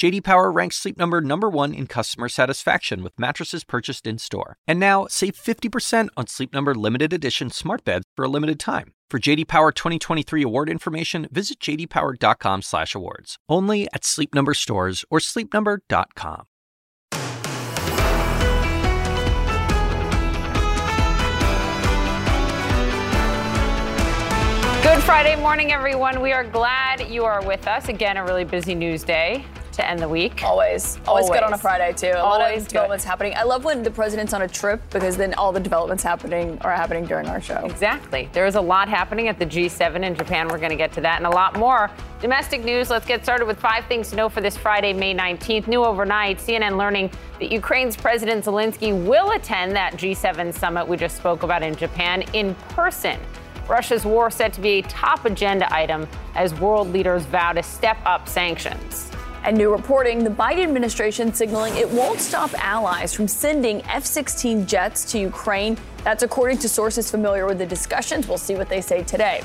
JD Power ranks Sleep Number number 1 in customer satisfaction with mattresses purchased in-store. And now, save 50% on Sleep Number limited edition smart beds for a limited time. For JD Power 2023 award information, visit jdpower.com/awards. Only at Sleep Number stores or sleepnumber.com. Good Friday morning, everyone. We are glad you are with us. Again, a really busy news day to end the week. Always. Always, good on a Friday, too. A Always lot of developments happening. I love when the president's on a trip because then all the developments happening are happening during our show. Exactly. There is a lot happening at the G7 in Japan. We're going to get to that and a lot more. Domestic news. Let's get started with five things to know for this Friday, May 19th. New overnight, CNN learning that Ukraine's President Zelensky will attend that G7 summit we just spoke about in Japan in person. Russia's war set to be a top agenda item as world leaders vow to step up sanctions. And new reporting the Biden administration signaling it won't stop allies from sending F 16 jets to Ukraine. That's according to sources familiar with the discussions. We'll see what they say today.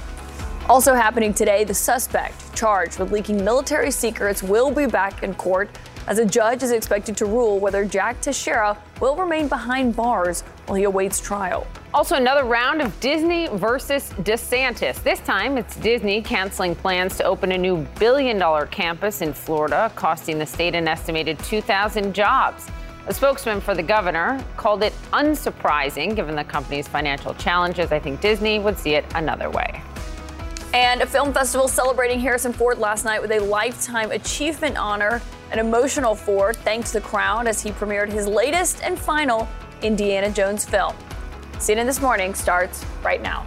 Also happening today, the suspect charged with leaking military secrets will be back in court as a judge is expected to rule whether Jack Teixeira will remain behind bars while he awaits trial. Also, another round of Disney versus DeSantis. This time, it's Disney canceling plans to open a new billion dollar campus in Florida, costing the state an estimated 2,000 jobs. A spokesman for the governor called it unsurprising given the company's financial challenges. I think Disney would see it another way. And a film festival celebrating Harrison Ford last night with a Lifetime Achievement honor, an emotional Ford thanks the crowd as he premiered his latest and final Indiana Jones film. CNN This Morning starts right now.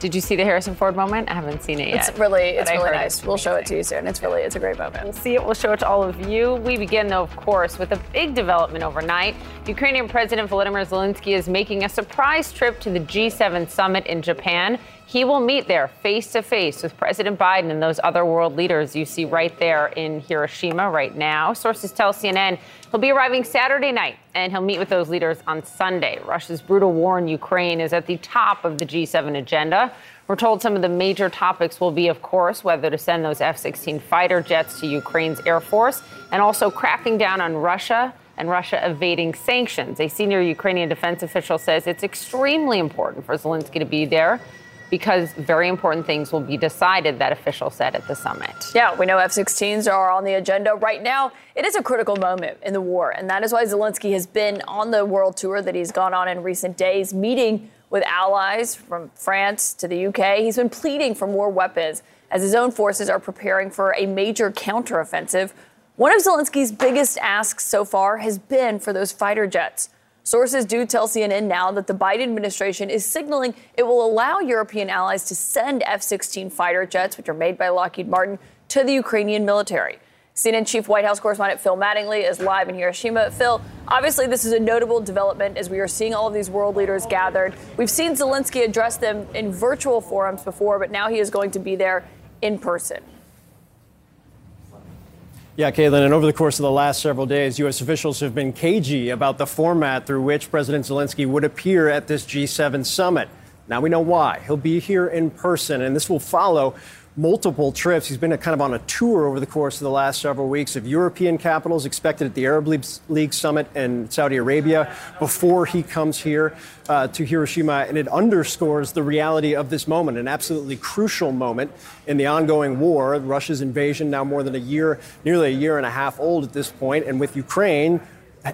Did you see the Harrison Ford moment? I haven't seen it yet. It's really, it's really nice. it's We'll show it to you soon. It's really, it's a great moment. We'll see it. We'll show it to all of you. We begin, though, of course, with a big development overnight. Ukrainian President Volodymyr Zelensky is making a surprise trip to the G7 summit in Japan. He will meet there face to face with President Biden and those other world leaders you see right there in Hiroshima right now. Sources tell CNN he'll be arriving Saturday night and he'll meet with those leaders on Sunday. Russia's brutal war in Ukraine is at the top of the G7 agenda. We're told some of the major topics will be, of course, whether to send those F 16 fighter jets to Ukraine's Air Force and also cracking down on Russia and Russia evading sanctions. A senior Ukrainian defense official says it's extremely important for Zelensky to be there because very important things will be decided, that official said at the summit. Yeah, we know F 16s are on the agenda right now. It is a critical moment in the war, and that is why Zelensky has been on the world tour that he's gone on in recent days, meeting with allies from France to the UK. He's been pleading for more weapons as his own forces are preparing for a major counteroffensive. One of Zelensky's biggest asks so far has been for those fighter jets. Sources do tell CNN now that the Biden administration is signaling it will allow European allies to send F 16 fighter jets, which are made by Lockheed Martin, to the Ukrainian military. CNN chief White House correspondent Phil Mattingly is live in Hiroshima. Phil, obviously, this is a notable development as we are seeing all of these world leaders gathered. We've seen Zelensky address them in virtual forums before, but now he is going to be there in person. Yeah, Caitlin, and over the course of the last several days, U.S. officials have been cagey about the format through which President Zelensky would appear at this G7 summit. Now we know why. He'll be here in person, and this will follow multiple trips. He's been kind of on a tour over the course of the last several weeks of European capitals, expected at the Arab League, League Summit in Saudi Arabia before he comes here uh, to Hiroshima. And it underscores the reality of this moment, an absolutely crucial moment in the ongoing war. Russia's invasion, now more than a year, nearly a year and a half old at this point, and with Ukraine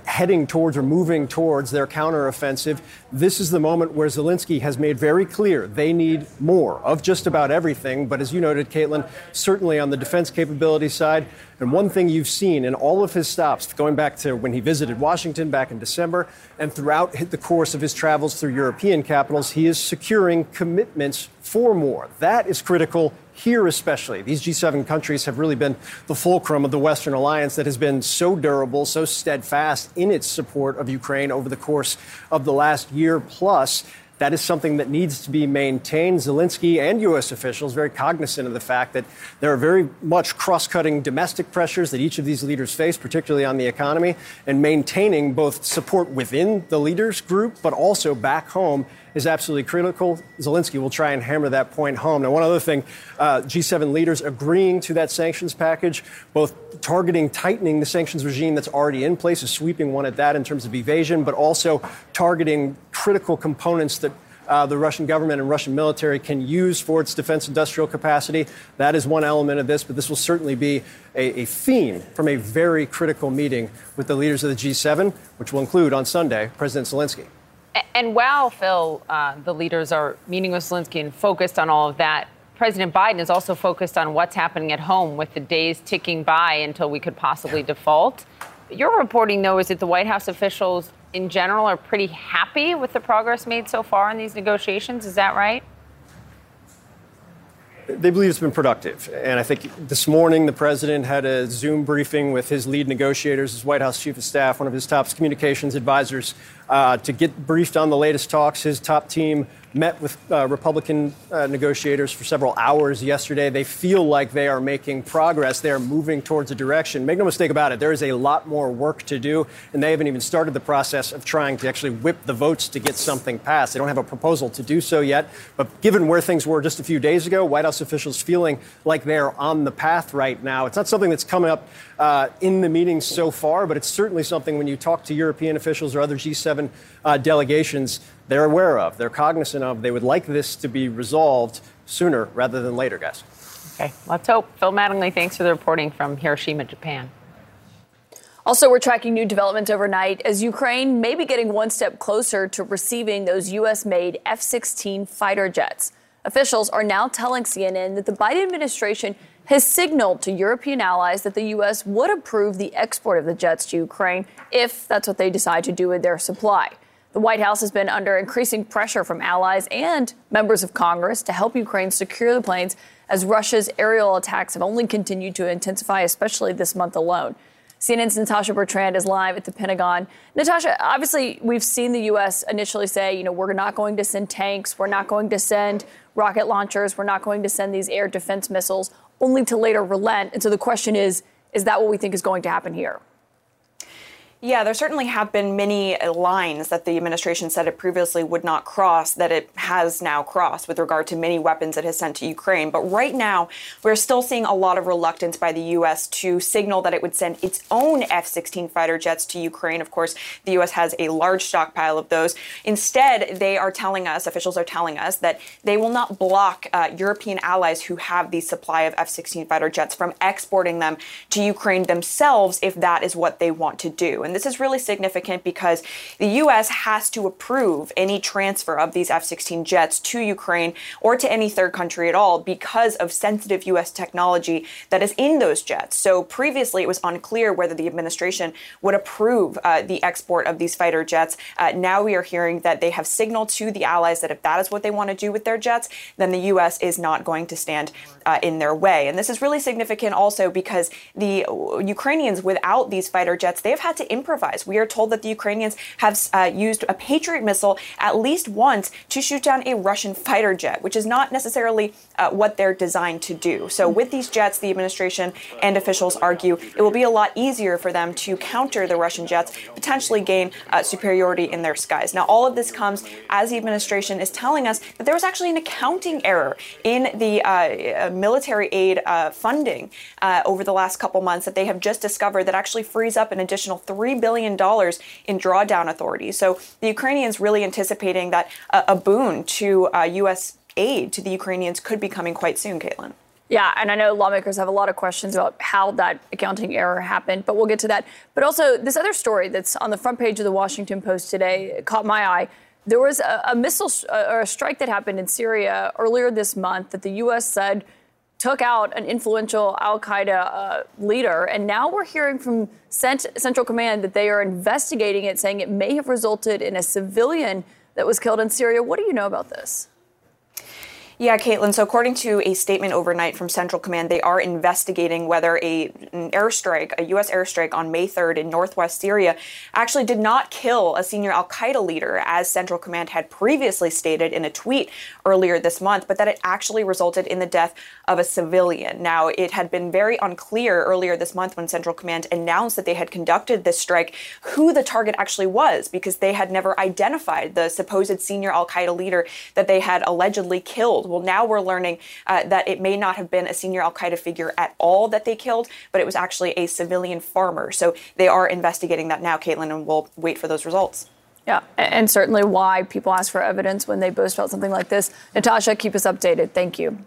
heading towards or moving towards their counteroffensive. This is the moment where Zelensky has made very clear they need more of just about everything. But as you noted, Caitlin, certainly on the defense capability side. And one thing you've seen in all of his stops, going back to when he visited Washington back in December and throughout the course of his travels through European capitals, he is securing commitments for more. That is critical here especially. These G7 countries have really been the fulcrum of the Western alliance that has been so durable, so steadfast in its support of Ukraine over the course of the last year plus. That is something that needs to be maintained. Zelensky and U.S. officials very cognizant of the fact that there are very much cross-cutting domestic pressures that each of these leaders face, particularly on the economy, and maintaining both support within the leaders group, but also back home is absolutely critical. Zelensky will try and hammer that point home. Now, one other thing uh, G7 leaders agreeing to that sanctions package, both targeting tightening the sanctions regime that's already in place, a sweeping one at that in terms of evasion, but also targeting critical components that uh, the Russian government and Russian military can use for its defense industrial capacity. That is one element of this, but this will certainly be a, a, theme from a very critical meeting with the leaders of the G7, which will include on Sunday President Zelensky. And while, Phil, uh, the leaders are meeting with Zelensky and focused on all of that, President Biden is also focused on what's happening at home with the days ticking by until we could possibly default. Your reporting, though, is that the White House officials in general are pretty happy with the progress made so far in these negotiations. Is that right? They believe it's been productive. And I think this morning the president had a Zoom briefing with his lead negotiators, his White House chief of staff, one of his top communications advisors, uh, to get briefed on the latest talks. His top team met with uh, Republican uh, negotiators for several hours yesterday. They feel like they are making progress. They are moving towards a direction. Make no mistake about it, there is a lot more work to do, and they haven't even started the process of trying to actually whip the votes to get something passed. They don't have a proposal to do so yet. But given where things were just a few days ago, White House officials feeling like they're on the path right now. It's not something that's coming up uh, in the meetings so far, but it's certainly something when you talk to European officials or other G7 uh, delegations they're aware of, they're cognizant of. They would like this to be resolved sooner rather than later, guys. Okay, let's hope. Phil Mattingly, thanks for the reporting from Hiroshima, Japan. Also, we're tracking new developments overnight as Ukraine may be getting one step closer to receiving those U.S. made F 16 fighter jets. Officials are now telling CNN that the Biden administration has signaled to European allies that the U.S. would approve the export of the jets to Ukraine if that's what they decide to do with their supply. The White House has been under increasing pressure from allies and members of Congress to help Ukraine secure the planes as Russia's aerial attacks have only continued to intensify, especially this month alone. CNN's Natasha Bertrand is live at the Pentagon. Natasha, obviously, we've seen the U.S. initially say, you know, we're not going to send tanks, we're not going to send rocket launchers, we're not going to send these air defense missiles, only to later relent. And so the question is, is that what we think is going to happen here? Yeah, there certainly have been many lines that the administration said it previously would not cross that it has now crossed with regard to many weapons it has sent to Ukraine. But right now, we're still seeing a lot of reluctance by the U.S. to signal that it would send its own F 16 fighter jets to Ukraine. Of course, the U.S. has a large stockpile of those. Instead, they are telling us, officials are telling us, that they will not block uh, European allies who have the supply of F 16 fighter jets from exporting them to Ukraine themselves if that is what they want to do. And this is really significant because the U.S. has to approve any transfer of these F 16 jets to Ukraine or to any third country at all because of sensitive U.S. technology that is in those jets. So previously, it was unclear whether the administration would approve uh, the export of these fighter jets. Uh, now we are hearing that they have signaled to the allies that if that is what they want to do with their jets, then the U.S. is not going to stand uh, in their way. And this is really significant also because the Ukrainians, without these fighter jets, they've had to improvise. We are told that the Ukrainians have uh, used a Patriot missile at least once to shoot down a Russian fighter jet, which is not necessarily uh, what they're designed to do. So, with these jets, the administration and officials argue it will be a lot easier for them to counter the Russian jets, potentially gain uh, superiority in their skies. Now, all of this comes as the administration is telling us that there was actually an accounting error in the uh, uh, military aid uh, funding over the last couple months that they have just discovered that actually frees up an additional $3 billion in drawdown authority. So, the Ukrainians really anticipating that a boon to uh, U.S aid to the Ukrainians could be coming quite soon, Caitlin. Yeah, and I know lawmakers have a lot of questions about how that accounting error happened, but we'll get to that. But also, this other story that's on the front page of the Washington Post today caught my eye. There was a, a missile uh, or a strike that happened in Syria earlier this month that the U.S. said took out an influential Al Qaeda uh, leader. And now we're hearing from Cent- Central Command that they are investigating it, saying it may have resulted in a civilian that was killed in Syria. What do you know about this? Yeah, Caitlin. So, according to a statement overnight from Central Command, they are investigating whether a, an airstrike, a U.S. airstrike on May 3rd in northwest Syria, actually did not kill a senior Al Qaeda leader, as Central Command had previously stated in a tweet earlier this month, but that it actually resulted in the death of a civilian. Now, it had been very unclear earlier this month when Central Command announced that they had conducted this strike who the target actually was, because they had never identified the supposed senior Al Qaeda leader that they had allegedly killed. Well, now we're learning uh, that it may not have been a senior Al Qaeda figure at all that they killed, but it was actually a civilian farmer. So they are investigating that now, Caitlin, and we'll wait for those results. Yeah, and certainly why people ask for evidence when they boast about something like this. Natasha, keep us updated. Thank you.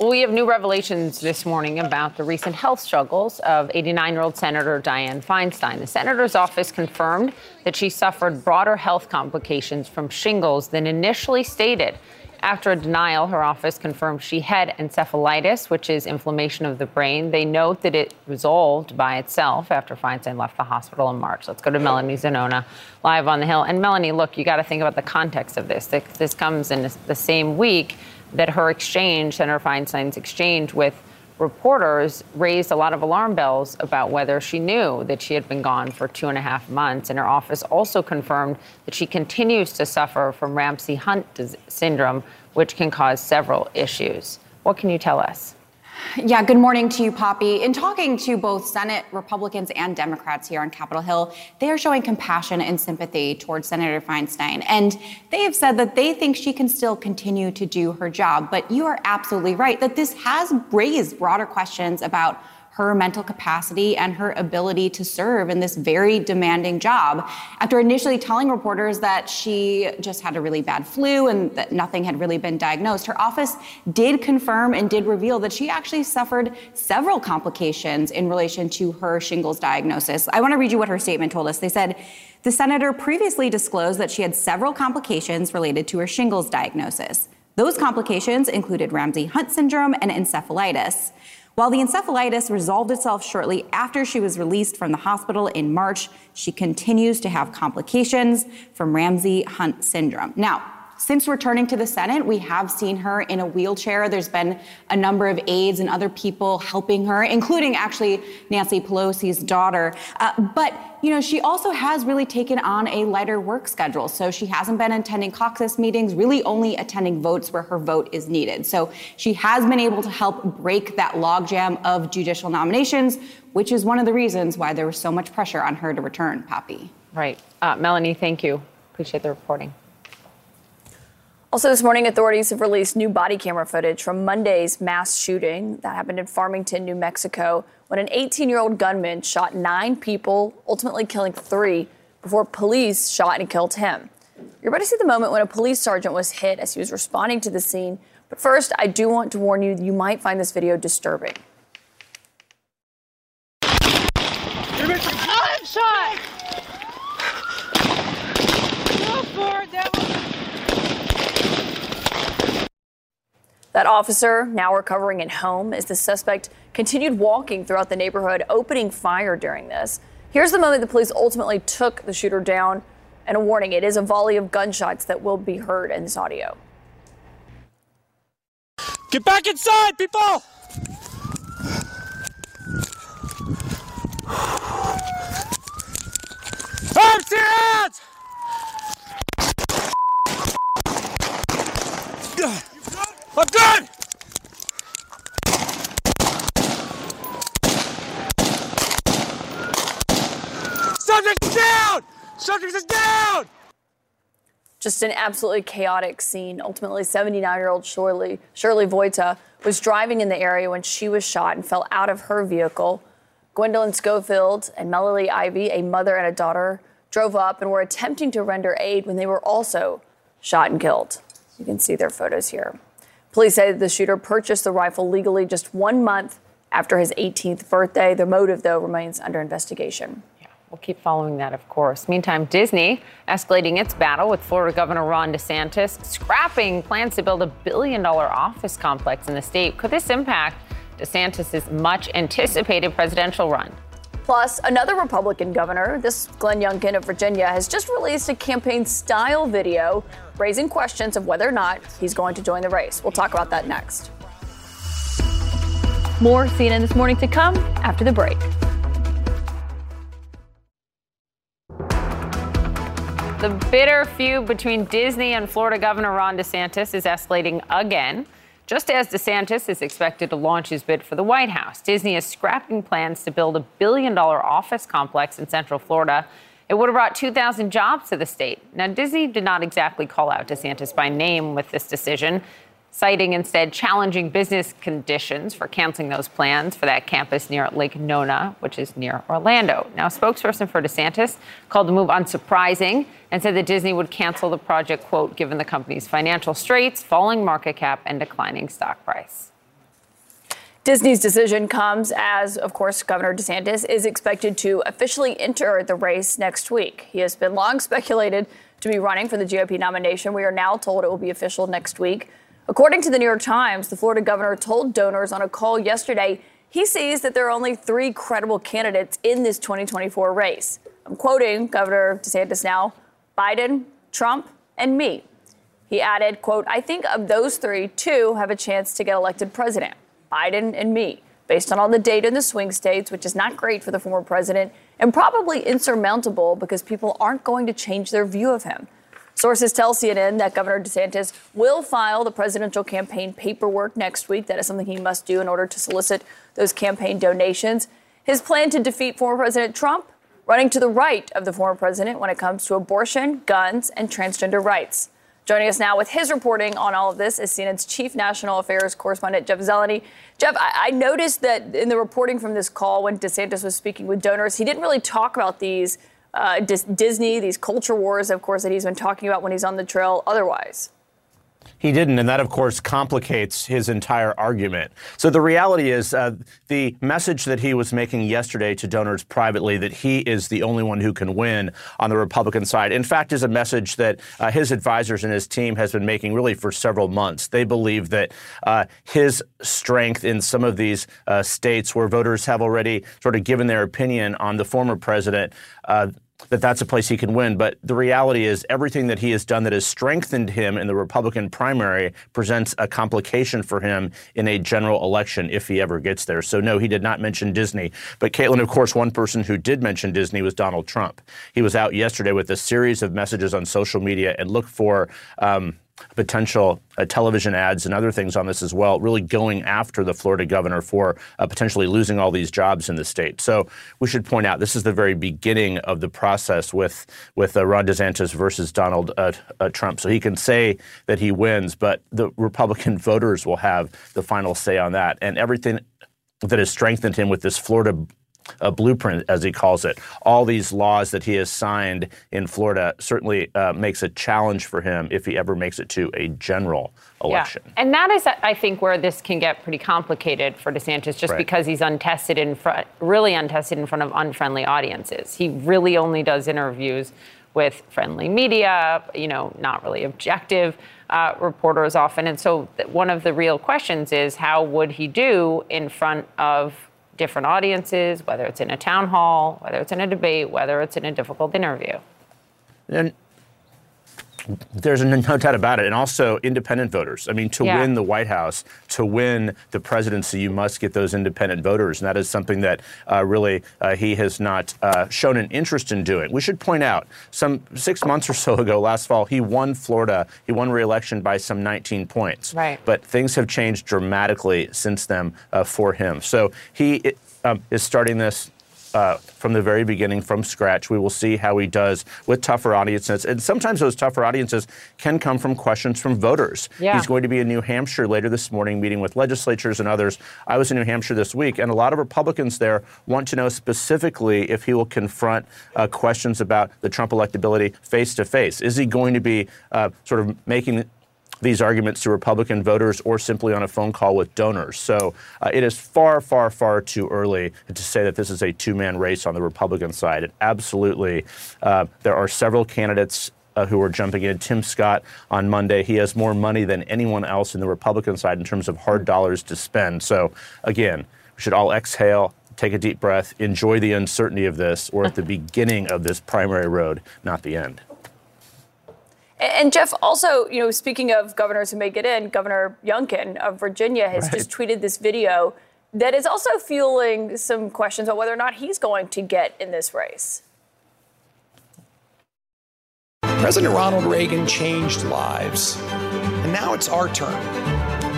We have new revelations this morning about the recent health struggles of 89 year old Senator Dianne Feinstein. The senator's office confirmed that she suffered broader health complications from shingles than initially stated. After a denial, her office confirmed she had encephalitis, which is inflammation of the brain. They note that it resolved by itself after Feinstein left the hospital in March. Let's go to Melanie Zanona live on the Hill. And Melanie, look, you got to think about the context of this. This comes in the same week that her exchange, Senator Feinstein's exchange with reporters raised a lot of alarm bells about whether she knew that she had been gone for two and a half months. And her office also confirmed that she continues to suffer from Ramsay Hunt syndrome, which can cause several issues. What can you tell us? Yeah, good morning to you, Poppy. In talking to both Senate Republicans and Democrats here on Capitol Hill, they are showing compassion and sympathy towards Senator Feinstein. And they have said that they think she can still continue to do her job. But you are absolutely right that this has raised broader questions about her mental capacity and her ability to serve in this very demanding job. After initially telling reporters that she just had a really bad flu and that nothing had really been diagnosed, her office did confirm and did reveal that she actually suffered several complications in relation to her shingles diagnosis. I want to read you what her statement told us. They said, the senator previously disclosed that she had several complications related to her shingles diagnosis. Those complications included Ramsay Hunt syndrome and encephalitis. While the encephalitis resolved itself shortly after she was released from the hospital in March, she continues to have complications from Ramsay Hunt syndrome. Now, since returning to the Senate, we have seen her in a wheelchair. There's been a number of aides and other people helping her, including actually Nancy Pelosi's daughter. Uh, but, you know, she also has really taken on a lighter work schedule. So she hasn't been attending caucus meetings, really only attending votes where her vote is needed. So she has been able to help break that logjam of judicial nominations, which is one of the reasons why there was so much pressure on her to return, Poppy. Right. Uh, Melanie, thank you. Appreciate the reporting. Also, this morning, authorities have released new body camera footage from Monday's mass shooting that happened in Farmington, New Mexico, when an 18 year old gunman shot nine people, ultimately killing three, before police shot and killed him. You're about to see the moment when a police sergeant was hit as he was responding to the scene. But first, I do want to warn you you might find this video disturbing. I'm shot! Go for it, That officer, now recovering at home, as the suspect continued walking throughout the neighborhood, opening fire during this. Here's the moment the police ultimately took the shooter down. And a warning it is a volley of gunshots that will be heard in this audio. Get back inside, people! Arms your hands! I'm! Subject down! Subject is down! Just an absolutely chaotic scene. Ultimately, 79 year old Shirley, Shirley Voita was driving in the area when she was shot and fell out of her vehicle. Gwendolyn Schofield and Melanie Ivie, a mother and a daughter, drove up and were attempting to render aid when they were also shot and killed. You can see their photos here. Police say the shooter purchased the rifle legally just one month after his 18th birthday. The motive, though, remains under investigation. Yeah, we'll keep following that, of course. Meantime, Disney escalating its battle with Florida Governor Ron DeSantis, scrapping plans to build a billion dollar office complex in the state. Could this impact DeSantis' much anticipated presidential run? Plus, another Republican governor, this Glenn Youngkin of Virginia, has just released a campaign style video raising questions of whether or not he's going to join the race. We'll talk about that next. More CNN this morning to come after the break. The bitter feud between Disney and Florida Governor Ron DeSantis is escalating again. Just as DeSantis is expected to launch his bid for the White House, Disney is scrapping plans to build a billion dollar office complex in Central Florida. It would have brought 2,000 jobs to the state. Now, Disney did not exactly call out DeSantis by name with this decision citing instead challenging business conditions for canceling those plans for that campus near Lake Nona, which is near Orlando. Now, a spokesperson for DeSantis called the move unsurprising and said that Disney would cancel the project, quote, given the company's financial straits, falling market cap, and declining stock price. Disney's decision comes as, of course, Governor DeSantis is expected to officially enter the race next week. He has been long speculated to be running for the GOP nomination. We are now told it will be official next week. According to the New York Times, the Florida governor told donors on a call yesterday he sees that there are only three credible candidates in this 2024 race. I'm quoting Governor DeSantis now Biden, Trump, and me. He added, quote, I think of those three, two have a chance to get elected president, Biden and me, based on all the data in the swing states, which is not great for the former president and probably insurmountable because people aren't going to change their view of him. Sources tell CNN that Governor DeSantis will file the presidential campaign paperwork next week. That is something he must do in order to solicit those campaign donations. His plan to defeat former President Trump running to the right of the former president when it comes to abortion, guns, and transgender rights. Joining us now with his reporting on all of this is CNN's chief national affairs correspondent, Jeff Zeleny. Jeff, I, I noticed that in the reporting from this call when DeSantis was speaking with donors, he didn't really talk about these uh, Disney, these culture wars, of course, that he's been talking about when he's on the trail otherwise. He didn't, and that, of course, complicates his entire argument. So the reality is uh, the message that he was making yesterday to donors privately that he is the only one who can win on the Republican side, in fact, is a message that uh, his advisors and his team has been making really for several months. They believe that uh, his strength in some of these uh, states where voters have already sort of given their opinion on the former president uh, that that's a place he can win. But the reality is, everything that he has done that has strengthened him in the Republican primary presents a complication for him in a general election if he ever gets there. So, no, he did not mention Disney. But, Caitlin, of course, one person who did mention Disney was Donald Trump. He was out yesterday with a series of messages on social media and look for. Um, potential uh, television ads and other things on this as well, really going after the Florida governor for uh, potentially losing all these jobs in the state. So we should point out this is the very beginning of the process with with uh, Ron DeSantis versus Donald uh, uh, Trump. So he can say that he wins, but the Republican voters will have the final say on that, and everything that has strengthened him with this Florida a blueprint, as he calls it. All these laws that he has signed in Florida certainly uh, makes a challenge for him if he ever makes it to a general election. Yeah. And that is, I think, where this can get pretty complicated for DeSantis, just right. because he's untested in front, really untested in front of unfriendly audiences. He really only does interviews with friendly media, you know, not really objective. Uh, reporters often. And so, one of the real questions is how would he do in front of different audiences, whether it's in a town hall, whether it's in a debate, whether it's in a difficult interview. And there's no doubt about it. And also independent voters. I mean, to yeah. win the White House, to win the presidency, you must get those independent voters. And that is something that uh, really uh, he has not uh, shown an interest in doing. We should point out, some six months or so ago, last fall, he won Florida. He won re-election by some 19 points. Right. But things have changed dramatically since then uh, for him. So he um, is starting this uh, from the very beginning, from scratch. We will see how he does with tougher audiences. And sometimes those tougher audiences can come from questions from voters. Yeah. He's going to be in New Hampshire later this morning, meeting with legislatures and others. I was in New Hampshire this week, and a lot of Republicans there want to know specifically if he will confront uh, questions about the Trump electability face to face. Is he going to be uh, sort of making these arguments to Republican voters or simply on a phone call with donors. So uh, it is far, far, far too early to say that this is a two man race on the Republican side. It absolutely, uh, there are several candidates uh, who are jumping in. Tim Scott on Monday, he has more money than anyone else in the Republican side in terms of hard dollars to spend. So again, we should all exhale, take a deep breath, enjoy the uncertainty of this. We're at the beginning of this primary road, not the end. And Jeff, also, you know, speaking of governors who may get in, Governor Youngkin of Virginia has right. just tweeted this video that is also fueling some questions about whether or not he's going to get in this race. President Ronald Reagan changed lives, and now it's our turn.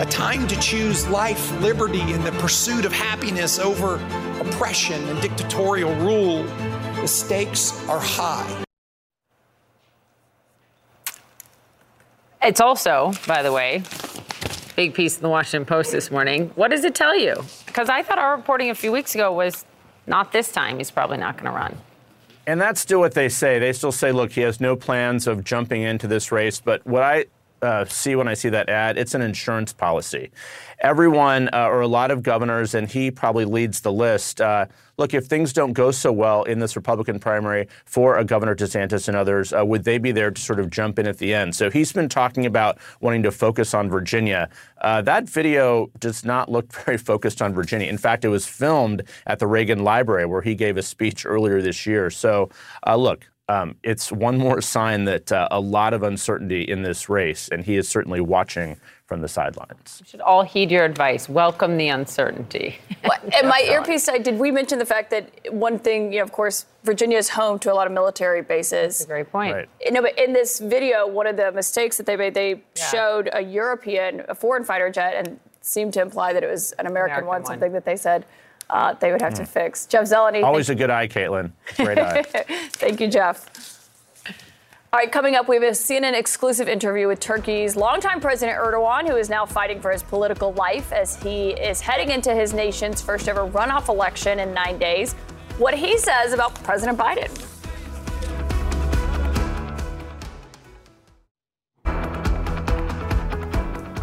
A time to choose life, liberty, and the pursuit of happiness over oppression and dictatorial rule. The stakes are high. It's also, by the way, big piece in the Washington Post this morning. What does it tell you? Because I thought our reporting a few weeks ago was not this time. He's probably not going to run. And that's still what they say. They still say, look, he has no plans of jumping into this race. But what I uh, see when I see that ad, it's an insurance policy. Everyone, uh, or a lot of governors, and he probably leads the list. Uh, look, if things don't go so well in this Republican primary for a Governor DeSantis and others, uh, would they be there to sort of jump in at the end? So he's been talking about wanting to focus on Virginia. Uh, that video does not look very focused on Virginia. In fact, it was filmed at the Reagan Library where he gave a speech earlier this year. So, uh, look, um, it's one more sign that uh, a lot of uncertainty in this race, and he is certainly watching from the sidelines. We should all heed your advice. Welcome the uncertainty. well, and my earpiece side, did we mention the fact that one thing, you know, of course, Virginia is home to a lot of military bases. That's a great point. Right. No, but in this video, one of the mistakes that they made, they yeah. showed a European, a foreign fighter jet, and seemed to imply that it was an American, American one, one, something that they said uh, they would have mm. to hmm. fix. Jeff Zeleny. Always a good eye, Caitlin. Great eye. thank you, Jeff. All right, coming up, we have a CNN exclusive interview with Turkey's longtime President Erdogan, who is now fighting for his political life as he is heading into his nation's first ever runoff election in nine days. What he says about President Biden.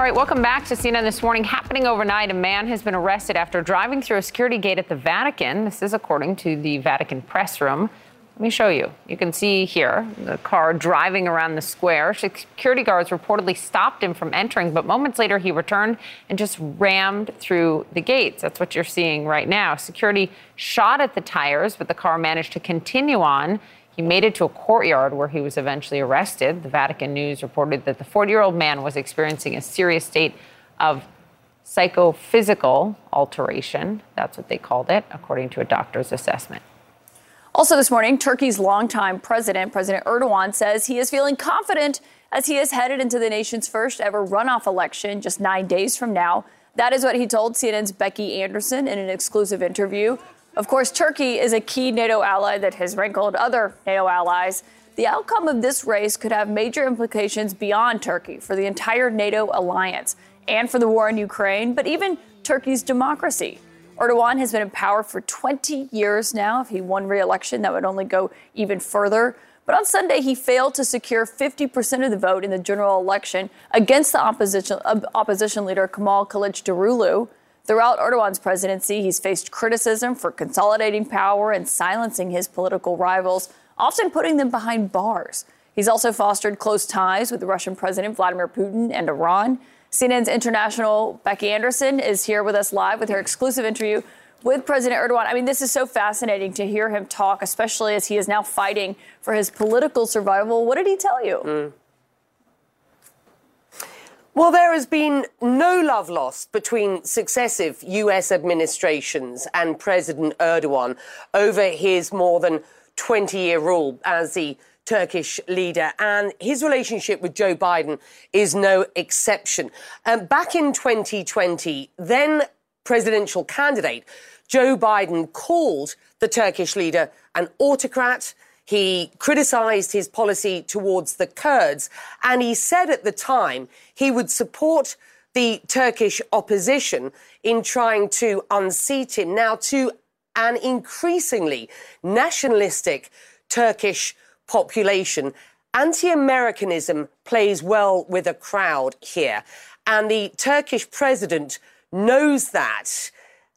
All right, welcome back to CNN this morning. Happening overnight, a man has been arrested after driving through a security gate at the Vatican. This is according to the Vatican press room. Let me show you. You can see here the car driving around the square. Security guards reportedly stopped him from entering, but moments later he returned and just rammed through the gates. That's what you're seeing right now. Security shot at the tires, but the car managed to continue on. He made it to a courtyard where he was eventually arrested. The Vatican News reported that the 40 year old man was experiencing a serious state of psychophysical alteration. That's what they called it, according to a doctor's assessment. Also, this morning, Turkey's longtime president, President Erdogan, says he is feeling confident as he is headed into the nation's first ever runoff election just nine days from now. That is what he told CNN's Becky Anderson in an exclusive interview. Of course, Turkey is a key NATO ally that has rankled other NATO allies. The outcome of this race could have major implications beyond Turkey for the entire NATO alliance and for the war in Ukraine, but even Turkey's democracy. Erdogan has been in power for 20 years now. If he won re election, that would only go even further. But on Sunday, he failed to secure 50% of the vote in the general election against the opposition, opposition leader Kemal Kılıçdaroğlu. Throughout Erdogan's presidency, he's faced criticism for consolidating power and silencing his political rivals, often putting them behind bars. He's also fostered close ties with Russian President Vladimir Putin and Iran. CNN's international Becky Anderson is here with us live with her exclusive interview with President Erdogan. I mean, this is so fascinating to hear him talk, especially as he is now fighting for his political survival. What did he tell you? Mm. Well, there has been no love lost between successive US administrations and President Erdogan over his more than 20 year rule as the Turkish leader, and his relationship with Joe Biden is no exception. Um, back in 2020, then presidential candidate Joe Biden called the Turkish leader an autocrat he criticized his policy towards the Kurds, and he said at the time he would support the Turkish opposition in trying to unseat him. Now, to an increasingly nationalistic Turkish population, anti Americanism plays well with a crowd here. And the Turkish president knows that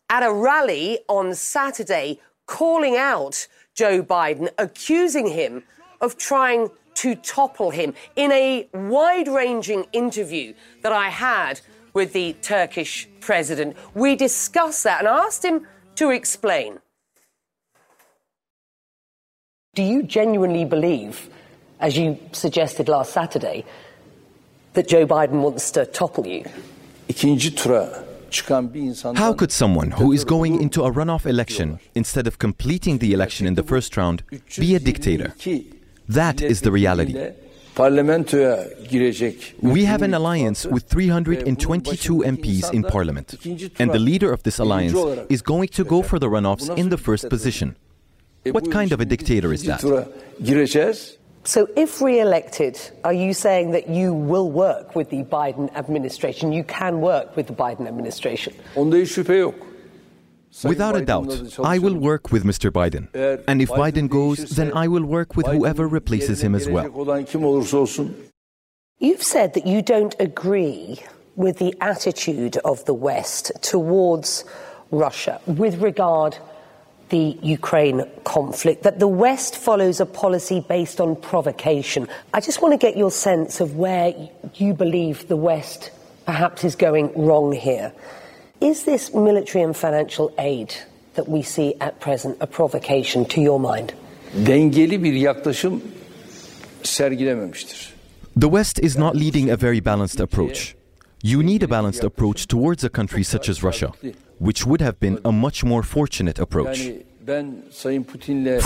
at a rally on Saturday, calling out Joe Biden, accusing him of trying to topple him in a wide ranging interview that I had with the Turkish president. We discussed that and asked him to explain. Do you genuinely believe, as you suggested last Saturday, that Joe Biden wants to topple you? How could someone who is going into a runoff election instead of completing the election in the first round be a dictator? That is the reality. We have an alliance with 322 MPs in parliament, and the leader of this alliance is going to go for the runoffs in the first position. What kind of a dictator is that? So, if re elected, are you saying that you will work with the Biden administration? You can work with the Biden administration? Without a doubt, I will work with Mr. Biden. And if Biden goes, then I will work with whoever replaces him as well. You've said that you don't agree with the attitude of the West towards Russia with regard the Ukraine conflict, that the West follows a policy based on provocation. I just want to get your sense of where you believe the West perhaps is going wrong here. Is this military and financial aid that we see at present a provocation to your mind? Dengeli bir yaklaşım sergilememiştir. The West is not leading a very balanced approach. You need a balanced approach towards a country such as Russia, which would have been a much more fortunate approach.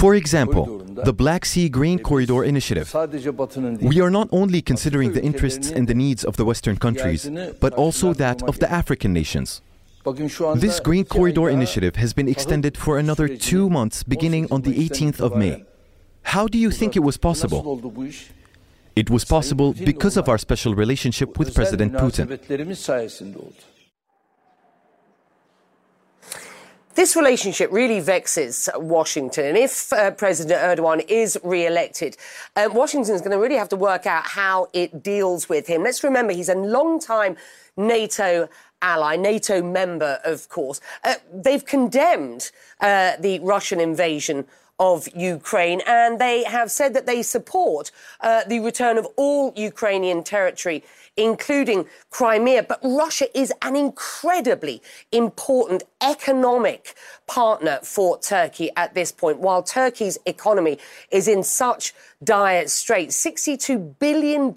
For example, the Black Sea Grain Corridor Initiative. We are not only considering the interests and the needs of the Western countries, but also that of the African nations. This Grain Corridor initiative has been extended for another two months beginning on the 18th of May. How do you think it was possible? It was possible because of our special relationship with President Putin. This relationship really vexes Washington. And if uh, President Erdogan is re elected, uh, Washington is going to really have to work out how it deals with him. Let's remember he's a long-time NATO ally, NATO member, of course. Uh, they've condemned uh, the Russian invasion of Ukraine, and they have said that they support uh, the return of all Ukrainian territory including Crimea. But Russia is an incredibly important economic partner for Turkey at this point. While Turkey's economy is in such dire straits, $62 billion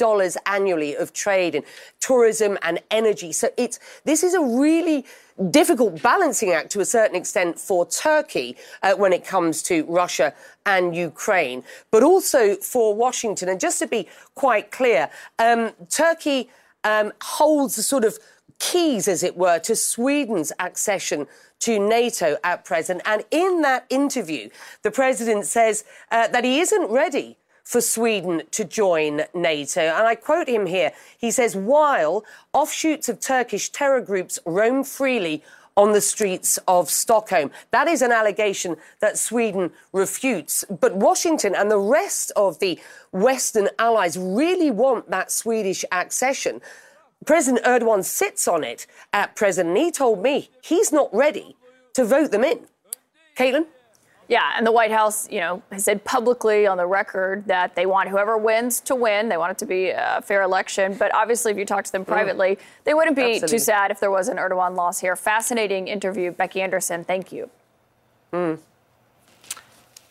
annually of trade in tourism and energy. So it's, this is a really difficult balancing act to a certain extent for Turkey uh, when it comes to Russia and Ukraine, but also for Washington. And just to be quite clear, um, Turkey um, holds the sort of keys, as it were, to Sweden's accession to NATO at present. And in that interview, the president says uh, that he isn't ready for Sweden to join NATO. And I quote him here. He says, while offshoots of Turkish terror groups roam freely on the streets of Stockholm. That is an allegation that Sweden refutes. But Washington and the rest of the Western allies really want that Swedish accession. President Erdogan sits on it at present, and he told me he's not ready to vote them in. Caitlin? Yeah, and the White House, you know, has said publicly on the record that they want whoever wins to win. They want it to be a fair election. But obviously, if you talk to them mm. privately, mm. they wouldn't be Absolutely. too sad if there was an Erdogan loss here. Fascinating interview, Becky Anderson. Thank you. Mm.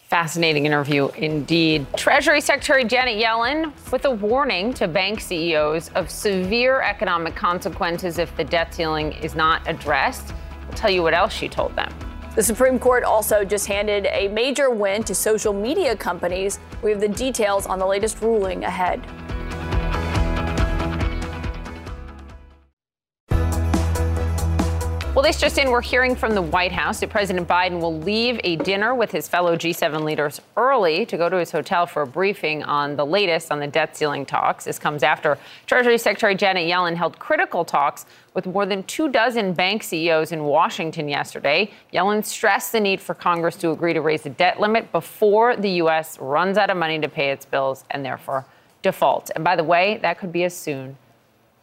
Fascinating interview indeed. Treasury Secretary Janet Yellen with a warning to bank CEOs of severe economic consequences if the debt ceiling is not addressed. I'll tell you what else she told them. The Supreme Court also just handed a major win to social media companies. We have the details on the latest ruling ahead. This just in, we're hearing from the White House that President Biden will leave a dinner with his fellow G7 leaders early to go to his hotel for a briefing on the latest on the debt ceiling talks. This comes after Treasury Secretary Janet Yellen held critical talks with more than two dozen bank CEOs in Washington yesterday. Yellen stressed the need for Congress to agree to raise the debt limit before the U.S. runs out of money to pay its bills and therefore default. And by the way, that could be as soon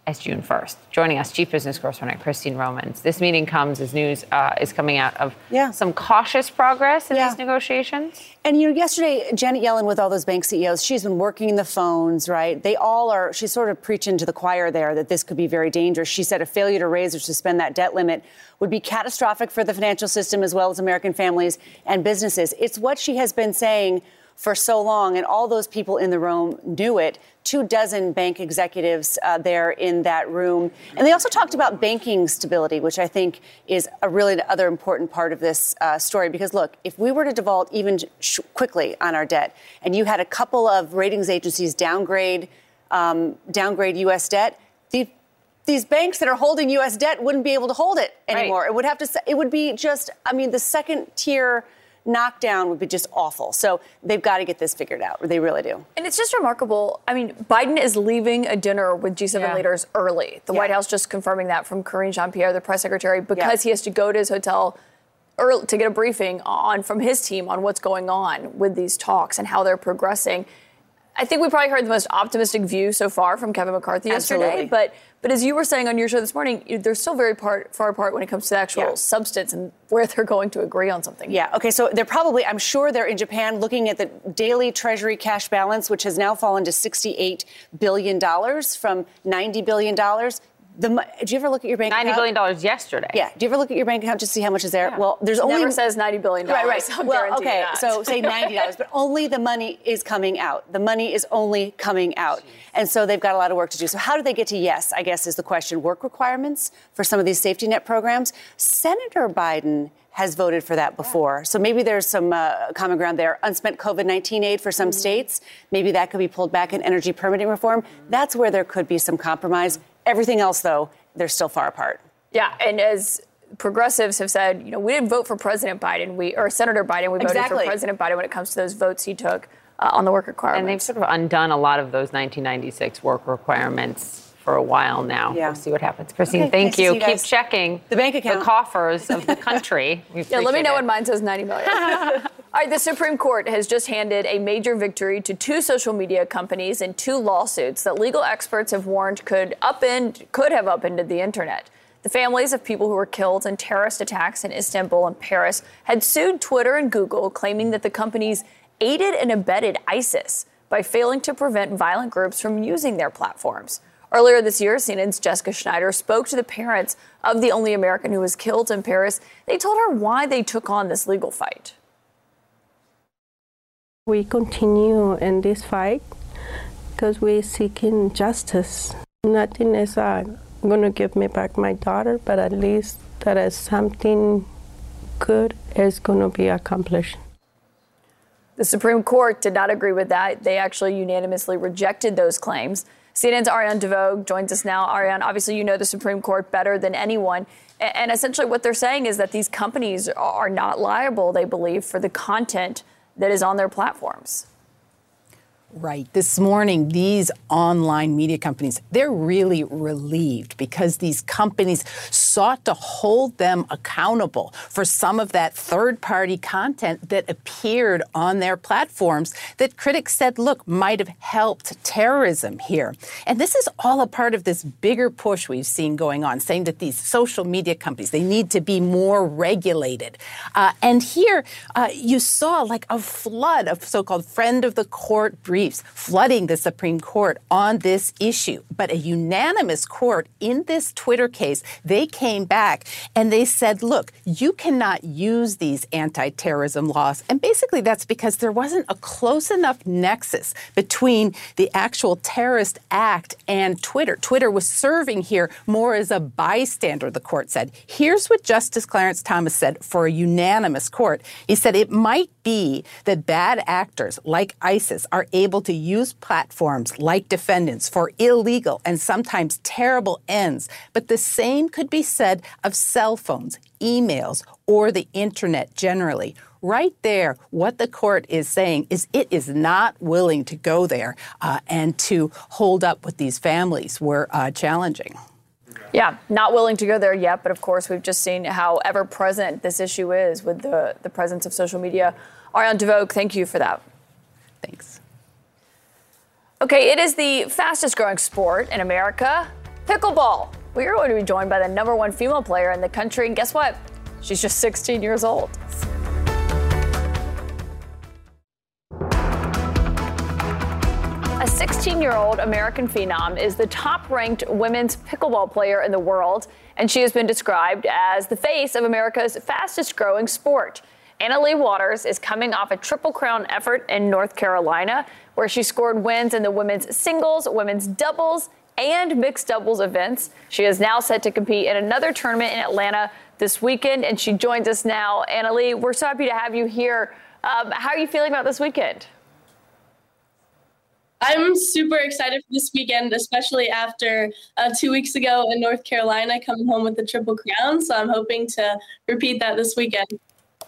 as June 1st. Joining us, Chief Business Correspondent Christine Romans. This meeting comes as news uh, is coming out of yeah. some cautious progress in yeah. these negotiations. And you know, yesterday, Janet Yellen with all those bank CEOs, she's been working the phones, right? They all are. She's sort of preaching to the choir there that this could be very dangerous. She said a failure to raise or suspend that debt limit would be catastrophic for the financial system as well as American families and businesses. It's what she has been saying for so long, and all those people in the room knew it. Two dozen bank executives uh, there in that room. And they also talked about banking stability, which I think is a really other important part of this uh, story. Because look, if we were to default even sh- quickly on our debt, and you had a couple of ratings agencies downgrade um, downgrade U.S. debt, the, these banks that are holding U.S. debt wouldn't be able to hold it anymore. Right. It would have to. It would be just. I mean, the second tier knockdown would be just awful. So they've got to get this figured out. They really do. And it's just remarkable. I mean, Biden is leaving a dinner with G7 yeah. leaders early. The yeah. White House just confirming that from Karine Jean Pierre, the press secretary, because yeah. he has to go to his hotel early to get a briefing on from his team on what's going on with these talks and how they're progressing. I think we probably heard the most optimistic view so far from Kevin McCarthy Absolutely. yesterday. But but as you were saying on your show this morning, they're still very part, far apart when it comes to the actual yeah. substance and where they're going to agree on something. Yeah. Okay. So they're probably, I'm sure they're in Japan looking at the daily Treasury cash balance, which has now fallen to 68 billion dollars from 90 billion dollars. The, do you ever look at your bank $90 account? $90 billion yesterday. Yeah. Do you ever look at your bank account to see how much is there? Yeah. Well, there's it only. never says 90 billion. Right, right. I'll well, okay. That. So say $90, but only the money is coming out. The money is only coming out. And so they've got a lot of work to do. So how do they get to yes, I guess is the question. Work requirements for some of these safety net programs. Senator Biden has voted for that before. So maybe there's some uh, common ground there. Unspent COVID 19 aid for some mm-hmm. states, maybe that could be pulled back in energy permitting reform. Mm-hmm. That's where there could be some compromise. Everything else, though, they're still far apart. Yeah, and as progressives have said, you know, we didn't vote for President Biden, we or Senator Biden, we voted exactly. for President Biden when it comes to those votes he took uh, on the work requirements. And they've sort of undone a lot of those 1996 work requirements for a while now. Yeah. We'll see what happens. Christine, okay, thank you. you Keep checking the bank account, the coffers of the country. yeah, let me know it. when mine says 90 million. All right, the Supreme Court has just handed a major victory to two social media companies in two lawsuits that legal experts have warned could upend could have upended the internet. The families of people who were killed in terrorist attacks in Istanbul and Paris had sued Twitter and Google, claiming that the companies aided and abetted ISIS by failing to prevent violent groups from using their platforms. Earlier this year, CNN's Jessica Schneider spoke to the parents of the only American who was killed in Paris. They told her why they took on this legal fight. We continue in this fight because we're seeking justice. Nothing is uh, going to give me back my daughter, but at least that is something good is going to be accomplished. The Supreme Court did not agree with that. They actually unanimously rejected those claims. CNN's Ariane de Vogue joins us now. Ariane, obviously, you know the Supreme Court better than anyone. And essentially, what they're saying is that these companies are not liable, they believe, for the content that is on their platforms. Right. This morning, these online media companies, they're really relieved because these companies sought to hold them accountable for some of that third party content that appeared on their platforms that critics said, look, might have helped terrorism here. And this is all a part of this bigger push we've seen going on, saying that these social media companies, they need to be more regulated. Uh, and here uh, you saw like a flood of so called friend of the court briefs flooding the Supreme Court on this issue. But a unanimous court in this Twitter case, they came back and they said, look, you cannot use these anti terrorism laws. And basically, that's because there wasn't a close enough nexus between the actual terrorist act and Twitter. Twitter was serving here more as a bystander, the court said. Here's what Justice Clarence Thomas said for a unanimous court. He said it might be that bad actors like ISIS are able to use platforms like defendants for illegal and sometimes terrible ends, but the same could be said of cell phones, emails, or the internet generally. Right there, what the court is saying is it is not willing to go there uh, and to hold up with these families. We're uh, challenging. Yeah, not willing to go there yet, but of course, we've just seen how ever present this issue is with the, the presence of social media Ariane de Vogue, thank you for that. Thanks. Okay, it is the fastest growing sport in America. Pickleball. We are going to be joined by the number one female player in the country. And guess what? She's just 16 years old. A 16 year old American phenom is the top ranked women's pickleball player in the world, and she has been described as the face of America's fastest growing sport. Anna Leigh Waters is coming off a Triple Crown effort in North Carolina, where she scored wins in the women's singles, women's doubles, and mixed doubles events. She is now set to compete in another tournament in Atlanta this weekend, and she joins us now. Anna Leigh, we're so happy to have you here. Um, how are you feeling about this weekend? I'm super excited for this weekend, especially after uh, two weeks ago in North Carolina coming home with the Triple Crown. So I'm hoping to repeat that this weekend.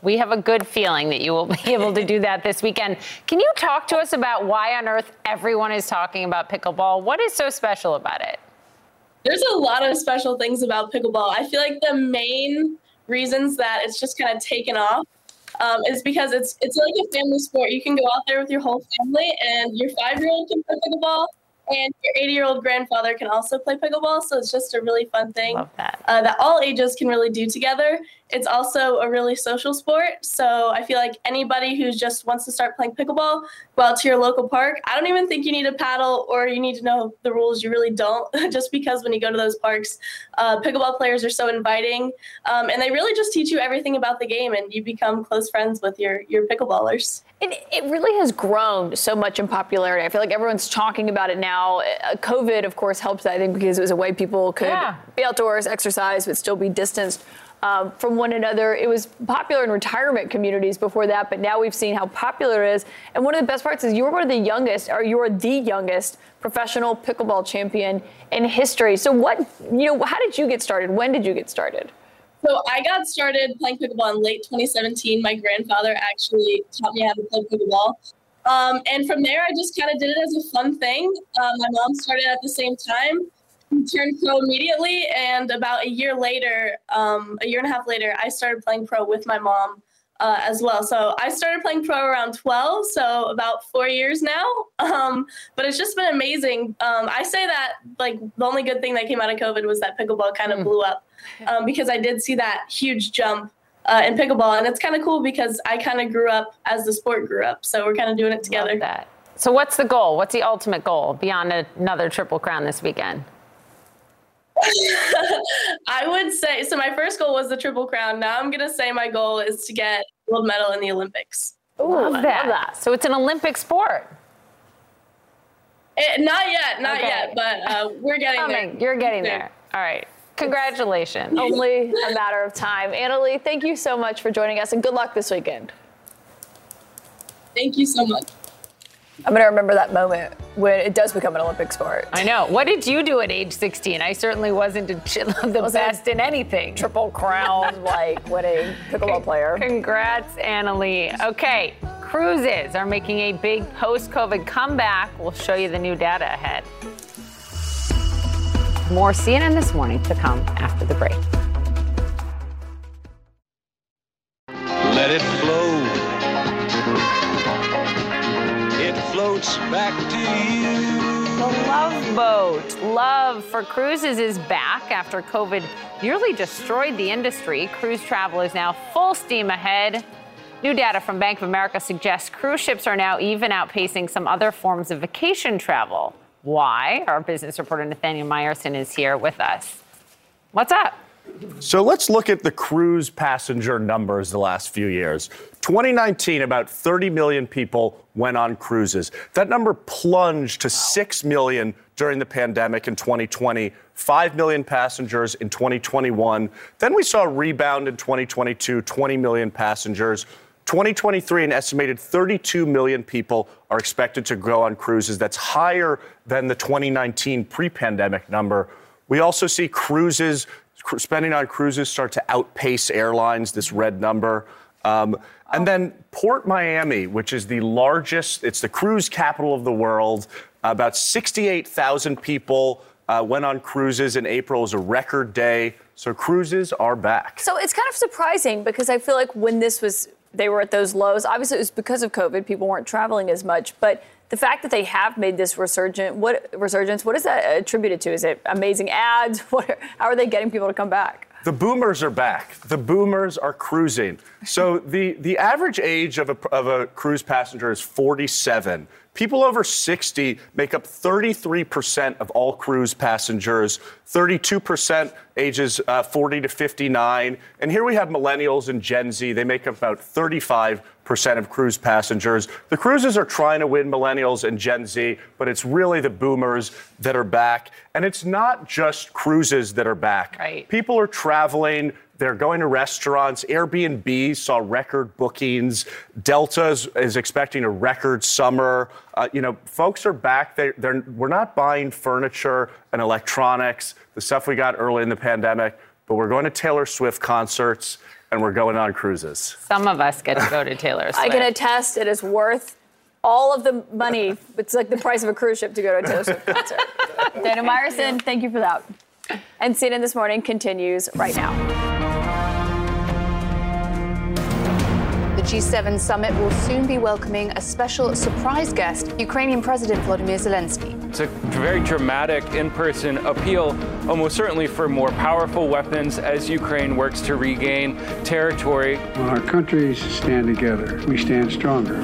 We have a good feeling that you will be able to do that this weekend. Can you talk to us about why on earth everyone is talking about pickleball? What is so special about it? There's a lot of special things about pickleball. I feel like the main reasons that it's just kind of taken off um, is because it's it's like a family sport. You can go out there with your whole family, and your five year old can play pickleball, and your 80 year old grandfather can also play pickleball. So it's just a really fun thing that. Uh, that all ages can really do together. It's also a really social sport. So I feel like anybody who just wants to start playing pickleball, go out to your local park. I don't even think you need a paddle or you need to know the rules. You really don't, just because when you go to those parks, uh, pickleball players are so inviting um, and they really just teach you everything about the game and you become close friends with your, your pickleballers. It, it really has grown so much in popularity. I feel like everyone's talking about it now. Uh, COVID, of course, helps, I think, because it was a way people could Yeah. be outdoors, exercise, but still be distanced um, from one another. It was popular in retirement communities before that, but now we've seen how popular it is. And one of the best parts is you're one of the youngest, or you're the youngest professional pickleball champion in history. So, what, you know, how did you get started? When did you get started? So I got started playing pickleball in late 2017. My grandfather actually taught me how to play pickleball. Um, and from there, I just kind of did it as a fun thing. Um, my mom started at the same time, turned pro immediately, and about a year later, um, a year and a half later, I started playing pro with my mom uh, as well. So I started playing pro around 12, so about four years now. Um, but it's just been amazing. Um, I say that like the only good thing that came out of COVID was that pickleball kind of blew up um, because I did see that huge jump uh, in pickleball, and it's kind of cool because I kind of grew up as the sport grew up. So we're kind of doing it together. that. So, what's the goal? What's the ultimate goal beyond another Triple Crown this weekend? I would say so. My first goal was the triple crown. Now I'm gonna say my goal is to get gold medal in the Olympics. love, that. So, it's an Olympic sport. Eh, not yet, not Okay. yet, but uh, we're getting Coming. there. You're getting there. All right. Congratulations. Only a matter of time. Anna Leigh, thank you so much for joining us and good luck this weekend. Thank you so much. I'm going to remember that moment when it does become an Olympic sport. I know. What did you do at age 16? I certainly wasn't a, the Was I best in anything. Triple crown, like winning pickleball player. Congrats, Anna Leigh. Okay, cruises are making a big post COVID comeback. We'll show you the new data ahead. More CNN this morning to come after the break. Let it flow. It floats back to you. The Love Boat. Love for cruises is back after COVID nearly destroyed the industry. Cruise travel is now full steam ahead. New data from Bank of America suggests cruise ships are now even outpacing some other forms of vacation travel. Why? Our business reporter Nathaniel Meyersohn is here with us. What's up? So let's look at the cruise passenger numbers the last few years. 2019, about 30 million people went on cruises. That number plunged to 6 million during the pandemic in 2020, 5 million passengers in 2021. Then we saw a rebound in 2022, 20 million passengers. 2023, an estimated 32 million people are expected to go on cruises. That's higher than the 2019 pre pandemic number. We also see cruises, cru- spending on cruises start to outpace airlines, this red number. Um, and then Port Miami, which is the largest, it's the cruise capital of the world. About 68,000 people uh, went on cruises in April. It was a record day. So cruises are back. So it's kind of surprising because I feel like when this was they were at those lows. Obviously, it was because of COVID. People weren't traveling as much, but the fact that they have made this resurgent, what resurgence? What is that attributed to? Is it amazing ads? What, how are they getting people to come back? The boomers are back. The boomers are cruising. So the, the average age of a, of a cruise passenger is 47. People over 60 make up 33% of all cruise passengers, 32% ages uh, 40 to 59. And here we have millennials and Gen Z. They make up about 35% of cruise passengers. The cruises are trying to win millennials and Gen Z, but it's really the boomers that are back. And it's not just cruises that are back. Right. People are traveling. They're going to restaurants. Airbnb saw record bookings. Delta is, is expecting a record summer. Uh, you know, folks are back. They, they're, we're not buying furniture and electronics, the stuff we got early in the pandemic, but we're going to Taylor Swift concerts and we're going on cruises. Some of us get to go to Taylor Swift. I can attest it is worth all of the money. It's like the price of a cruise ship to go to a Taylor Swift concert. Dana Meyersohn, thank you for that. And CNN This Morning continues right now. G7 summit will soon be welcoming a special surprise guest, Ukrainian President Volodymyr Zelensky. It's a very dramatic in person appeal, almost certainly for more powerful weapons as Ukraine works to regain territory. When our countries stand together, we stand stronger.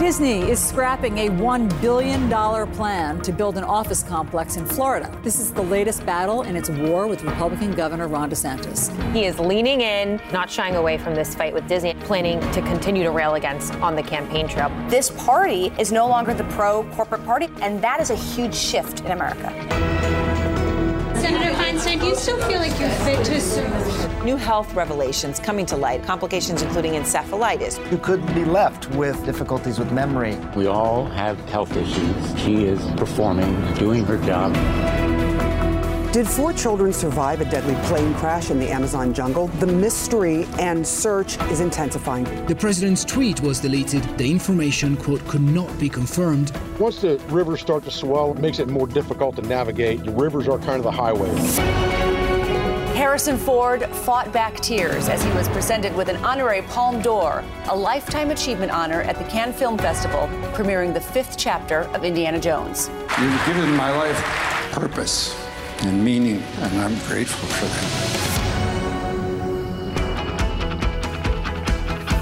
Disney is scrapping a $1 billion plan to build an office complex in Florida. This is the latest battle in its war with Republican Governor Ron DeSantis. He is leaning in, not shying away from this fight with Disney, planning to continue to rail against on the campaign trail. This party is no longer the pro corporate party, and that is a huge shift in America. Senator Feinstein, do you still feel like you're fit to serve? New health revelations coming to light, complications including encephalitis. You couldn't be left with difficulties with memory. We all have health issues. She is performing, doing her job. Did four children survive a deadly plane crash in the Amazon jungle? The mystery and search is intensifying. The president's tweet was deleted. The information, quote, could not be confirmed. Once the rivers start to swell, it makes it more difficult to navigate. The rivers are kind of the highway. Harrison Ford fought back tears as he was presented with an honorary Palme d'Or, a lifetime achievement honor at the Cannes Film Festival, premiering the fifth chapter of Indiana Jones. You've given my life purpose and meaning, and I'm grateful for that.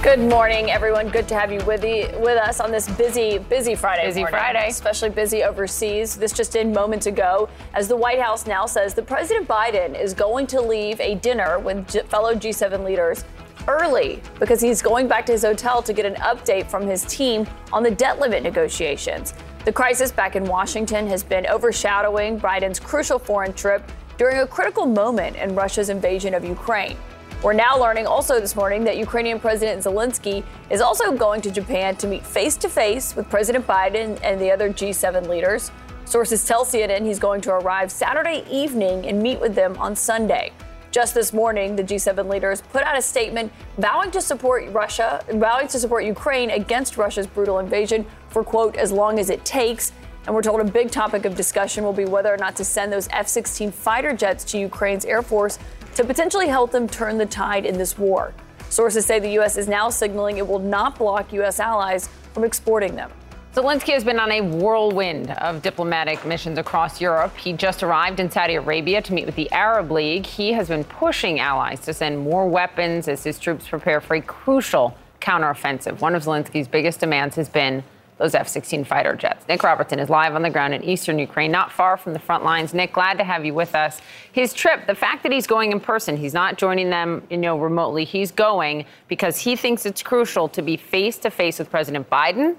Good morning, everyone. Good to have you with, the, with us on this busy, busy Friday. Busy morning, Friday. Especially busy overseas. This just in moments ago, as the White House now says that President Biden is going to leave a dinner with G- fellow G7 leaders early because he's going back to his hotel to get an update from his team on the debt limit negotiations. The crisis back in Washington has been overshadowing Biden's crucial foreign trip during a critical moment in Russia's invasion of Ukraine. We're now learning also this morning that Ukrainian President Zelensky is also going to Japan to meet face to face with President Biden and the other G7 leaders. Sources tell CNN he's going to arrive Saturday evening and meet with them on Sunday. Just this morning, the G7 leaders put out a statement vowing to support Russia, vowing to support Ukraine against Russia's brutal invasion for, quote, as long as it takes. And we're told a big topic of discussion will be whether or not to send those F 16 fighter jets to Ukraine's Air Force to potentially help them turn the tide in this war. Sources say the U.S. is now signaling it will not block U.S. allies from exporting them. Zelensky has been on a whirlwind of diplomatic missions across Europe. He just arrived in Saudi Arabia to meet with the Arab League. He has been pushing allies to send more weapons as his troops prepare for a crucial counteroffensive. One of Zelensky's biggest demands has been those F 16 fighter jets. Nick Robertson is live on the ground in eastern Ukraine, not far from the front lines. Nick, glad to have you with us. His trip, the fact that he's going in person, he's not joining them, you know, remotely. He's going because he thinks it's crucial to be face to face with President Biden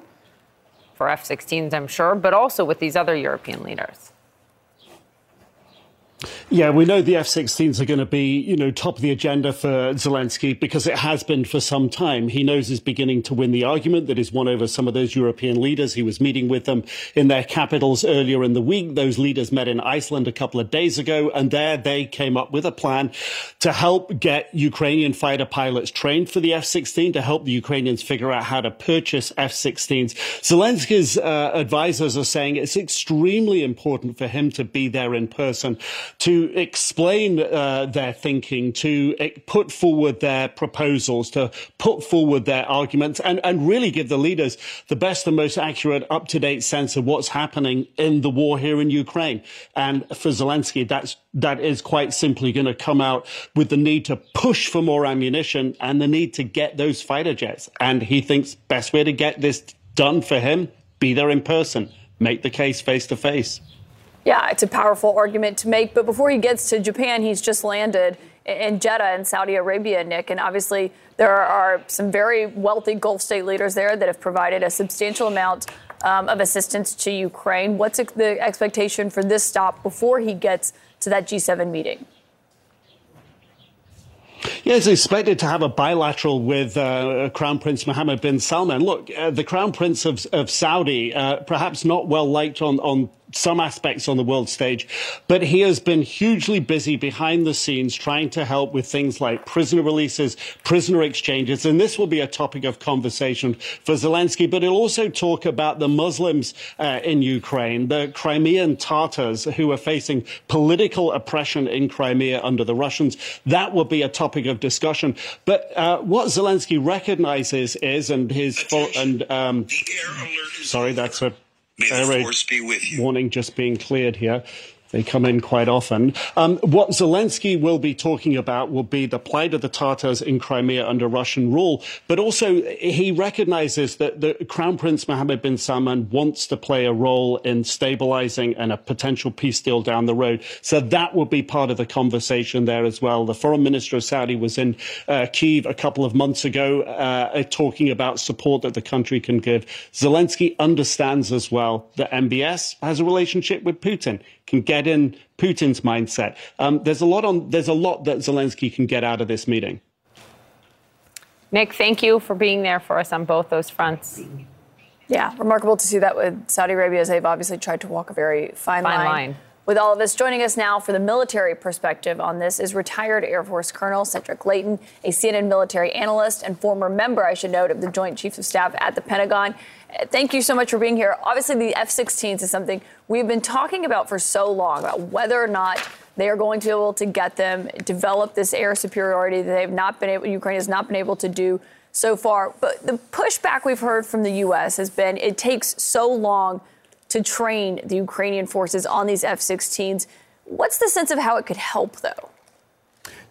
for F 16s, I'm sure, but also with these other European leaders. Yeah, we know the F-16s are going to be, you know, top of the agenda for Zelensky because it has been for some time. He knows he's beginning to win the argument that he's won over some of those European leaders. He was meeting with them in their capitals earlier in the week. Those leaders met in Iceland a couple of days ago, and there they came up with a plan to help get Ukrainian fighter pilots trained for the F-16, to help the Ukrainians figure out how to purchase F-16s. Zelensky's uh, advisors are saying it's extremely important for him to be there in person to explain uh, their thinking, to uh, put forward their proposals, to put forward their arguments, and, and really give the leaders the best and most accurate, up to date sense of what's happening in the war here in Ukraine. And for Zelensky, that's that is quite simply going to come out with the need to push for more ammunition and the need to get those fighter jets. And he thinks best way to get this done for him, be there in person, make the case face to face. Yeah, it's a powerful argument to make. But before he gets to Japan, he's just landed in Jeddah in Saudi Arabia, Nick. And obviously, there are some very wealthy Gulf state leaders there that have provided a substantial amount um, of assistance to Ukraine. What's the expectation for this stop before he gets to that G7 meeting? Yeah, he's expected to have a bilateral with uh, Crown Prince Mohammed bin Salman. Look, uh, the Crown Prince of, of Saudi, uh, perhaps not well liked on, on some aspects on the world stage, but he has been hugely busy behind the scenes trying to help with things like prisoner releases, prisoner exchanges, and this will be a topic of conversation for Zelensky. But he'll also talk about the Muslims uh, in Ukraine, the Crimean Tatars who are facing political oppression in Crimea under the Russians. That will be a topic of discussion. But uh, what Zelensky recognizes is, and his and um, sorry, that's a May the force be with you. Warning just being cleared here. They come in quite often. Um, what Zelensky will be talking about will be the plight of the Tatars in Crimea under Russian rule, but also he recognizes that the Crown Prince Mohammed bin Salman wants to play a role in stabilizing and a potential peace deal down the road. So that will be part of the conversation there as well. The foreign minister of Saudi was in uh, Kiev a couple of months ago uh, talking about support that the country can give. Zelensky understands as well that MBS has a relationship with Putin can get in Putin's mindset. Um, there's a lot on. There's a lot that Zelensky can get out of this meeting. Nick, thank you for being there for us on both those fronts. Yeah, remarkable to see that with Saudi Arabia, as they've obviously tried to walk a very fine, fine line. line. With all of us joining us now for the military perspective on this is retired Air Force Colonel Cedric Leighton, a CNN military analyst and former member, I should note, of the Joint Chiefs of Staff at the Pentagon. Uh, thank you so much for being here. Obviously, the F 16s is something we've been talking about for so long about whether or not they are going to be able to get them, develop this air superiority that they've not been able, Ukraine has not been able to do so far. But the pushback we've heard from the U.S. has been it takes so long to train the Ukrainian forces on these F 16s. What's the sense of how it could help, though?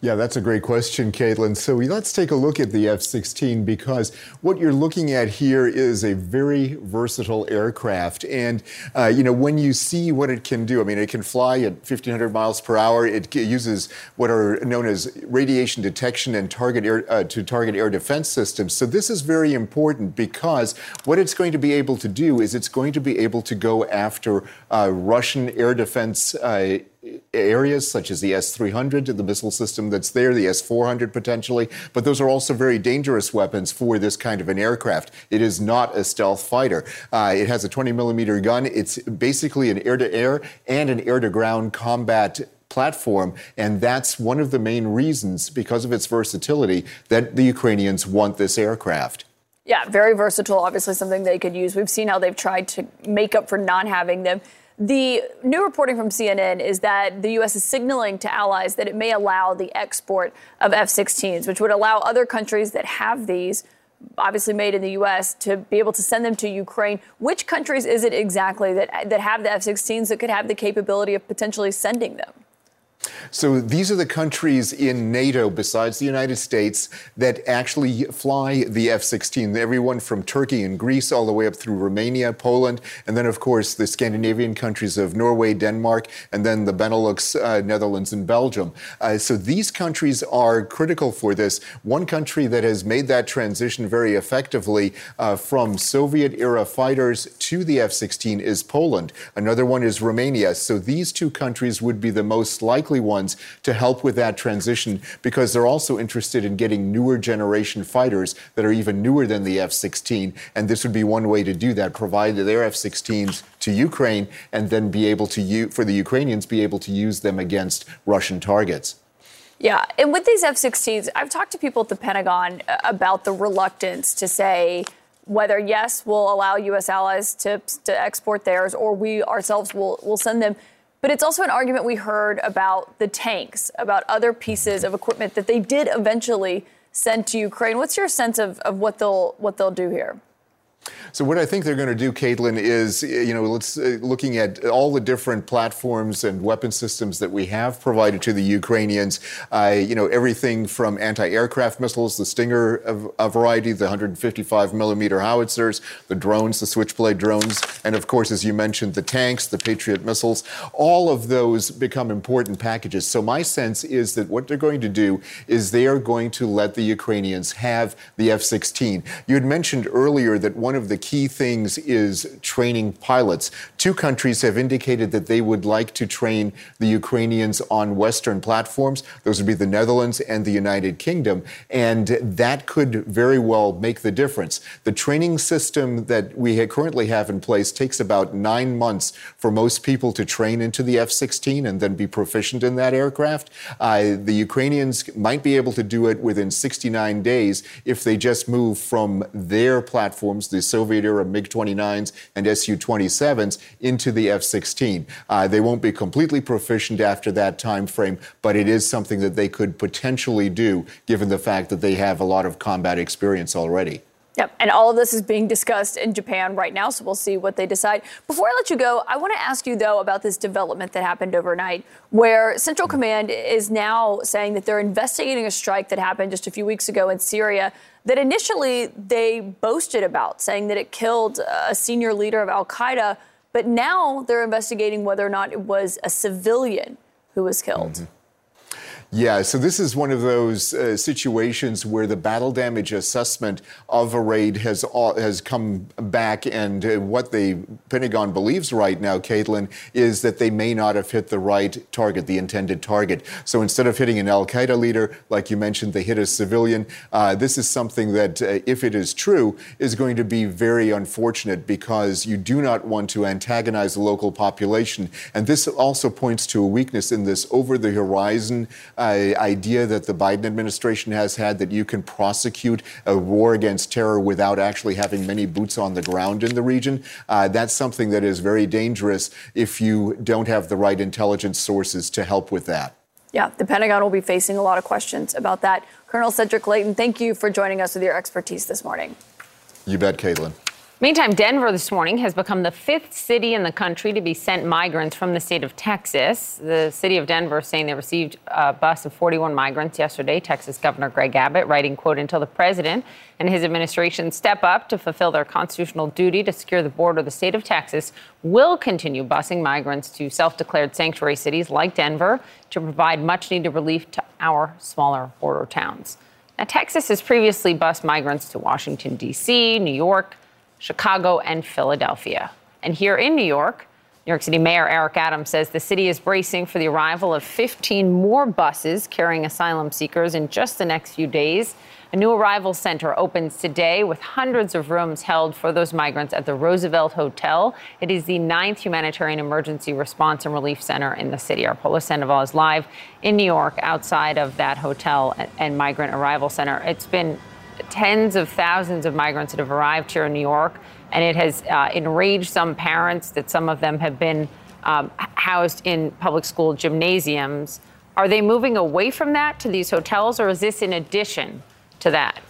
Yeah, that's a great question, Caitlin. So let's take a look at the F 16 because what you're looking at here is a very versatile aircraft. And, uh, you know, when you see what it can do, I mean, it can fly at 1,500 miles per hour. It uses what are known as radiation detection and target air, uh, to target air defense systems. So this is very important because what it's going to be able to do is it's going to be able to go after uh, Russian air defense uh, areas such as the S 300, the missile system that's there, the S 400 potentially, but those are also very dangerous weapons for this kind of an aircraft. It is not a stealth fighter. Uh, it has a 20 millimeter gun. It's basically an air to air and an air to ground combat platform. And that's one of the main reasons, because of its versatility, that the Ukrainians want this aircraft. Yeah, very versatile. Obviously, something they could use. We've seen how they've tried to make up for not having them. The new reporting from CNN is that the U.S. is signaling to allies that it may allow the export of F 16s, which would allow other countries that have these, obviously made in the U.S., to be able to send them to Ukraine. Which countries is it exactly that, that have the F 16s that could have the capability of potentially sending them? So these are the countries in NATO, besides the United States, that actually fly the F 16. Everyone from Turkey and Greece all the way up through Romania, Poland, and then, of course, the Scandinavian countries of Norway, Denmark, and then the Benelux, uh, Netherlands, and Belgium. Uh, so these countries are critical for this. One country that has made that transition very effectively uh, from Soviet era fighters to the F 16 is Poland. Another one is Romania. So these two countries would be the most likely likely ones to help with that transition because they're also interested in getting newer generation fighters that are even newer than the F 16. And this would be one way to do that, provide their F 16s to Ukraine and then be able to, for the Ukrainians, be able to use them against Russian targets. Yeah, and with these F 16s, I've talked to people at the Pentagon uh, about the reluctance to say, whether yes, we'll allow U.S. allies to, to export theirs, or we ourselves will will send them But it's also an argument we heard about the tanks, about other pieces of equipment that they did eventually send to Ukraine. What's your sense of, of what they'll what they'll do here? So what I think they're going to do, Caitlin, is you know let's uh, looking at all the different platforms and weapon systems that we have provided to the Ukrainians. Uh, you know everything from anti-aircraft missiles, the Stinger of, of variety, the 155 millimeter howitzers, the drones, the Switchblade drones, and of course, as you mentioned, the tanks, the Patriot missiles. All of those become important packages. So my sense is that what they're going to do is they are going to let the Ukrainians have the F-16. You had mentioned earlier that one of the key things is training pilots. Two countries have indicated that they would like to train the Ukrainians on Western platforms. Those would be the Netherlands and the United Kingdom. And that could very well make the difference. The training system that we currently have in place takes about nine months for most people to train into the F 16 and then be proficient in that aircraft. Uh, the Ukrainians might be able to do it within 69 days if they just move from their platforms, the Soviet era MiG 29s and Su 27s into the F 16. Uh, they won't be completely proficient after that time frame, but it is something that they could potentially do given the fact that they have a lot of combat experience already. Yep, and all of this is being discussed in Japan right now, so we'll see what they decide. Before I let you go, I want to ask you, though, about this development that happened overnight, where Central Command is now saying that they're investigating a strike that happened just a few weeks ago in Syria that initially they boasted about, saying that it killed a senior leader of Al Qaeda, but now they're investigating whether or not it was a civilian who was killed. Mm-hmm. Yeah, so this is one of those uh, situations where the battle damage assessment of a raid has all, has come back, and uh, what the Pentagon believes right now, Caitlin, is that they may not have hit the right target, the intended target. So instead of hitting an Al Qaeda leader, like you mentioned, they hit a civilian. Uh, this is something that, uh, if it is true, is going to be very unfortunate because you do not want to antagonize the local population, and this also points to a weakness in this over-the-horizon uh, idea that the Biden administration has had that you can prosecute a war against terror without actually having many boots on the ground in the region. Uh, that's something that is very dangerous if you don't have the right intelligence sources to help with that. Yeah, the Pentagon will be facing a lot of questions about that. Colonel Cedric Leighton, thank you for joining us with your expertise this morning. You bet, Caitlin. Meantime, Denver this morning has become the fifth city in the country to be sent migrants from the state of Texas. The city of Denver saying they received a bus of 41 migrants yesterday. Texas Governor Greg Abbott writing, quote, until the president and his administration step up to fulfill their constitutional duty to secure the border, the state of Texas will continue busing migrants to self-declared sanctuary cities like Denver to provide much needed relief to our smaller border towns. Now, Texas has previously bused migrants to Washington, D.C., New York, Chicago, and Philadelphia. And here in New York, New York City Mayor Eric Adams says the city is bracing for the arrival of 15 more buses carrying asylum seekers in just the next few days. A new arrival center opens today with hundreds of rooms held for those migrants at the Roosevelt Hotel. It is the ninth humanitarian emergency response and relief center in the city. Our Polo Sandoval is live in New York outside of that hotel and migrant arrival center. It's been tens of thousands of migrants that have arrived here in New York, and it has uh, enraged some parents that some of them have been um, housed in public school gymnasiums. Are they moving away from that to these hotels, or is this in addition to that?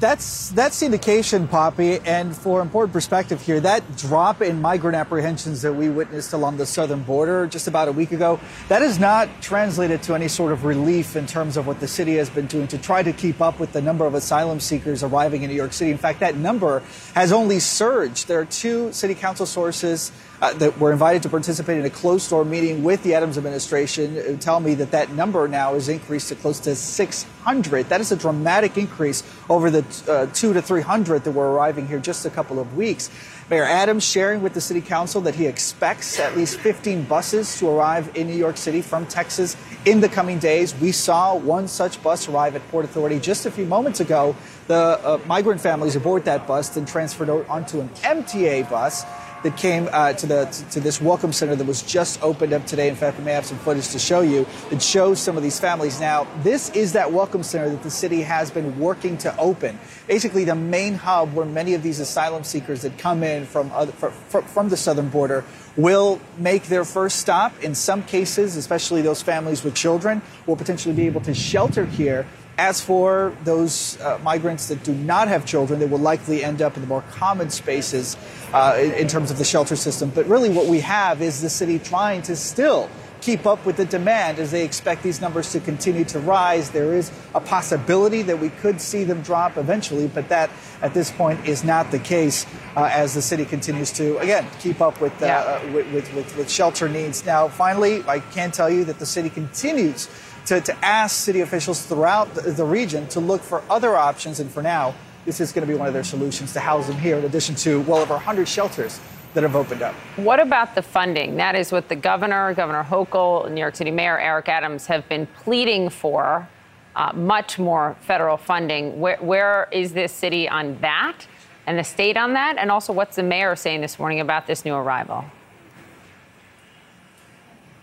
That's that's the indication, Poppy. And for important perspective here, that drop in migrant apprehensions that we witnessed along the southern border just about a week ago, that is not translated to any sort of relief in terms of what the city has been doing to try to keep up with the number of asylum seekers arriving in New York City. In fact, that number has only surged. There are two city council sources uh, that were invited to participate in a closed door meeting with the Adams administration tell me that that number now is increased to close to 600. That is a dramatic increase over the uh, two to 300 that were arriving here just a couple of weeks. Mayor Adams sharing with the city council that he expects at least 15 buses to arrive in New York City from Texas in the coming days. We saw one such bus arrive at Port Authority just a few moments ago. The uh, migrant families aboard that bus then transferred onto an MTA bus that came uh, to the to this welcome center that was just opened up today. In fact, we may have some footage to show you that shows some of these families. Now, this is that welcome center that the city has been working to open. Basically, the main hub where many of these asylum seekers that come in from other, from, from the southern border will make their first stop. In some cases, especially those families with children, will potentially be able to shelter here as for those uh, migrants that do not have children, they will likely end up in the more common spaces uh, in, in terms of the shelter system. But really, what we have is the city trying to still keep up with the demand as they expect these numbers to continue to rise. There is a possibility that we could see them drop eventually, but that at this point is not the case uh, as the city continues to, again, keep up with, uh, yeah. with, with, with, with shelter needs. Now, finally, I can tell you that the city continues to, to ask city officials throughout the, the region to look for other options. And for now, this is going to be one of their solutions to house them here, in addition to well over 100 shelters that have opened up. What about the funding? That is what the governor, Governor Hochul, New York City Mayor Eric Adams have been pleading for uh, much more federal funding. Where, where is this city on that and the state on that? And also, what's the mayor saying this morning about this new arrival?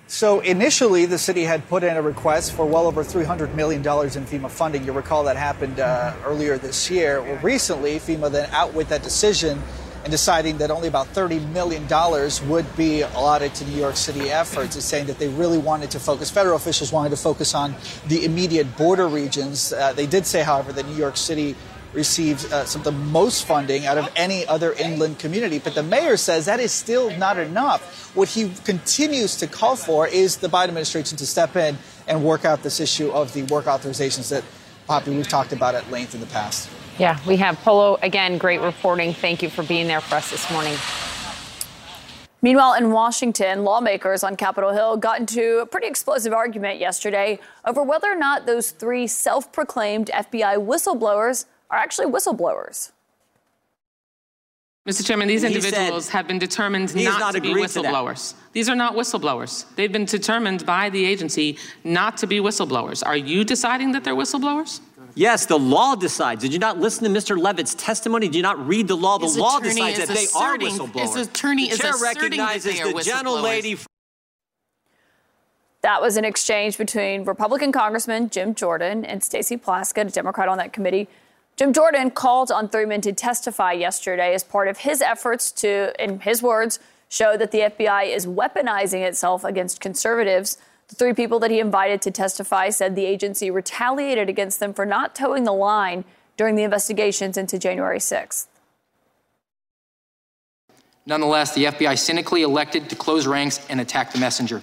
So initially, the city had put in a request for well over $300 million in FEMA funding. You recall that happened uh, earlier this year. Well, recently, FEMA then out with that decision and deciding that only about $30 million would be allotted to New York City efforts. It's saying that they really wanted to focus, federal officials wanted to focus on the immediate border regions. Uh, they did say, however, that New York City received uh, some of the most funding out of any other inland community. But the mayor says that is still not enough. What he continues to call for is the Biden administration to step in and work out this issue of the work authorizations that, Poppy, we've talked about at length in the past. Yeah, we have Polo again. Great reporting. Thank you for being there for us this morning. Meanwhile, in Washington, lawmakers on Capitol Hill got into a pretty explosive argument yesterday over whether or not those three self proclaimed FBI whistleblowers are actually whistleblowers. Mr. Chairman, these individuals have been determined not, not, to be whistleblowers. To these are not whistleblowers. They've been determined by the agency not to be whistleblowers. Are you deciding that they're whistleblowers? Yes, the law decides. Did you not listen to Mr. Levitt's testimony? Did you not read the law? The his law decides that they are whistleblowers. His attorney the chair is recognizes the gentle lady. That was an exchange between Republican Congressman Jim Jordan and Stacey Plaskett, a Democrat on that committee. Jim Jordan called on three men to testify yesterday as part of his efforts to, in his words, show that the FBI is weaponizing itself against conservatives. The three people that he invited to testify said the agency retaliated against them for not toeing the line during the investigations into January 6th. Nonetheless, the FBI cynically elected to close ranks and attack the messenger.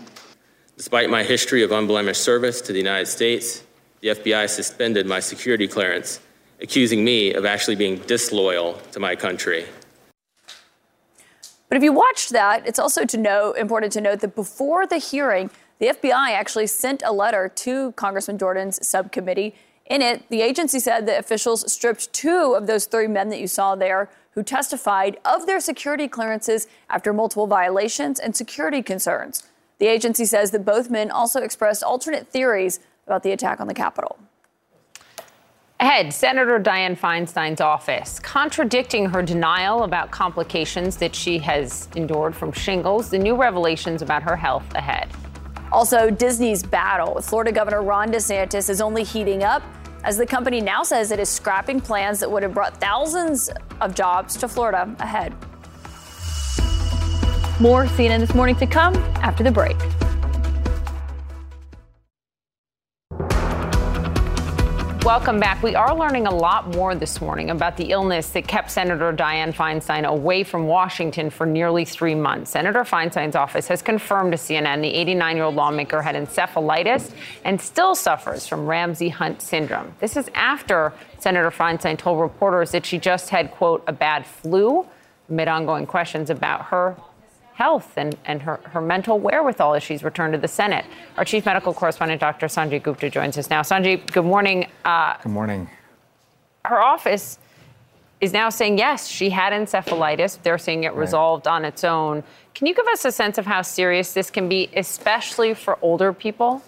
Despite my history of unblemished service to the United States, the FBI suspended my security clearance accusing me of actually being disloyal to my country. But if you watched that, it's also to know, important to note that before the hearing, the FBI actually sent a letter to Congressman Jordan's subcommittee. In it, the agency said that officials stripped two of those three men that you saw there who testified of their security clearances after multiple violations and security concerns. The agency says that both men also expressed alternate theories about the attack on the Capitol. Ahead, Senator Dianne Feinstein's office contradicting her denial about complications that she has endured from shingles, the new revelations about her health ahead. Also, Disney's battle with Florida Governor Ron DeSantis is only heating up as the company now says it is scrapping plans that would have brought thousands of jobs to Florida ahead. More CNN this morning to come after the break. Welcome back. We are learning a lot more this morning about the illness that kept Senator Dianne Feinstein away from Washington for nearly three months. Senator Feinstein's office has confirmed to CNN the 89 year old lawmaker had encephalitis and still suffers from Ramsay Hunt syndrome. This is after Senator Feinstein told reporters that she just had, quote, a bad flu amid ongoing questions about her health and, and her, her mental wherewithal as she's returned to the Senate. Our chief medical correspondent, Dr. Sanjay Gupta, joins us now. Sanjay, good morning. Uh, good morning. Her office is now saying, yes, she had encephalitis. They're seeing it resolved right. on its own. Can you give us a sense of how serious this can be, especially for older people?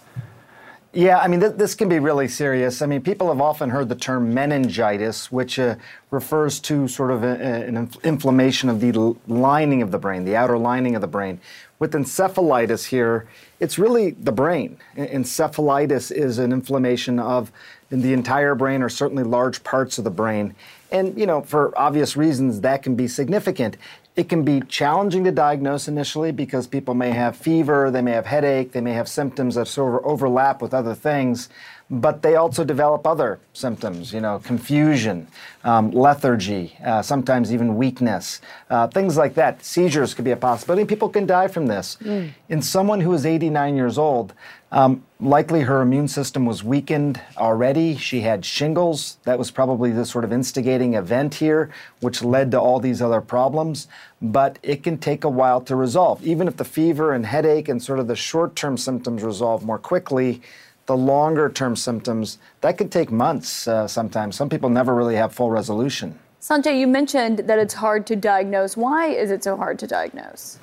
Yeah, I mean, th- this can be really serious. I mean, people have often heard the term meningitis, which uh, refers to sort of a, a, an inflammation of the l- lining of the brain, the outer lining of the brain. With encephalitis here, it's really the brain. Encephalitis is an inflammation of the entire brain or certainly large parts of the brain. And, you know, for obvious reasons, that can be significant. It can be challenging to diagnose initially because people may have fever, they may have headache, they may have symptoms that sort of overlap with other things, but they also develop other symptoms, you know, confusion, um, lethargy, uh, sometimes even weakness, uh, things like that. Seizures could be a possibility. People can die from this. Mm. In someone who is 89 years old, um, likely her immune system was weakened already. She had shingles. That was probably the sort of instigating event here, which led to all these other problems. But it can take a while to resolve. Even if the fever and headache and sort of the short term symptoms resolve more quickly, the longer term symptoms, that could take months uh, sometimes. Some people never really have full resolution. Sanjay, you mentioned that it's hard to diagnose. Why is it so hard to diagnose?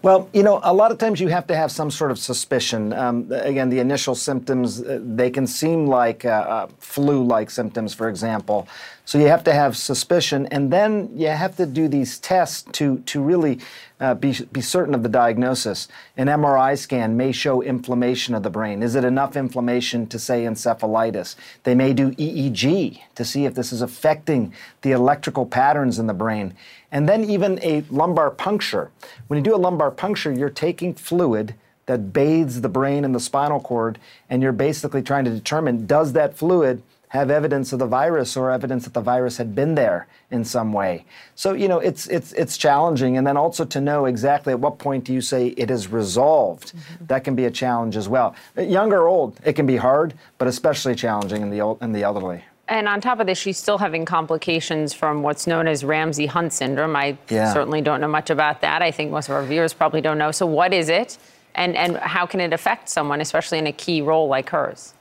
Well, you know, a lot of times you have to have some sort of suspicion. Um, again, the initial symptoms, uh, they can seem like uh, uh, flu like symptoms, for example. So you have to have suspicion, and then you have to do these tests to, to really uh, be, be certain of the diagnosis. An MRI scan may show inflammation of the brain. Is it enough inflammation to say encephalitis? They may do EEG to see if this is affecting the electrical patterns in the brain. And then even a lumbar puncture. When you do a lumbar puncture, you're taking fluid that bathes the brain and the spinal cord, and you're basically trying to determine does that fluid have evidence of the virus or evidence that the virus had been there in some way. So, you know, it's it's it's challenging and then also to know exactly at what point do you say it is resolved. Mm-hmm. That can be a challenge as well. Young or old, it can be hard, but especially challenging in the old, in the elderly. And on top of this, she's still having complications from what's known as Ramsay Hunt syndrome. I yeah. certainly don't know much about that. I think most of our viewers probably don't know. So, what is it? And, and how can it affect someone, especially in a key role like hers?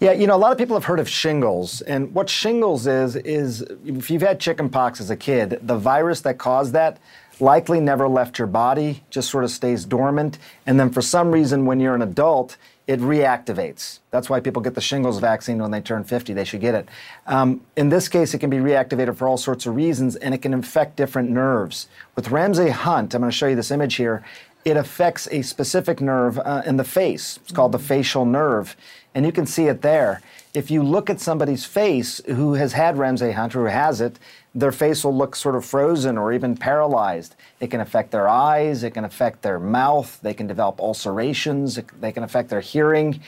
Yeah, you know, a lot of people have heard of shingles. And what shingles is, is if you've had chickenpox as a kid, the virus that caused that likely never left your body, just sort of stays dormant. And then for some reason, when you're an adult, it reactivates. That's why people get the shingles vaccine when they turn 50. They should get it. Um, in this case, it can be reactivated for all sorts of reasons, and it can infect different nerves. With Ramsay Hunt, I'm going to show you this image here. It affects a specific nerve uh, in the face. It's called the facial nerve, and you can see it there. If you look at somebody's face who has had Ramsay Hunt or who has it, their face will look sort of frozen or even paralyzed. It can affect their eyes, it can affect their mouth, they can develop ulcerations, they can affect their hearing.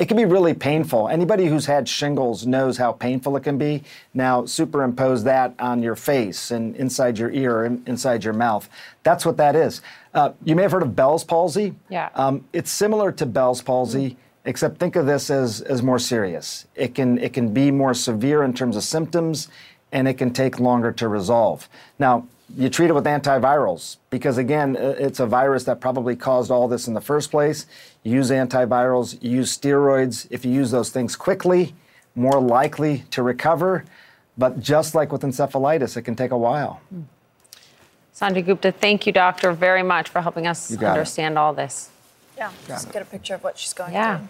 It can be really painful. Anybody who's had shingles knows how painful it can be. Now, superimpose that on your face and inside your ear and inside your mouth. That's what that is. Uh, you may have heard of Bell's palsy. Yeah. Um, it's similar to Bell's palsy. Mm-hmm except think of this as, as more serious. It can, it can be more severe in terms of symptoms and it can take longer to resolve. Now, you treat it with antivirals because, again, it's a virus that probably caused all this in the first place. You use antivirals, you use steroids. If you use those things quickly, more likely to recover. But just like with encephalitis, it can take a while. Hmm. Sanjay Gupta, thank you, doctor, very much for helping us understand it. all this. Yeah, just get a picture of what she's going yeah. through.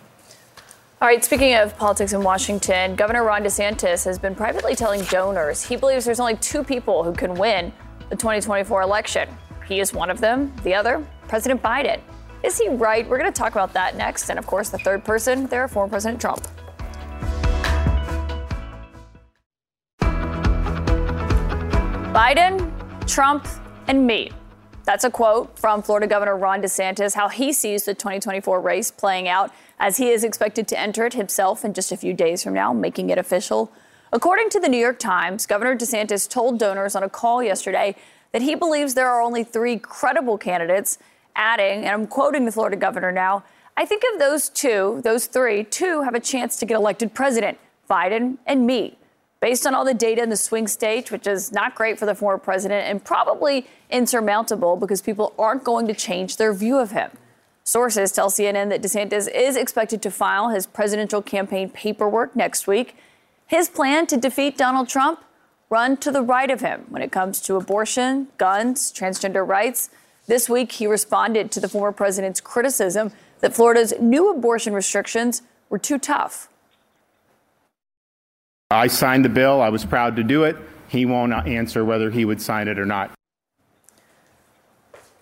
All right, speaking of politics in Washington, Governor Ron DeSantis has been privately telling donors he believes there's only two people who can win the 2024 election. He is one of them, the other, President Biden. Is he right? We're going to talk about that next. And of course, the third person there, former President Trump. Biden, Trump, and me. That's a quote from Florida Governor Ron DeSantis, how he sees the 2024 race playing out as he is expected to enter it himself in just a few days from now, making it official. According to the New York Times, Governor DeSantis told donors on a call yesterday that he believes there are only three credible candidates, adding, and I'm quoting the Florida governor now, I think of those two, those three, two have a chance to get elected president Biden and me. Based on all the data in the swing state, which is not great for the former president and probably insurmountable because people aren't going to change their view of him. Sources tell CNN that DeSantis is expected to file his presidential campaign paperwork next week. His plan to defeat Donald Trump run to the right of him when it comes to abortion, guns, transgender rights. This week, he responded to the former president's criticism that Florida's new abortion restrictions were too tough. I signed the bill. I was proud to do it. He won't answer whether he would sign it or not.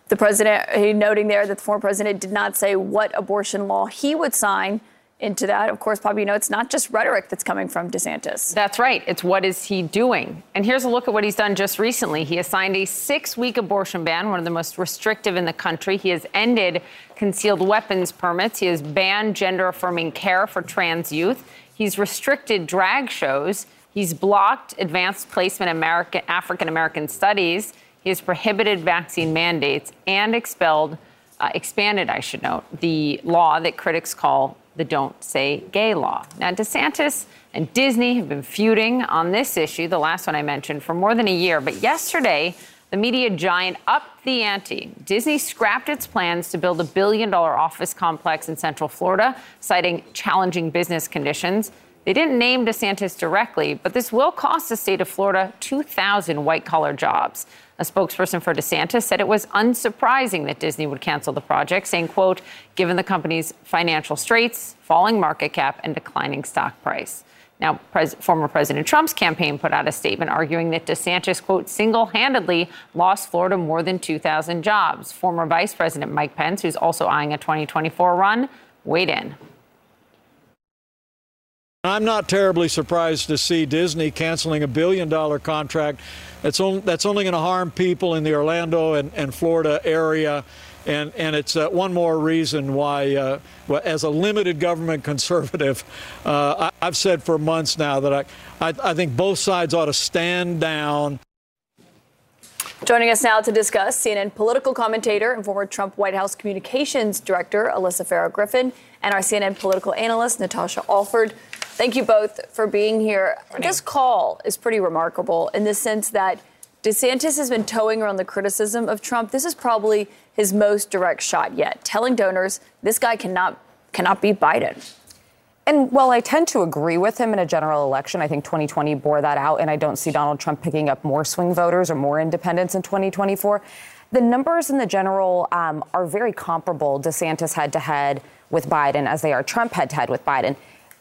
The president, he noting there that the former president did not say what abortion law he would sign into that. Of course, Bobby, you know, it's not just rhetoric that's coming from DeSantis. That's right. It's what is he doing? And here's a look at what he's done just recently. He has signed a six week abortion ban, one of the most restrictive in the country. He has ended concealed weapons permits. He has banned gender affirming care for trans youth. He's restricted drag shows. He's blocked advanced placement American, African American studies. He has prohibited vaccine mandates and expelled, uh, expanded, I should note, the law that critics call the Don't Say Gay law. Now, DeSantis and Disney have been feuding on this issue, the last one I mentioned, for more than a year. But yesterday, the media giant upped the ante. Disney scrapped its plans to build a billion dollar office complex in Central Florida, citing challenging business conditions. They didn't name DeSantis directly, but this will cost the state of Florida 2,000 white collar jobs. A spokesperson for DeSantis said it was unsurprising that Disney would cancel the project, saying, quote, given the company's financial straits, falling market cap, and declining stock price. Now, pres- former President Trump's campaign put out a statement arguing that DeSantis, quote, single handedly lost Florida more than 2,000 jobs. Former Vice President Mike Pence, who's also eyeing a 2024 run, weighed in. I'm not terribly surprised to see Disney canceling a billion dollar contract that's, on, that's only going to harm people in the Orlando and, and Florida area. And, and it's uh, one more reason why, uh, as a limited government conservative, uh, I, have said for months now that I, I, I think both sides ought to stand down. Joining us now to discuss, CNN political commentator and former Trump White House communications director Alyssa Farah Griffin and our CNN political analyst Natasha Alford. Thank you both for being here. This call is pretty remarkable in the sense that DeSantis has been towing around the criticism of Trump. This is probably his most direct shot yet, telling donors this guy cannot cannot beat Biden. And while I tend to agree with him in a general election, I think 2020 bore that out, and I don't see Donald Trump picking up more swing voters or more independents in 2024. The numbers in the general um, are very comparable, DeSantis head to head with Biden, as they are Trump head to head with Biden.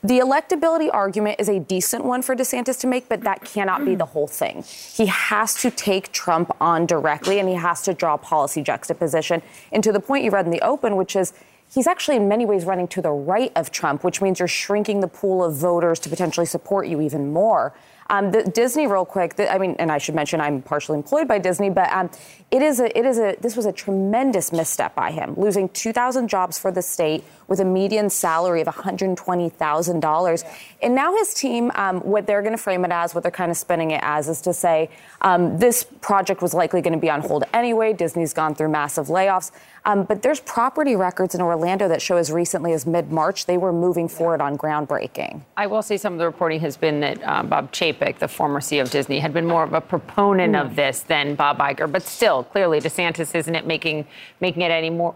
The electability argument is a decent one for DeSantis to make, but that cannot be the whole thing. He has to take Trump on directly and he has to draw policy juxtaposition. And to the point you read in the open, which is he's actually in many ways running to the right of Trump, which means you're shrinking the pool of voters to potentially support you even more. Um, the, Disney, real quick. The, I mean, and I should mention I'm partially employed by Disney, but um, it is a, it is a, this was a tremendous misstep by him, losing 2,000 jobs for the state with a median salary of $120,000. Yeah. And now his team, um, what they're going to frame it as, what they're kind of spinning it as, is to say um, this project was likely going to be on hold anyway. Disney's gone through massive layoffs. Um, but there's property records in Orlando that show as recently as mid March they were moving forward on groundbreaking. I will say some of the reporting has been that uh, Bob Chapek, the former CEO of Disney, had been more of a proponent mm. of this than Bob Iger. But still, clearly, DeSantis isn't it making making it any more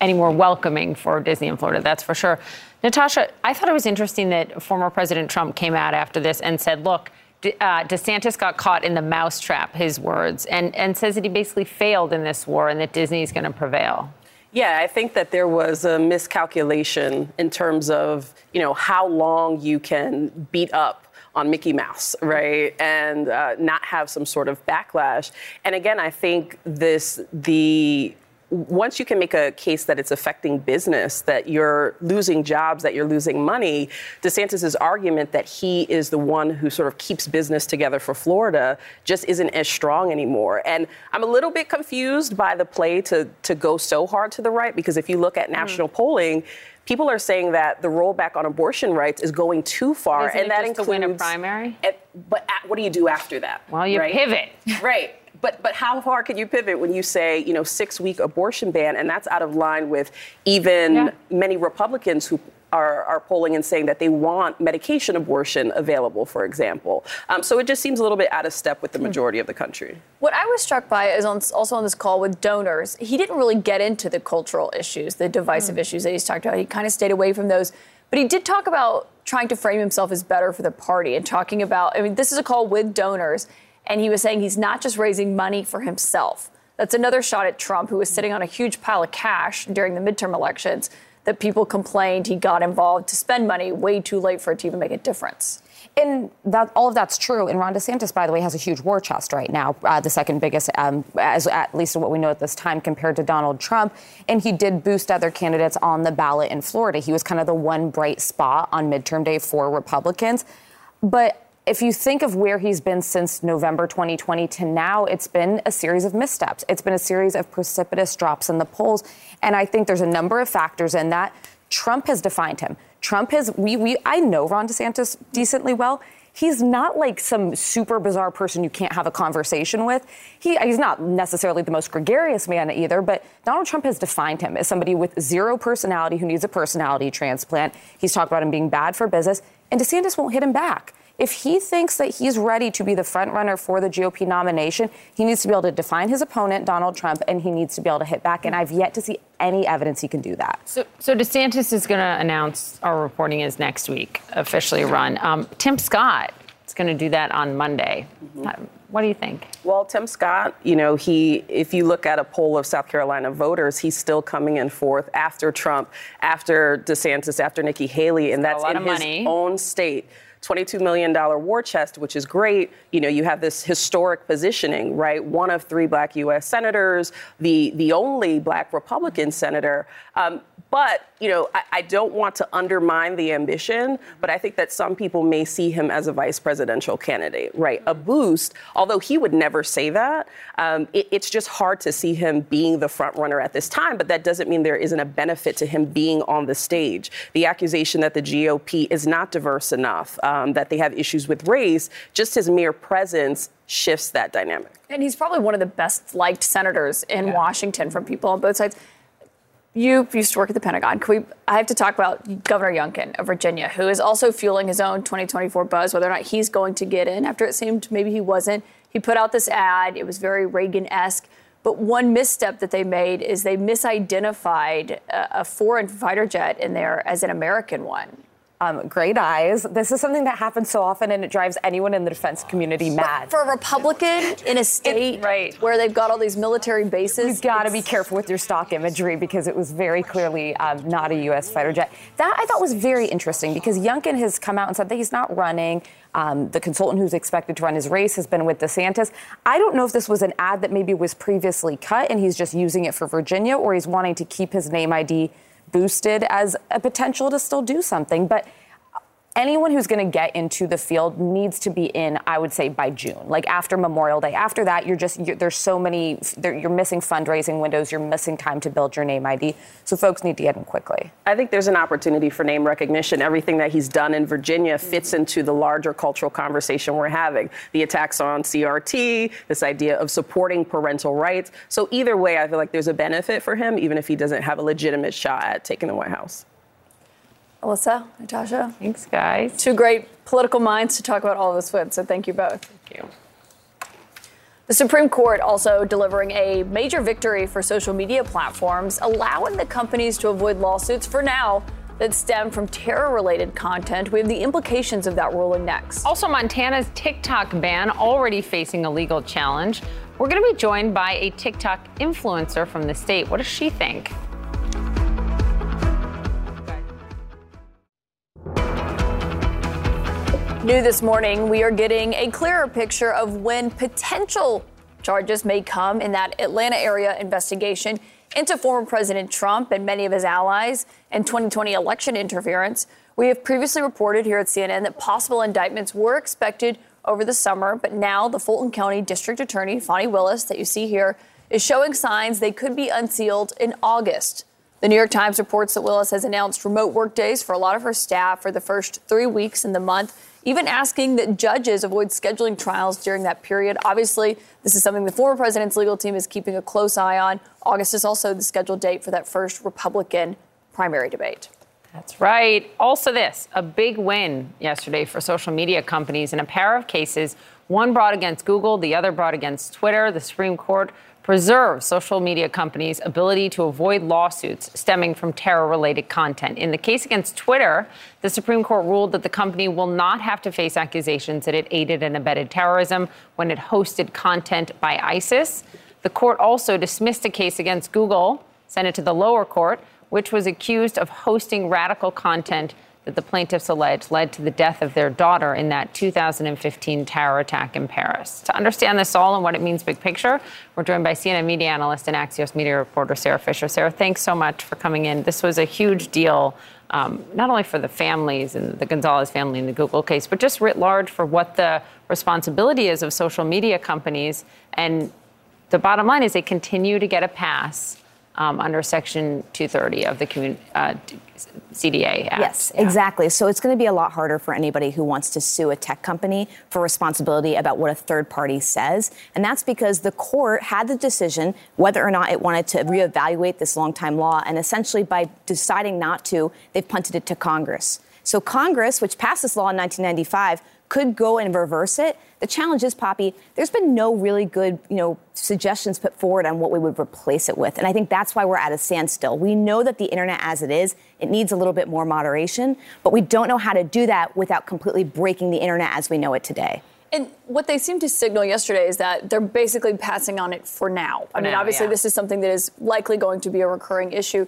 any more welcoming for Disney in Florida. That's for sure. Natasha, I thought it was interesting that former President Trump came out after this and said, "Look." uh, DeSantis got caught in the mousetrap, his words, and, and says that he basically failed in this war and that Disney is going to prevail. Yeah, I think that there was a miscalculation in terms of, you know, how long you can beat up on Mickey Mouse, right? And uh, not have some sort of backlash. And again, I think this, the once you can make a case that it's affecting business, that you're losing jobs, that you're losing money, DeSantis's argument that he is the one who sort of keeps business together for Florida just isn't as strong anymore. And I'm a little bit confused by the play to to go so hard to the right because if you look at mm-hmm. national mm. polling, people are saying that the rollback on abortion rights is going too far, Isn't and that includes to win a primary. At, but at, what do you do after that? Well, you right? pivot. right. But but how far can you pivot when you say you know six week abortion ban, and that's out of line with even yeah. many Republicans who are, are, polling and saying that they want medication abortion available, for example. Um, so it just seems a little bit out of step with the hmm. majority of the country. What I was struck by is on, also on this call with donors, he didn't really get into the cultural issues, the divisive mm. issues that he's talked about. He kind of stayed away from those. But he did talk about trying to frame himself as better for the party and talking about, I mean, this is a call with donors. And he was saying he's not just raising money for himself. That's another shot at Trump, who was sitting on a huge pile of cash during the midterm elections that people complained he got involved to spend money way too late for it to even make a difference. And that all of that's true. And Ron DeSantis, by the way, has a huge war chest right now, uh, the second biggest, um, as at least what we know at this time, compared to Donald Trump. And he did boost other candidates on the ballot in Florida. He was kind of the one bright spot on midterm day for Republicans. But if you think of where he's been since November 2020 to now, it's been a series of missteps. It's been a series of precipitous drops in the polls. And I think there's a number of factors in that. Trump has defined him. Trump has, we, we, I know Ron DeSantis decently well. He's not like some super bizarre person you can't have a conversation with. He, he's not necessarily the most gregarious man either, but Donald Trump has defined him as somebody with zero personality who needs a personality transplant. He's talked about him being bad for business, and DeSantis won't hit him back if he thinks that he's ready to be the front runner for the GOP nomination, he needs to be able to define his opponent, Donald Trump, and he needs to be able to hit back. And I've yet to see any evidence he can do that. So, so DeSantis is going to announce our reporting is next week, officially run. Um, Tim Scott is going to do that on Monday. Mm-hmm. What do you think? Well, Tim Scott, you know, he, if you look at a poll of South Carolina voters, he's still coming in fourth after Trump, after DeSantis, after Nikki Haley, and that's in his money. own state. $22 million war chest, which is great. You know, you have this historic positioning, right? One of three black U.S. senators, the, the only black Republican senator. Um, but, you know, I, I, don't want to undermine the ambition, but I think that some people may see him as a vice presidential candidate, right? A boost, although he would never say that. Um, it, it's just hard to see him being the front runner at this time, but that doesn't mean there isn't a benefit to him being on the stage. The accusation that the GOP is not diverse enough, um, that they have issues with race, just his mere presence shifts that dynamic. And he's probably one of the best liked senators in yeah. Washington from people on both sides. You used to work at the Pentagon. We, I have to talk about Governor Youngkin of Virginia, who is also fueling his own 2024 buzz, whether or not he's going to get in after it seemed maybe he wasn't. He put out this ad. It was very Reagan esque. But one misstep that they made is they misidentified a, a foreign fighter jet in there as an American one um, great eyes. This is something that happens so often, and it drives anyone in the defense community mad. For a Republican in a state it, right. where they've got all these military bases, you've got to be careful with your stock imagery because it was very clearly um, not a U.S. fighter jet. That I thought was very interesting because Youngkin has come out and said that he's not running. Um, the consultant who's expected to run his race has been with DeSantis. I don't know if this was an ad that maybe was previously cut and he's just using it for Virginia, or he's wanting to keep his name ID boosted as a potential to still do something. But anyone who's going to get into the field needs to be in, I would say, by June, like after Memorial Day. After that, you're just, you're, there's so many, you're missing fundraising windows, you're missing time to build your name ID. So folks need to get in quickly. I think there's an opportunity for name recognition. Everything that he's done in Virginia fits into the larger cultural conversation we're having. The attacks on CRT, this idea of supporting parental rights. So either way, I feel like there's a benefit for him, even if he doesn't have a legitimate shot at taking the White House. Alyssa, Natasha. Thanks, guys. Two great political minds to talk about all of this with, so thank you both. Thank you. The Supreme Court also delivering a major victory for social media platforms, allowing the companies to avoid lawsuits for now that stem from terror related content. We have the implications of that ruling next. Also, Montana's TikTok ban already facing a legal challenge. We're going to be joined by a TikTok influencer from the state. What does she think? New this morning, we are getting a clearer picture of when potential charges may come in that Atlanta area investigation into former President Trump and many of his allies and 2020 election interference. We have previously reported here at CNN that possible indictments were expected over the summer, but now the Fulton County District Attorney, Fani Willis, that you see here, is showing signs they could be unsealed in August. The New York Times reports that Willis has announced remote work days for a lot of her staff for the first three weeks in the month even asking that judges avoid scheduling trials during that period. Obviously, this is something the former president's legal team is keeping a close eye on. August is also the scheduled date for that first Republican primary debate. That's right. Also, this a big win yesterday for social media companies in a pair of cases. One brought against Google, the other brought against Twitter. The Supreme Court preserve social media companies' ability to avoid lawsuits stemming from terror related content. In the case against Twitter, the Supreme Court ruled that the company will not have to face accusations that it aided and abetted terrorism when it hosted content by ISIS. The court also dismissed a case against Google, sent it to the lower court, which was accused of hosting radical content that the plaintiffs allege led to the death of their daughter in that 2015 terror attack in Paris. To understand this all and what it means big picture, we're joined by CNN media analyst and Axios media reporter Sara Fischer. Sarah, thanks so much for coming in. This was a huge deal, um, not only for the families and the Gonzalez family in the Google case, but just writ large for what the responsibility is of social media companies. And the bottom line is they continue to get a pass um, under Section 230 of the commun- uh, CDA Act. Yes, yeah. exactly. So it's going to be a lot harder for anybody who wants to sue a tech company for responsibility about what a third party says. And that's because the court had the decision whether or not it wanted to reevaluate this long time law. And essentially, by deciding not to, they've punted it to Congress. So Congress, which passed this law in 1995, could go and reverse it. The challenge is, Poppy, there's been no really good, you know, suggestions put forward on what we would replace it with. And I think that's why we're at a standstill. We know that the internet as it is, it needs a little bit more moderation, but we don't know how to do that without completely breaking the internet as we know it today. And what they seem to signal yesterday is that they're basically passing on it for now. I mean, obviously, yeah. this is something that is likely going to be a recurring issue.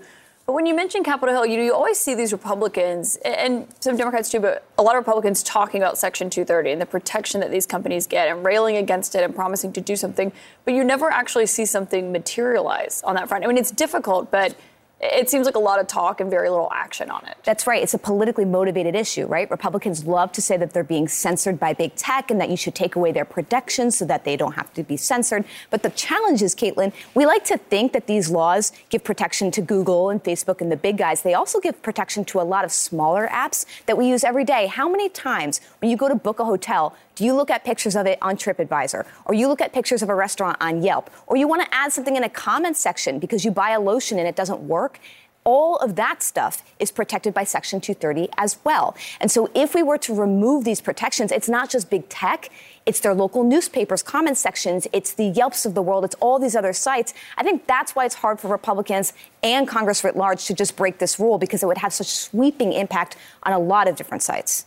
But when you mention Capitol Hill, you, know, you always see these Republicans and some Democrats too, but a lot of Republicans talking about Section 230 and the protection that these companies get and railing against it and promising to do something. But you never actually see something materialize on that front. I mean, it's difficult, but it seems like a lot of talk and very little action on it. That's right. It's a politically motivated issue, right? Republicans love to say that they're being censored by big tech and that you should take away their protections so that they don't have to be censored. But the challenge is, Kaitlan, we like to think that these laws give protection to Google and Facebook and the big guys. They also give protection to a lot of smaller apps that we use every day. How many times when you go to book a hotel, do you look at pictures of it on TripAdvisor? Or you look at pictures of a restaurant on Yelp? Or you want to add something in a comment section because you buy a lotion and it doesn't work? all of that stuff is protected by Section 230 as well. And so if we were to remove these protections, it's not just big tech, it's their local newspapers, comment sections, it's the Yelps of the world, it's all these other sites. I think that's why it's hard for Republicans and Congress writ large to just break this rule because it would have such sweeping impact on a lot of different sites.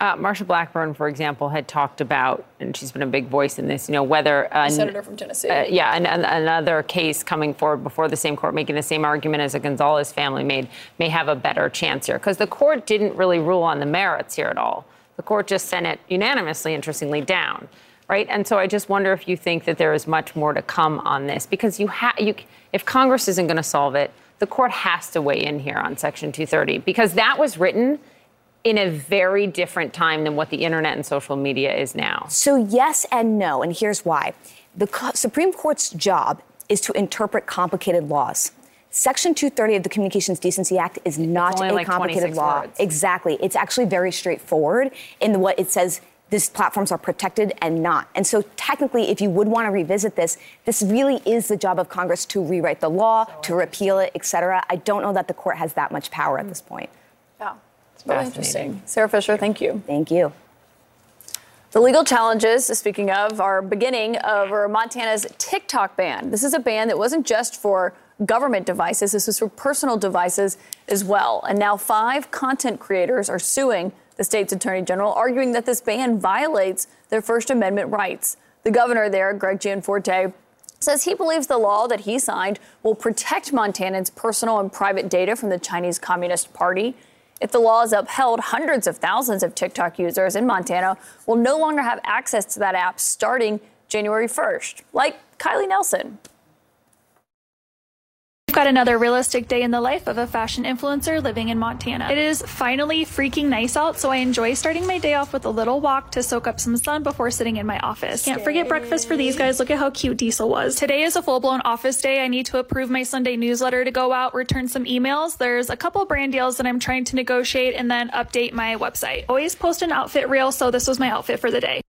Uh, Marsha Blackburn, for example, had talked about, and she's been a big voice in this, you know, whether. Uh, senator from Tennessee. Uh, yeah, and, and, another case coming forward before the same court making the same argument as the Gonzalez family made may have a better chance here. Because the court didn't really rule on the merits here at all. The court just sent it unanimously, interestingly, down. Right, and so I just wonder if you think that there is much more to come on this, because you have, you, if Congress isn't going to solve it, the court has to weigh in here on Section 230, because that was written in a very different time than what the internet and social media is now? So, yes and no. And here's why the Supreme Court's job is to interpret complicated laws. Section 230 of the Communications Decency Act is not a like complicated law. Words. Exactly. It's actually very straightforward in what it says these platforms are protected and not. And so technically, if you would want to revisit this, this really is the job of Congress to rewrite the law, to repeal it, et cetera. I don't know that the court has that much power at this point. It's really interesting. Sara Fischer, thank you. Thank you. The legal challenges, speaking of, are beginning over Montana's TikTok ban. This is a ban that wasn't just for government devices, this was for personal devices as well. And now five content creators are suing the state's attorney general, arguing that this ban violates their First Amendment rights. The governor there, Greg Gianforte, says he believes the law that he signed will protect Montanans' personal and private data from the Chinese Communist Party. If the law is upheld, hundreds of thousands of TikTok users in Montana will no longer have access to that app starting January 1st, like Kylie Nelson. We've got another realistic day in the life of a fashion influencer living in Montana. It is finally freaking nice out, so I enjoy starting my day off with a little walk to soak up some sun before sitting in my office. Can't forget breakfast for these guys. Look at how cute Diesel was. Today is a full blown office day. I need to approve my Sunday newsletter to go out, return some emails. There's a couple brand deals that I'm trying to negotiate, and then update my website. Always post an outfit reel, so this was my outfit for the day.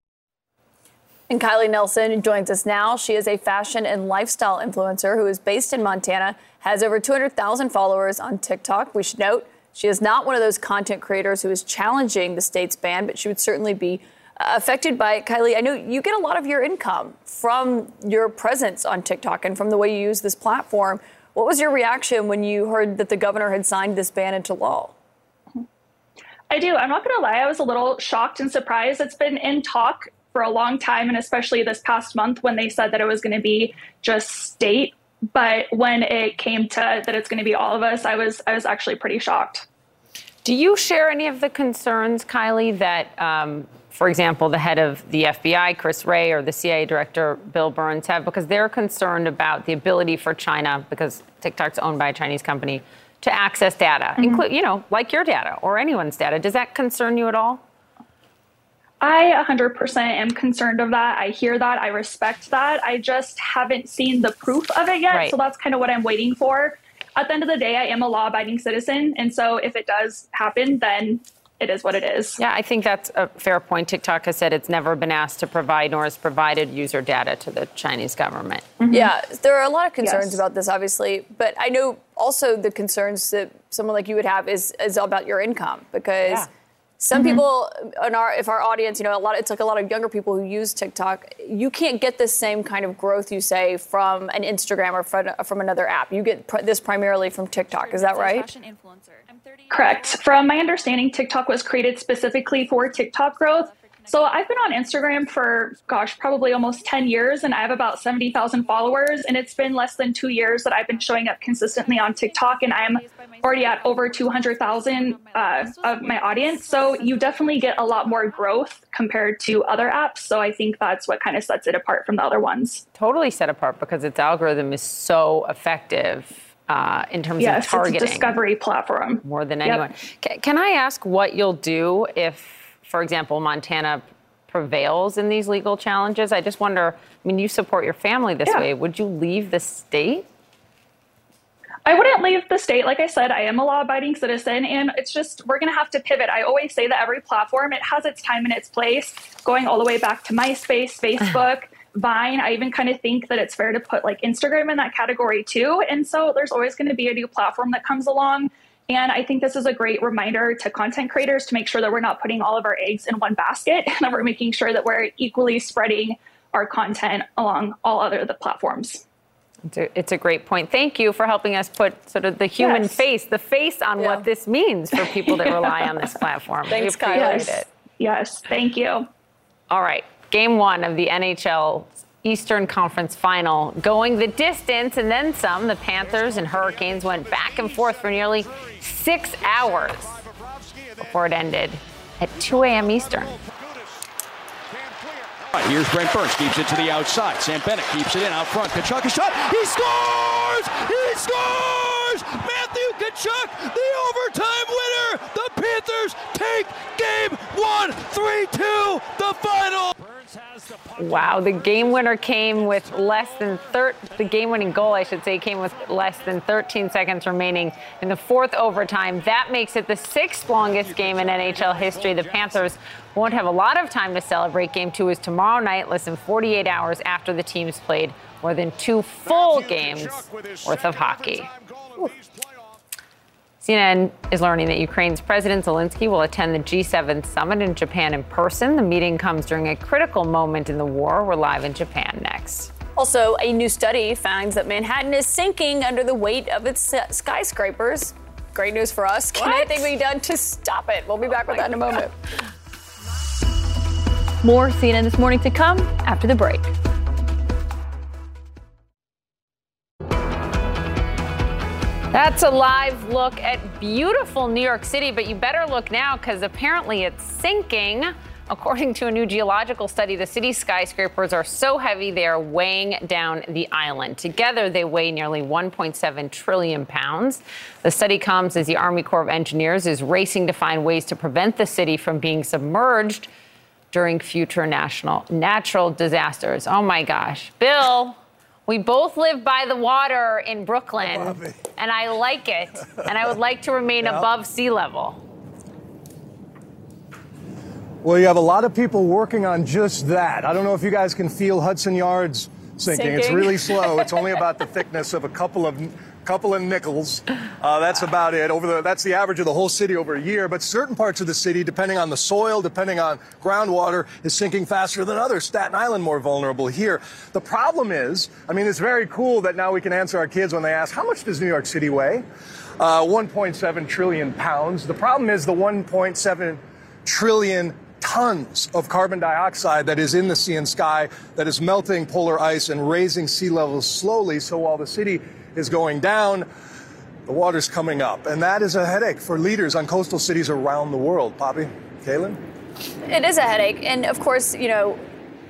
And Kylie Nelson joins us now. She is a fashion and lifestyle influencer who is based in Montana, has over 200,000 followers on TikTok. We should note she is not one of those content creators who is challenging the state's ban, but she would certainly be uh, affected by it. Kylie, I know you get a lot of your income from your presence on TikTok and from the way you use this platform. What was your reaction when you heard that the governor had signed this ban into law? I do. I'm not going to lie. I was a little shocked and surprised. It's been in talk for a long time, and especially this past month when they said that it was going to be just state but when it came to that it's going to be all of us, I was I was actually pretty shocked. Do you share any of the concerns, Kylie, that, um, for example, the head of the FBI, Chris Wray, or the CIA director, Bill Burns, have? Because they're concerned about the ability for China, because TikTok's owned by a Chinese company, to access data, mm-hmm. include, you know, like your data or anyone's data. Does that concern you at all? I 100% am concerned of that. I hear that. I respect that. I just haven't seen the proof of it yet. Right. So that's kind of what I'm waiting for. At the end of the day, I am a law abiding citizen. And so if it does happen, then it is what it is. Yeah, I think that's a fair point. TikTok has said it's never been asked to provide nor has provided user data to the Chinese government. Mm-hmm. Yeah, there are a lot of concerns yes. about this, obviously. But I know also the concerns that someone like you would have is, is about your income because. Yeah some mm-hmm. people in our if our audience, you know, a lot it's like a lot of younger people who use TikTok. You can't get the same kind of growth you say from an Instagram or from, from another app. You get pr- this primarily from TikTok. Is that right? Influencer. Correct. From my understanding, TikTok was created specifically for TikTok growth. So I've been on Instagram for, gosh, probably almost 10 years, and I have about 70,000 followers. And it's been less than two years that I've been showing up consistently on TikTok, and I'm already at over 200,000 uh, of my audience. So you definitely get a lot more growth compared to other apps. So I think that's what kind of sets it apart from the other ones. Totally set apart because its algorithm is so effective. Uh, in terms yes, of targeting, it's a discovery platform more than anyone. Yep. Can I ask what you'll do if for example, Montana prevails in these legal challenges. I just wonder, I mean, you support your family this yeah. way. Would you leave the state? I wouldn't leave the state. Like I said, I am a law abiding citizen, and it's just, we're going to have to pivot. I always say that every platform, it has its time and its place, going all the way back to MySpace, Facebook. Vine, I even kind of think that it's fair to put like Instagram in that category too. And so there's always going to be a new platform that comes along. And I think this is a great reminder to content creators to make sure that we're not putting all of our eggs in one basket and that we're making sure that we're equally spreading our content along all other the platforms. It's a, it's a, great point. Thank you for helping us put sort of the human yes. face, the face on yeah. what this means for people that rely on this platform. Thanks, we appreciate yes. it. Yes, thank you. All right, game one of the NHL Eastern Conference final going the distance and then some. The Panthers and Hurricanes went back and forth for nearly six hours before it ended at 2 a.m. Eastern. Here's Brent Burns, keeps it to the outside. Sam Bennett keeps it in out front. Tkachuk a shot. He scores! He scores! Matthew Tkachuk, the overtime winner. The Panthers take game one, 3-2, the final. Wow, the game winner came with less than thir- the game-winning goal, I should say, came with less than 13 seconds remaining in the fourth overtime. That makes it the sixth longest game in NHL history. The Panthers won't have a lot of time to celebrate. Game two is tomorrow night, less than 48 hours after the teams played more than two full games worth of hockey. Ooh. CNN is learning that Ukraine's President Zelensky will attend the G7 summit in Japan in person. The meeting comes during a critical moment in the war. We're live in Japan next. Also, a new study finds that Manhattan is sinking under the weight of its skyscrapers. Great news for us. Can anything be done to stop it? We'll be back with oh that in a moment. More CNN this morning to come after the break. That's a live look at beautiful New York City, but you better look now because apparently it's sinking. According to a new geological study, the city's skyscrapers are so heavy they are weighing down the island. Together, they weigh nearly 1.7 trillion pounds. The study comes as the Army Corps of Engineers is racing to find ways to prevent the city from being submerged during future national natural disasters. Oh my gosh. Bill. We both live by the water in Brooklyn, and I like it. and I would like to remain yep. above sea level. Well, you have a lot of people working on just that. I don't know if you guys can feel Hudson Yards sinking. sinking. It's really slow. it's only about the thickness of a couple of couple of nickels. Uh, that's about it. Over the that's the average of the whole city over a year. But certain parts of the city, depending on the soil, depending on groundwater, is sinking faster than others. Staten Island more vulnerable here. The problem is, I mean, it's very cool that now we can answer our kids when they ask, "How much does New York City weigh?" Uh, 1.7 trillion pounds. The problem is the 1.7 trillion tons of carbon dioxide that is in the sea and sky that is melting polar ice and raising sea levels slowly. So while the city is going down, the water's coming up. And that is a headache for leaders on coastal cities around the world. Poppy, Kaitlan? It is a headache. And of course, you know,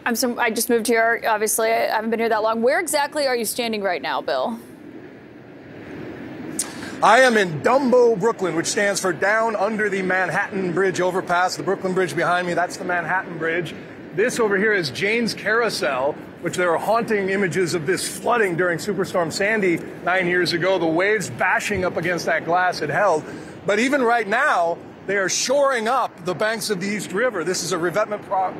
I'm some, I just moved here. Obviously, I haven't been here that long. Where exactly are you standing right now, Bill? I am in Dumbo, Brooklyn, which stands for Down Under the Manhattan Bridge Overpass. The Brooklyn Bridge behind me, that's the Manhattan Bridge. This over here is Jane's Carousel, which there are haunting images of this flooding during Superstorm Sandy nine years ago. The waves bashing up against that glass it held. But even right now, they are shoring up the banks of the East River. This is a revetment pro-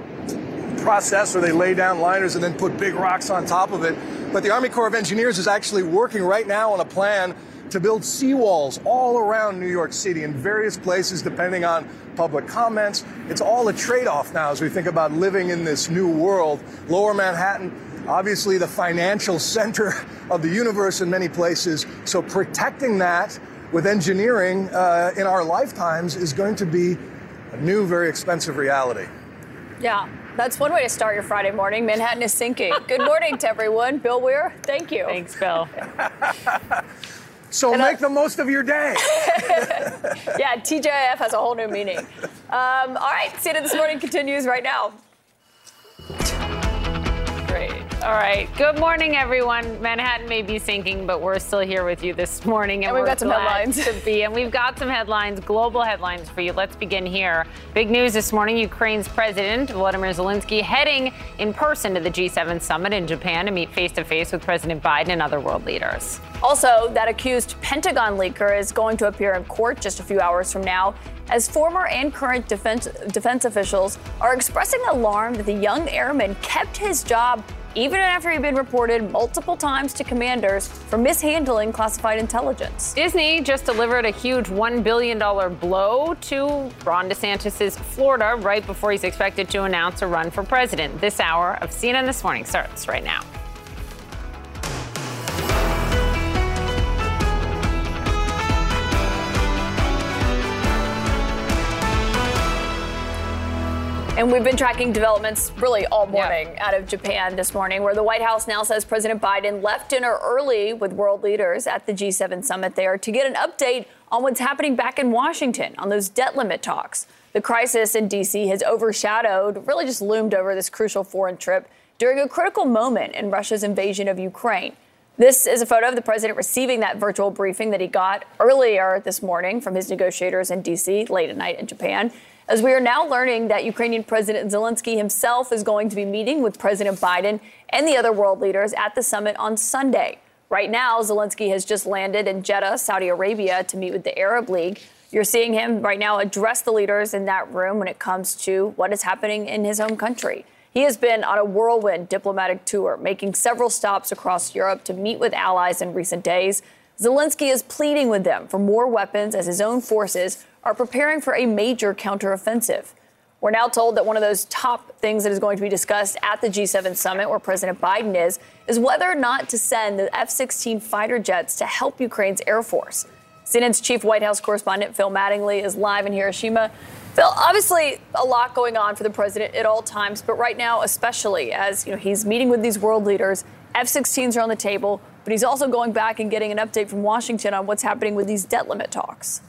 process where they lay down liners and then put big rocks on top of it. But the Army Corps of Engineers is actually working right now on a plan to build seawalls all around New York City in various places, depending on public comments. It's all a trade off now as we think about living in this new world. Lower Manhattan, obviously the financial center of the universe in many places. So protecting that with engineering uh, in our lifetimes is going to be a new, very expensive reality. Yeah. That's one way to start your Friday morning. Manhattan is sinking. Good morning to everyone. Bill Weir, thank you. Thanks, Bill. So and make I, the most of your day. yeah, TGIF has a whole new meaning. Um, all right, CNN This Morning continues right now. All right. Good morning, everyone. Manhattan may be sinking, but we're still here with you this morning, and, and we've got some headlines to be. And we've got some headlines, global headlines for you. Let's begin here. Big news this morning: Ukraine's President Volodymyr Zelensky heading in person to the G7 summit in Japan to meet face to face with President Biden and other world leaders. Also, that accused Pentagon leaker is going to appear in court just a few hours from now as former and current defense, defense officials are expressing alarm that the young airman kept his job even after he'd been reported multiple times to commanders for mishandling classified intelligence. Disney just delivered a huge $1 billion blow to Ron DeSantis' Florida right before he's expected to announce a run for president. This hour of CNN This Morning starts right now. And we've been tracking developments really all morning yeah. out of Japan this morning, where the White House now says President Biden left dinner early with world leaders at the G7 summit there to get an update on what's happening back in Washington on those debt limit talks. The crisis in D.C. has overshadowed, really just loomed over this crucial foreign trip during a critical moment in Russia's invasion of Ukraine. This is a photo of the president receiving that virtual briefing that he got earlier this morning from his negotiators in D.C. late at night in Japan as we are now learning that Ukrainian President Zelensky himself is going to be meeting with President Biden and the other world leaders at the summit on Sunday. Right now, Zelensky has just landed in Jeddah, Saudi Arabia, to meet with the Arab League. You're seeing him right now address the leaders in that room when it comes to what is happening in his home country. He has been on a whirlwind diplomatic tour, making several stops across Europe to meet with allies in recent days. Zelensky is pleading with them for more weapons as his own forces are preparing for a major counteroffensive. We're now told that one of those top things that is going to be discussed at the G7 summit, where President Biden is, is whether or not to send the F 16 fighter jets to help Ukraine's Air Force. CNN's chief White House correspondent, Phil Mattingly, is live in Hiroshima. Phil, obviously a lot going on for the president at all times, but right now, especially as you know, he's meeting with these world leaders, F 16s are on the table, but he's also going back and getting an update from Washington on what's happening with these debt limit talks.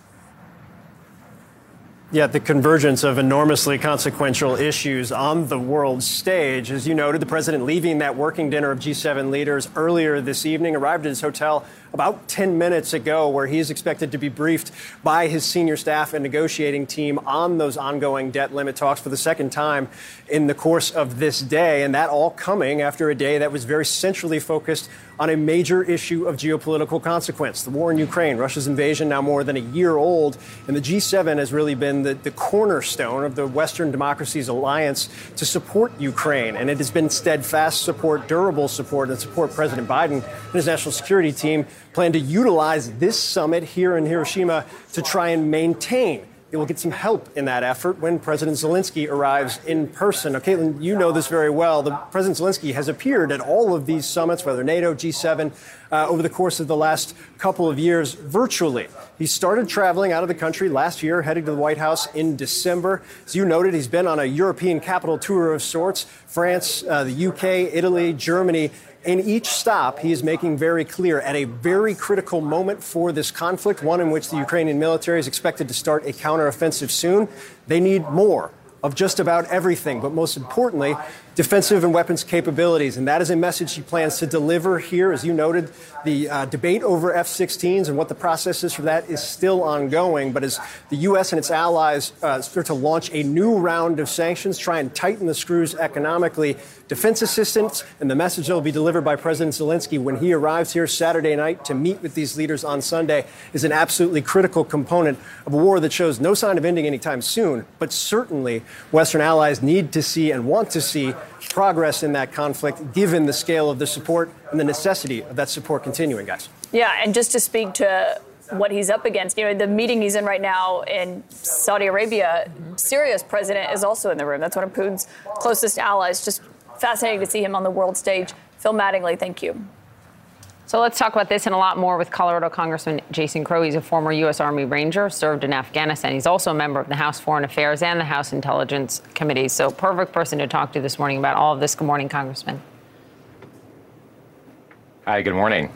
Yeah, the convergence of enormously consequential issues on the world stage. As you noted, the president leaving that working dinner of G7 leaders earlier this evening arrived at his hotel about 10 minutes ago, where he is expected to be briefed by his senior staff and negotiating team on those ongoing debt limit talks for the second time in the course of this day. And that all coming after a day that was very centrally focused on a major issue of geopolitical consequence the war in Ukraine, Russia's invasion now more than a year old. And the G7 has really been the, the cornerstone of the Western democracies alliance to support Ukraine. And it has been steadfast support, durable support, and support President Biden and his national security team plan to utilize this summit here in Hiroshima to try and maintain it will get some help in that effort when President Zelensky arrives in person. Now, Kaitlan, you know this very well. The President Zelensky has appeared at all of these summits, whether NATO, G7, uh, over the course of the last couple of years, virtually. He started traveling out of the country last year, heading to the White House in December. As you noted, he's been on a European capital tour of sorts France, uh, the UK, Italy, Germany. In each stop, he is making very clear at a very critical moment for this conflict, one in which the Ukrainian military is expected to start a counteroffensive soon, they need more of just about everything, but most importantly, defensive and weapons capabilities. And that is a message he plans to deliver here. As you noted, the uh, debate over F 16s and what the process is for that is still ongoing. But as the U.S. and its allies uh, start to launch a new round of sanctions, try and tighten the screws economically, defense assistance and the message that will be delivered by President Zelensky when he arrives here Saturday night to meet with these leaders on Sunday is an absolutely critical component of a war that shows no sign of ending anytime soon. But certainly, Western allies need to see and want to see progress in that conflict, given the scale of the support and the necessity of that support continuing, guys. Yeah, and just to speak to what he's up against, you know, the meeting he's in right now in Saudi Arabia, Syria's president is also in the room. That's one of Putin's closest allies. Just fascinating to see him on the world stage. Phil Mattingly, thank you. So let's talk about this and a lot more with Colorado Congressman Jason Crow. He's a former U.S. Army Ranger, served in Afghanistan. He's also a member of the House Foreign Affairs and the House Intelligence Committee. So, perfect person to talk to this morning about all of this. Good morning, Congressman. Hi, good morning.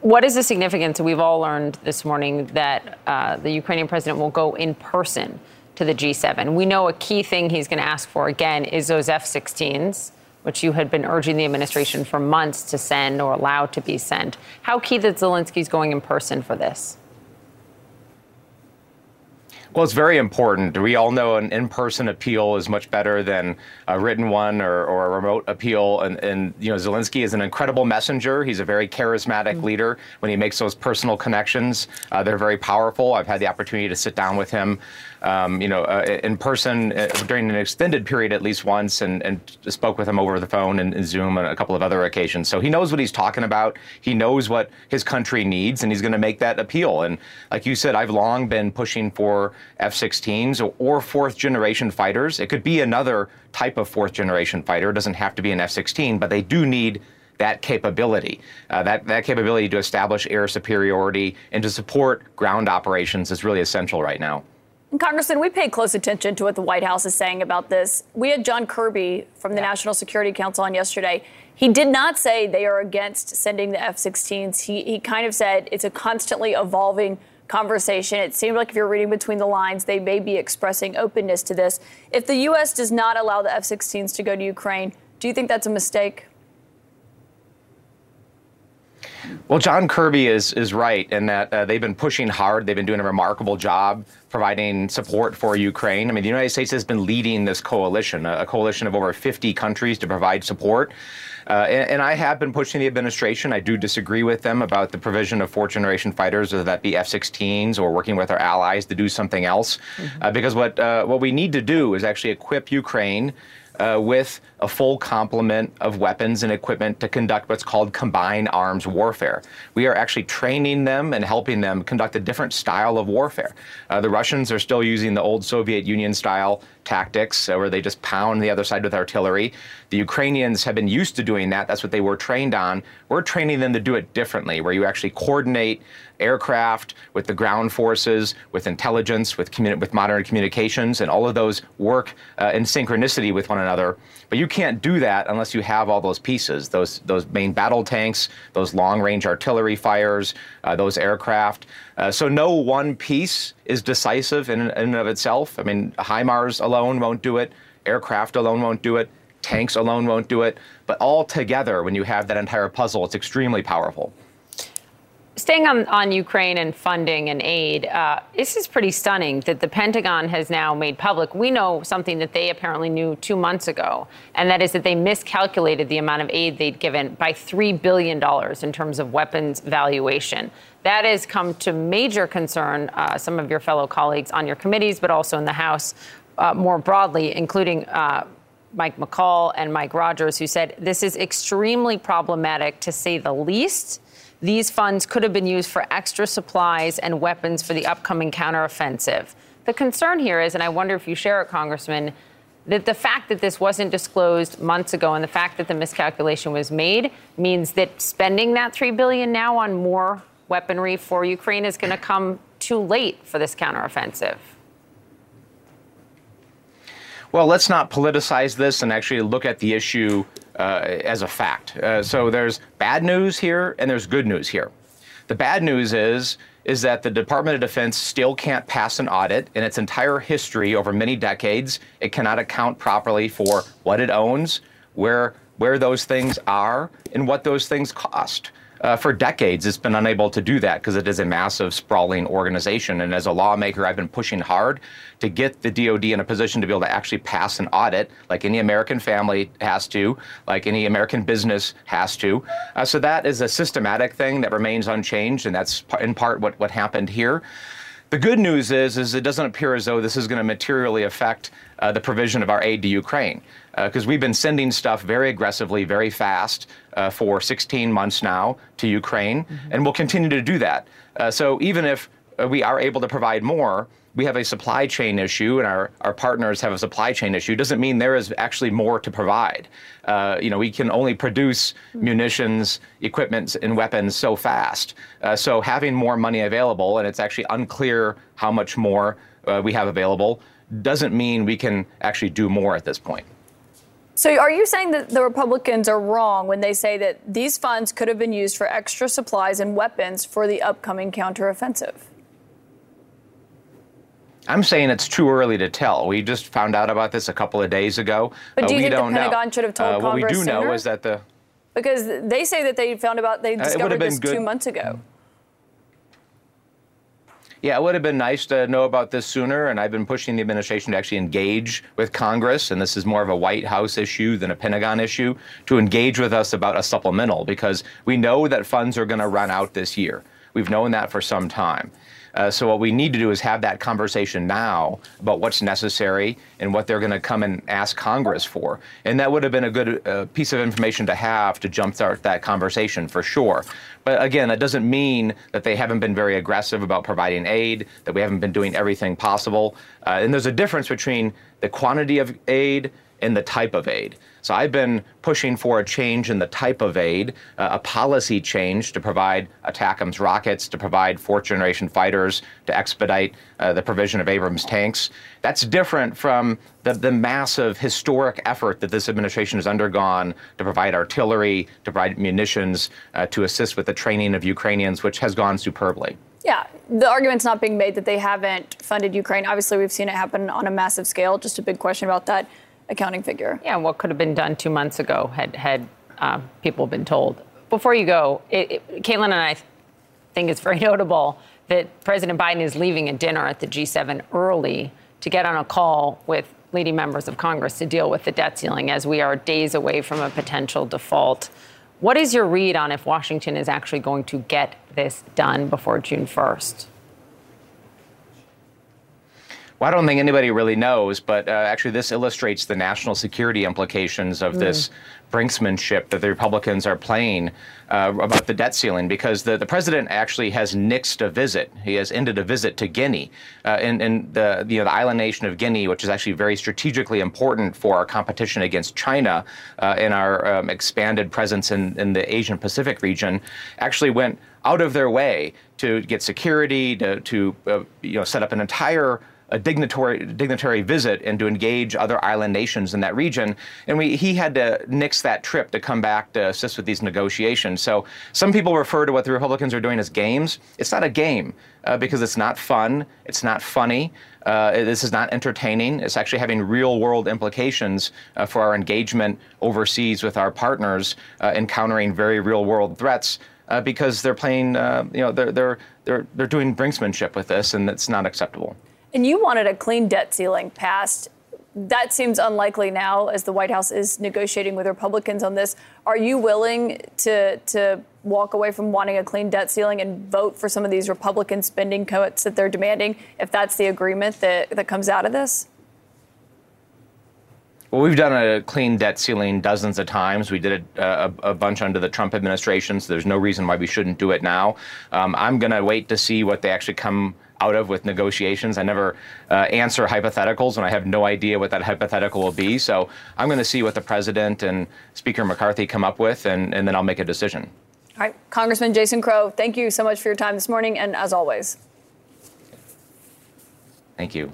what is the significance? We've all learned this morning that uh, the Ukrainian president will go in person to the G7. We know a key thing he's going to ask for again is those F 16s which you had been urging the administration for months to send or allow to be sent. How key that Zelensky's going in person for this? Well, it's very important. We all know an in-person appeal is much better than a written one or, or a remote appeal. And, and, you know, Zelensky is an incredible messenger. He's a very charismatic mm-hmm. leader. When he makes those personal connections, uh, they're very powerful. I've had the opportunity to sit down with him um, you know, uh, in person uh, during an extended period at least once, and, and spoke with him over the phone and, and, Zoom and a couple of other occasions. So he knows what he's talking about. He knows what his country needs, and he's going to make that appeal. And like you said, I've long been pushing for F-16s or, or fourth generation fighters. It could be another type of fourth generation fighter. It doesn't have to be an F-16, but they do need that capability, uh, that, that capability to establish air superiority and to support ground operations is really essential right now. Congressman, we paid close attention to what the White House is saying about this. We had John Kirby from the yeah. National Security Council on yesterday. He did not say they are against sending the F 16s. He, he kind of said it's a constantly evolving conversation. It seemed like if you're reading between the lines, they may be expressing openness to this. If the U.S. does not allow the F 16s to go to Ukraine, do you think that's a mistake? Well, John Kirby is is right in that uh, they've been pushing hard. They've been doing a remarkable job providing support for Ukraine. I mean, the United States has been leading this coalition, a coalition of over 50 countries to provide support. Uh, and, and, I have been pushing the administration. I do disagree with them about the provision of fourth generation fighters, whether that be F 16s or working with our allies to do something else. Mm-hmm. Uh, because what, uh, what we need to do is actually equip Ukraine uh, with a full complement of weapons and equipment to conduct what's called combined arms warfare. We are actually training them and helping them conduct a different style of warfare. Uh, the Russians are still using the old Soviet Union style tactics uh, where they just pound the other side with artillery. The Ukrainians have been used to doing that. That's what they were trained on. We're training them to do it differently, where you actually coordinate aircraft with the ground forces, with intelligence, with, with modern communications, and all of those work uh, in synchronicity with one another. But you can't do that unless you have all those pieces, those, those main battle tanks, those long-range artillery fires, uh, those aircraft. Uh, so no one piece is decisive in, in and of itself. I mean, HIMARS alone won't do it. Aircraft alone won't do it. Tanks alone won't do it. But all together, when you have that entire puzzle, it's extremely powerful. Staying on, on Ukraine and funding and aid, uh, this is pretty stunning that the Pentagon has now made public. We know something that they apparently knew two months ago, and that is that they miscalculated the amount of aid they'd given by $3 billion in terms of weapons valuation. That has come to major concern, uh, some of your fellow colleagues on your committees, but also in the House uh, more broadly, including uh, Mike McCaul and Mike Rogers, who said this is extremely problematic to say the least. These funds could have been used for extra supplies and weapons for the upcoming counteroffensive. The concern here is, and I wonder if you share it, Congressman, that the fact that this wasn't disclosed months ago and the fact that the miscalculation was made means that spending that 3 billion now on more weaponry for Ukraine is going to come too late for this counteroffensive. Well, let's not politicize this and actually look at the issue as a fact. Uh, so there's bad news here and there's good news here. The bad news is is that the Department of Defense still can't pass an audit in its entire history over many decades. It cannot account properly for what it owns, where where those things are, and what those things cost. Uh, for decades, it's been unable to do that because it is a massive, sprawling organization. And as a lawmaker, I've been pushing hard to get the DoD in a position to be able to actually pass an audit, like any American family has to, like any American business has to. Uh, so that is a systematic thing that remains unchanged, and that's in part what, what happened here. The good news is, is it doesn't appear as though this is going to materially affect uh, the provision of our aid to Ukraine because uh, we've been sending stuff very aggressively, very fast uh, for 16 months now to Ukraine, mm-hmm. and we'll continue to do that. Uh, so even if uh, we are able to provide more, we have a supply chain issue and our, our partners have a supply chain issue doesn't mean there is actually more to provide. Uh, you know, we can only produce munitions, equipment, and weapons so fast. Uh, so having more money available, and it's actually unclear how much more uh, we have available, doesn't mean we can actually do more at this point. So, are you saying that the Republicans are wrong when they say that these funds could have been used for extra supplies and weapons for the upcoming counteroffensive? I'm saying it's too early to tell. We just found out about this a couple of days ago. But do you uh, think the Pentagon know. should have told uh, Congress What we do sooner? know is that the because they say that they found about they Uh, discovered would've this good. two months ago. Yeah, it would have been nice to know about this sooner, and I've been pushing the administration to actually engage with Congress, and this is more of a White House issue than a Pentagon issue, to engage with us about a supplemental because we know that funds are going to run out this year. We've known that for some time. Uh, so what we need to do is have that conversation now about what's necessary and what they're going to come and ask Congress for. And that would have been a good uh, piece of information to have to jumpstart that conversation for sure. But again, that doesn't mean that they haven't been very aggressive about providing aid, that we haven't been doing everything possible. Uh, and there's a difference between the quantity of aid and the type of aid. So I've been pushing for a change in the type of aid, uh, a policy change to provide ATACMS rockets, to provide fourth generation fighters, to expedite uh, the provision of Abrams tanks. That's different from the, the massive historic effort that this administration has undergone to provide artillery, to provide munitions, uh, to assist with the training of Ukrainians, which has gone superbly. Yeah, the argument's not being made that they haven't funded Ukraine. Obviously, we've seen it happen on a massive scale. Just a big question about that accounting figure. Yeah, what could have been done two months ago had had uh, people been told. Before you go, it, it, Kaitlan and I think it's very notable that President Biden is leaving a dinner at the G7 early to get on a call with leading members of Congress to deal with the debt ceiling as we are days away from a potential default. What is your read on if Washington is actually going to get this done before June 1st? Well, I don't think anybody really knows, but uh, actually, this illustrates the national security implications of mm. this brinksmanship that the Republicans are playing uh, about the debt ceiling because the, the president actually has nixed a visit. He has ended a visit to Guinea, uh, in, in the, you know, the island nation of Guinea, which is actually very strategically important for our competition against China uh, and our um, expanded presence in, in the Asian Pacific region, actually went out of their way to get security, to, to uh, you know, set up an entire a dignitary dignitary visit and to engage other island nations in that region. And we, he had to nix that trip to come back to assist with these negotiations. So some people refer to what the Republicans are doing as games. It's not a game uh, because it's not fun. It's not funny. Uh, this is not entertaining. It's actually having real world implications uh, for our engagement overseas with our partners, uh, encountering very real world threats. Uh, because they're playing, uh, you know, they're, they're, they're, they're doing brinksmanship with this, and it's not acceptable. And you wanted a clean debt ceiling passed. That seems unlikely now as the White House is negotiating with Republicans on this. Are you willing to, to walk away from wanting a clean debt ceiling and vote for some of these Republican spending cuts that they're demanding if that's the agreement that, that comes out of this? well, we've done a clean debt ceiling dozens of times. We did it uh, a, a, bunch under the Trump administration, so there's no reason why we shouldn't do it now. Um, I'm going to wait to see what they actually come out of with negotiations. I never uh, answer hypotheticals, and I have no idea what that hypothetical will be. So I'm going to see what the president and Speaker McCarthy come up with, and, and then I'll make a decision. All right, Congressman Jason Crow, thank you so much for your time this morning, and as always. Thank you.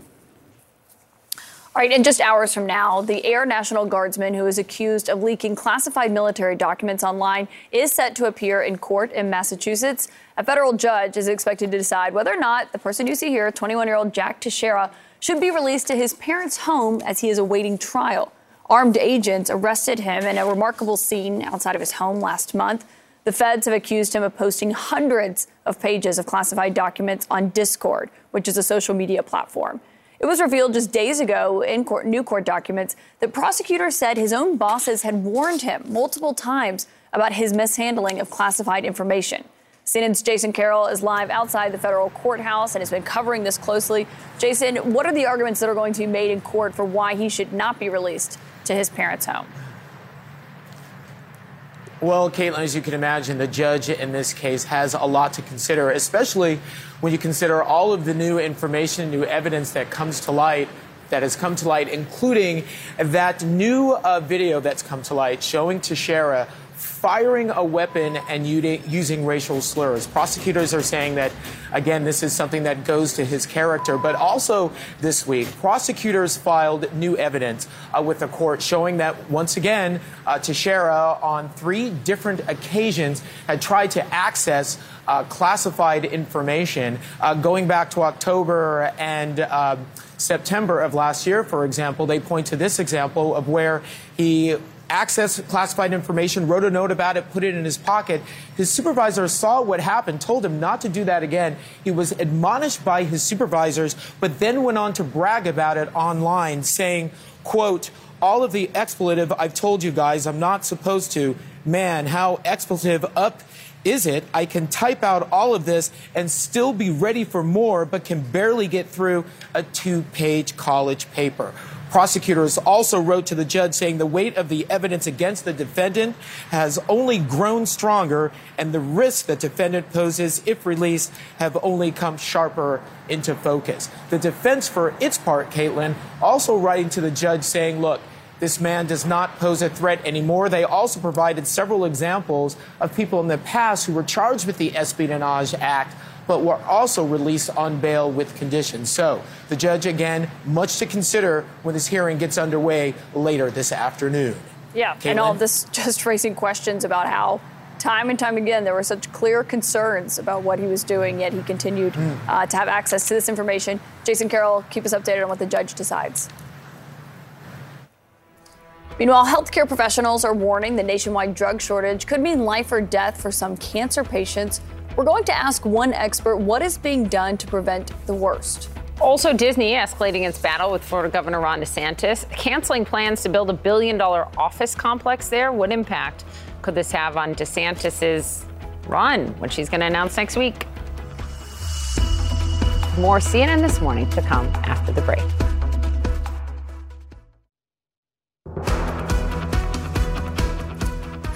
All right, in just hours from now, the Air National Guardsman who is accused of leaking classified military documents online is set to appear in court in Massachusetts. A federal judge is expected to decide whether or not the person you see here, 21 year old Jack Teixeira, should be released to his parents' home as he is awaiting trial. Armed agents arrested him in a remarkable scene outside of his home last month. The feds have accused him of posting hundreds of pages of classified documents on Discord, which is a social media platform. It was revealed just days ago in court, new court documents that prosecutors said his own bosses had warned him multiple times about his mishandling of classified information. CNN's Jason Carroll is live outside the federal courthouse and has been covering this closely. Jason, what are the arguments that are going to be made in court for why he should not be released to his parents' home? Well, Kaitlan, as you can imagine, the judge in this case has a lot to consider, especially when you consider all of the new information, new evidence that comes to light that has come to light, including that new uh, video that's come to light showing Teixeira firing a weapon and using racial slurs. Prosecutors are saying that, again, this is something that goes to his character. But also this week, prosecutors filed new evidence uh, with the court showing that, once again, uh, Teixeira, on three different occasions, had tried to access uh, classified information uh, going back to October and uh, September of last year, for example. They point to this example of where he accessed classified information, wrote a note about it, put it in his pocket. His supervisor saw what happened, told him not to do that again. He was admonished by his supervisors, but then went on to brag about it online, saying, quote, all of the expletive I've told you guys I'm not supposed to. Man, how expletive up is it? I can type out all of this and still be ready for more, but can barely get through a two page college paper. Prosecutors also wrote to the judge saying the weight of the evidence against the defendant has only grown stronger and the risk the defendant poses if released have only come sharper into focus. The defense, for its part, Kaitlan, also writing to the judge saying, look, this man does not pose a threat anymore. They also provided several examples of people in the past who were charged with the Espionage Act but were also released on bail with conditions. So the judge, again, much to consider when this hearing gets underway later this afternoon. Yeah, Kaitlan? and all this just raising questions about how time and time again there were such clear concerns about what he was doing, yet he continued mm. uh, to have access to this information. Jason Carroll, keep us updated on what the judge decides. Meanwhile, healthcare professionals are warning the nationwide drug shortage could mean life or death for some cancer patients we're going to ask one expert what is being done to prevent the worst. Also, Disney escalating its battle with Florida Governor Ron DeSantis, canceling plans to build a billion dollar office complex there. What impact could this have on DeSantis's run, which he's going to announce next week? More CNN this morning to come after the break.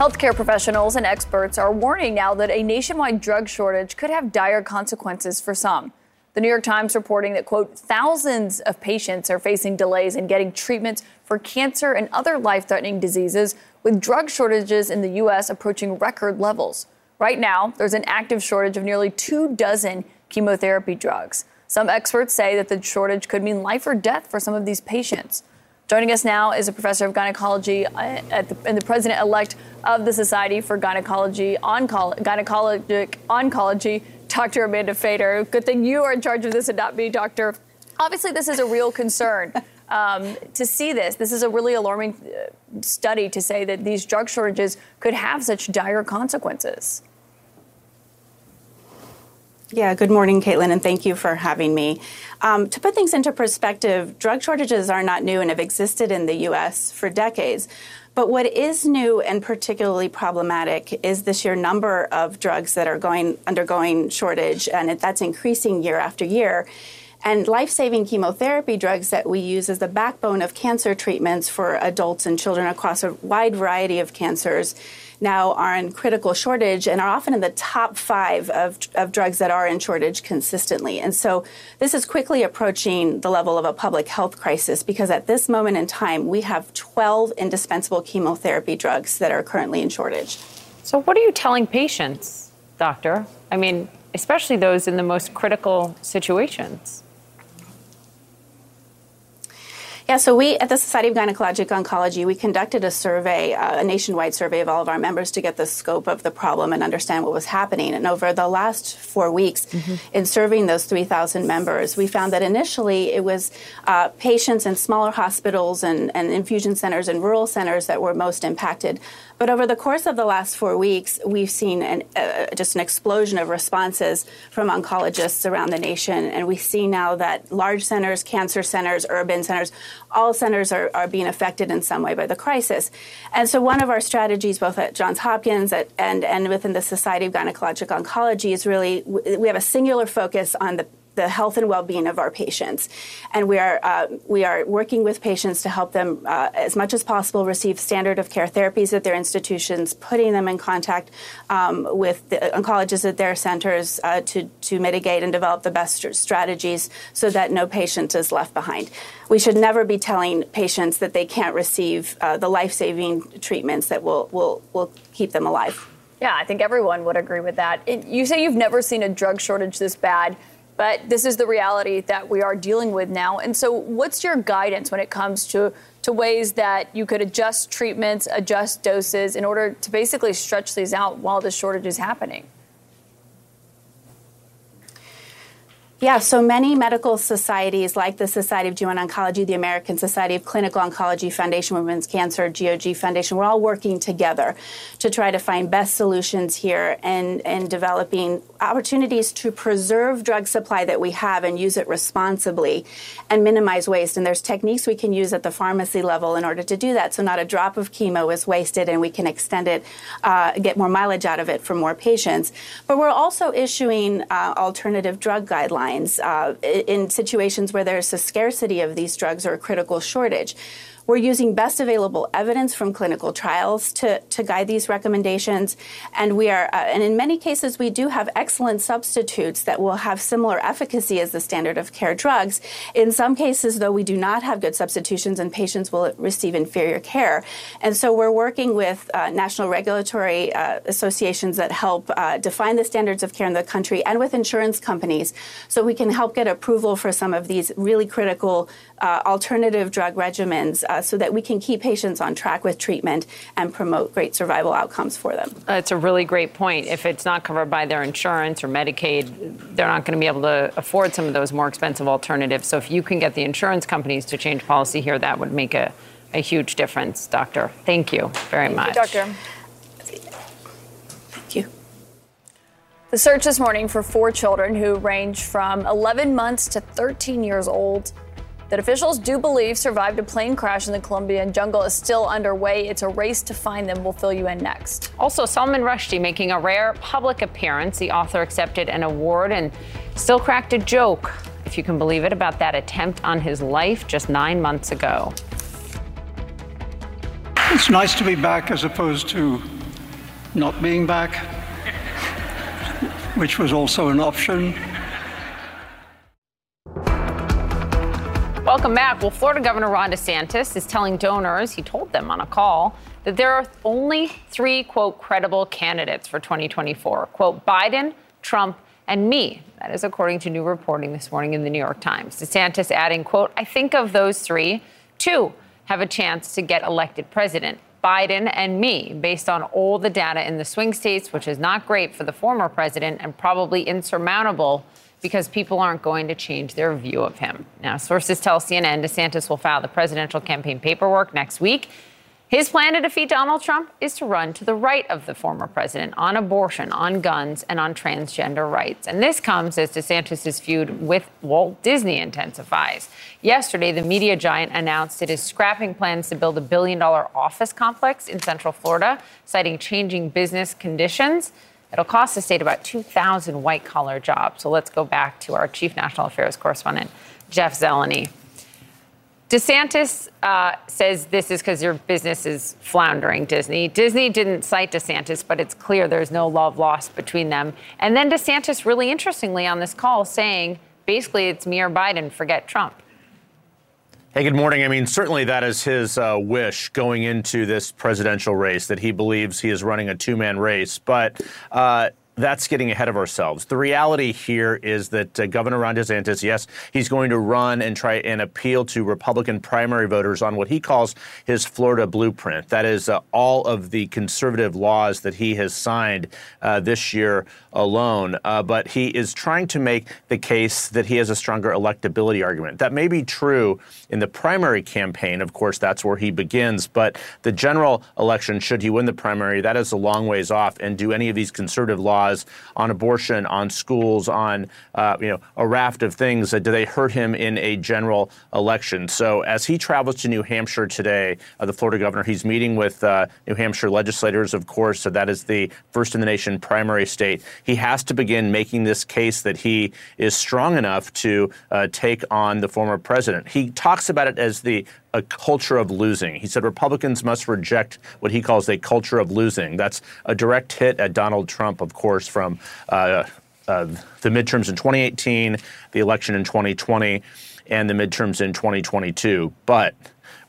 Healthcare professionals and experts are warning now that a nationwide drug shortage could have dire consequences for some. The New York Times reporting that, quote, thousands of patients are facing delays in getting treatments for cancer and other life threatening diseases, with drug shortages in the U.S. approaching record levels. Right now, there's an active shortage of nearly two dozen chemotherapy drugs. Some experts say that the shortage could mean life or death for some of these patients. Joining us now is a professor of gynecology uh, the, and the president elect of the Society for Gynecology, Onco- Gynecologic Oncology, Dr. Amanda Fader. Good thing you are in charge of this and not me, Doctor. Obviously, this is a real concern. Um, to see this, this is a really alarming uh, study to say that these drug shortages could have such dire consequences. Yeah, good morning, Kaitlan, and thank you for having me. Um, to put things into perspective, drug shortages are not new and have existed in the U.S. for decades. But what is new and particularly problematic is the sheer number of drugs that are going undergoing shortage, and that's increasing year after year. And life saving chemotherapy drugs that we use as the backbone of cancer treatments for adults and children across a wide variety of cancers now are in critical shortage and are often in the top five of, of drugs that are in shortage consistently. And so this is quickly approaching the level of a public health crisis because at this moment in time, we have 12 indispensable chemotherapy drugs that are currently in shortage. So, what are you telling patients, doctor? I mean, especially those in the most critical situations. Yeah, so we at the Society of Gynecologic Oncology, we conducted a survey, uh, a nationwide survey of all of our members to get the scope of the problem and understand what was happening. And over the last four weeks, mm-hmm. in serving those 3,000 members, we found that initially it was uh, patients in smaller hospitals and, and infusion centers and rural centers that were most impacted. But over the course of the last four weeks, we've seen an, uh, just an explosion of responses from oncologists around the nation. And we see now that large centers, cancer centers, urban centers, all centers are, are being affected in some way by the crisis. And so one of our strategies, both at Johns Hopkins at, and, and within the Society of Gynecologic Oncology, is really we have a singular focus on the the health and well-being of our patients, and we are uh, we are working with patients to help them uh, as much as possible receive standard of care therapies at their institutions, putting them in contact um, with the oncologists at their centers uh, to to mitigate and develop the best strategies so that no patient is left behind. We should never be telling patients that they can't receive uh, the life-saving treatments that will will will keep them alive. Yeah, I think everyone would agree with that. It, you say you've never seen a drug shortage this bad. But this is the reality that we are dealing with now. And so, what's your guidance when it comes to, to ways that you could adjust treatments, adjust doses in order to basically stretch these out while the shortage is happening? Yeah, so many medical societies like the Society of GYN Oncology, the American Society of Clinical Oncology, Foundation Women's Cancer, GOG Foundation, we're all working together to try to find best solutions here and, and developing opportunities to preserve drug supply that we have and use it responsibly and minimize waste. And there's techniques we can use at the pharmacy level in order to do that. So not a drop of chemo is wasted and we can extend it, uh, get more mileage out of it for more patients. But we're also issuing uh, alternative drug guidelines uh, in situations where there's a scarcity of these drugs or a critical shortage. We're using best available evidence from clinical trials to, to guide these recommendations. And we are, uh, and in many cases, we do have excellent substitutes that will have similar efficacy as the standard of care drugs. In some cases, though, we do not have good substitutions and patients will receive inferior care. And so we're working with uh, national regulatory uh, associations that help uh, define the standards of care in the country and with insurance companies so we can help get approval for some of these really critical uh, alternative drug regimens uh, so that we can keep patients on track with treatment and promote great survival outcomes for them. It's a really great point. If it's not covered by their insurance or Medicaid, they're not going to be able to afford some of those more expensive alternatives. So if you can get the insurance companies to change policy here, that would make a, a huge difference, Doctor. Thank you very Thank much. You, doctor. Thank you. The search this morning for four children who range from 11 months to 13 years old that officials do believe survived a plane crash in the Colombian jungle is still underway. It's a race to find them. We'll fill you in next. Also, Salman Rushdie making a rare public appearance. The author accepted an award and still cracked a joke, if you can believe it, about that attempt on his life just nine months ago. It's nice to be back as opposed to not being back, which was also an option. Welcome back. Well, Florida Governor Ron DeSantis is telling donors, he told them on a call, that there are only three, quote, credible candidates for 2024. Quote, Biden, Trump, and me. That is according to new reporting this morning in the New York Times. DeSantis adding, quote, I think of those three, two have a chance to get elected president. Biden and me, based on all the data in the swing states, which is not great for the former president and probably insurmountable because people aren't going to change their view of him. Now, sources tell CNN DeSantis will file the presidential campaign paperwork next week. His plan to defeat Donald Trump is to run to the right of the former president on abortion, on guns, and on transgender rights. And this comes as DeSantis' feud with Walt Disney intensifies. Yesterday, the media giant announced it is scrapping plans to build a billion dollar office complex in Central Florida, citing changing business conditions. It'll cost the state about 2,000 white collar jobs. So let's go back to our chief national affairs correspondent, Jeff Zeleny. DeSantis uh, says this is because your business is floundering, Disney. Disney didn't cite DeSantis, but it's clear there's no love lost between them. And then DeSantis, really interestingly, on this call, saying basically it's me or Biden, forget Trump. Hey, good morning. I mean, certainly that is his uh, wish going into this presidential race that he believes he is running a two man race. But uh, that's getting ahead of ourselves. The reality here is that uh, Governor Ron DeSantis, yes, he's going to run and try and appeal to Republican primary voters on what he calls his Florida blueprint. That is uh, all of the conservative laws that he has signed uh, this year alone. Uh, but he is trying to make the case that he has a stronger electability argument. That may be true in the primary campaign. Of course, that's where he begins. But the general election, should he win the primary, that is a long ways off. And do any of these conservative laws laws on abortion, on schools, on uh, you know a raft of things. Do they hurt him in a general election? So as he travels to New Hampshire today, uh, the Florida governor, he's meeting with uh, New Hampshire legislators, of course. So that is the first in the nation primary state. He has to begin making this case that he is strong enough to uh, take on the former president. He talks about it as the a culture of losing. He said Republicans must reject what he calls a culture of losing. That's a direct hit at Donald Trump, of course, from uh, uh, the midterms in 2018, the election in 2020, and the midterms in 2022. But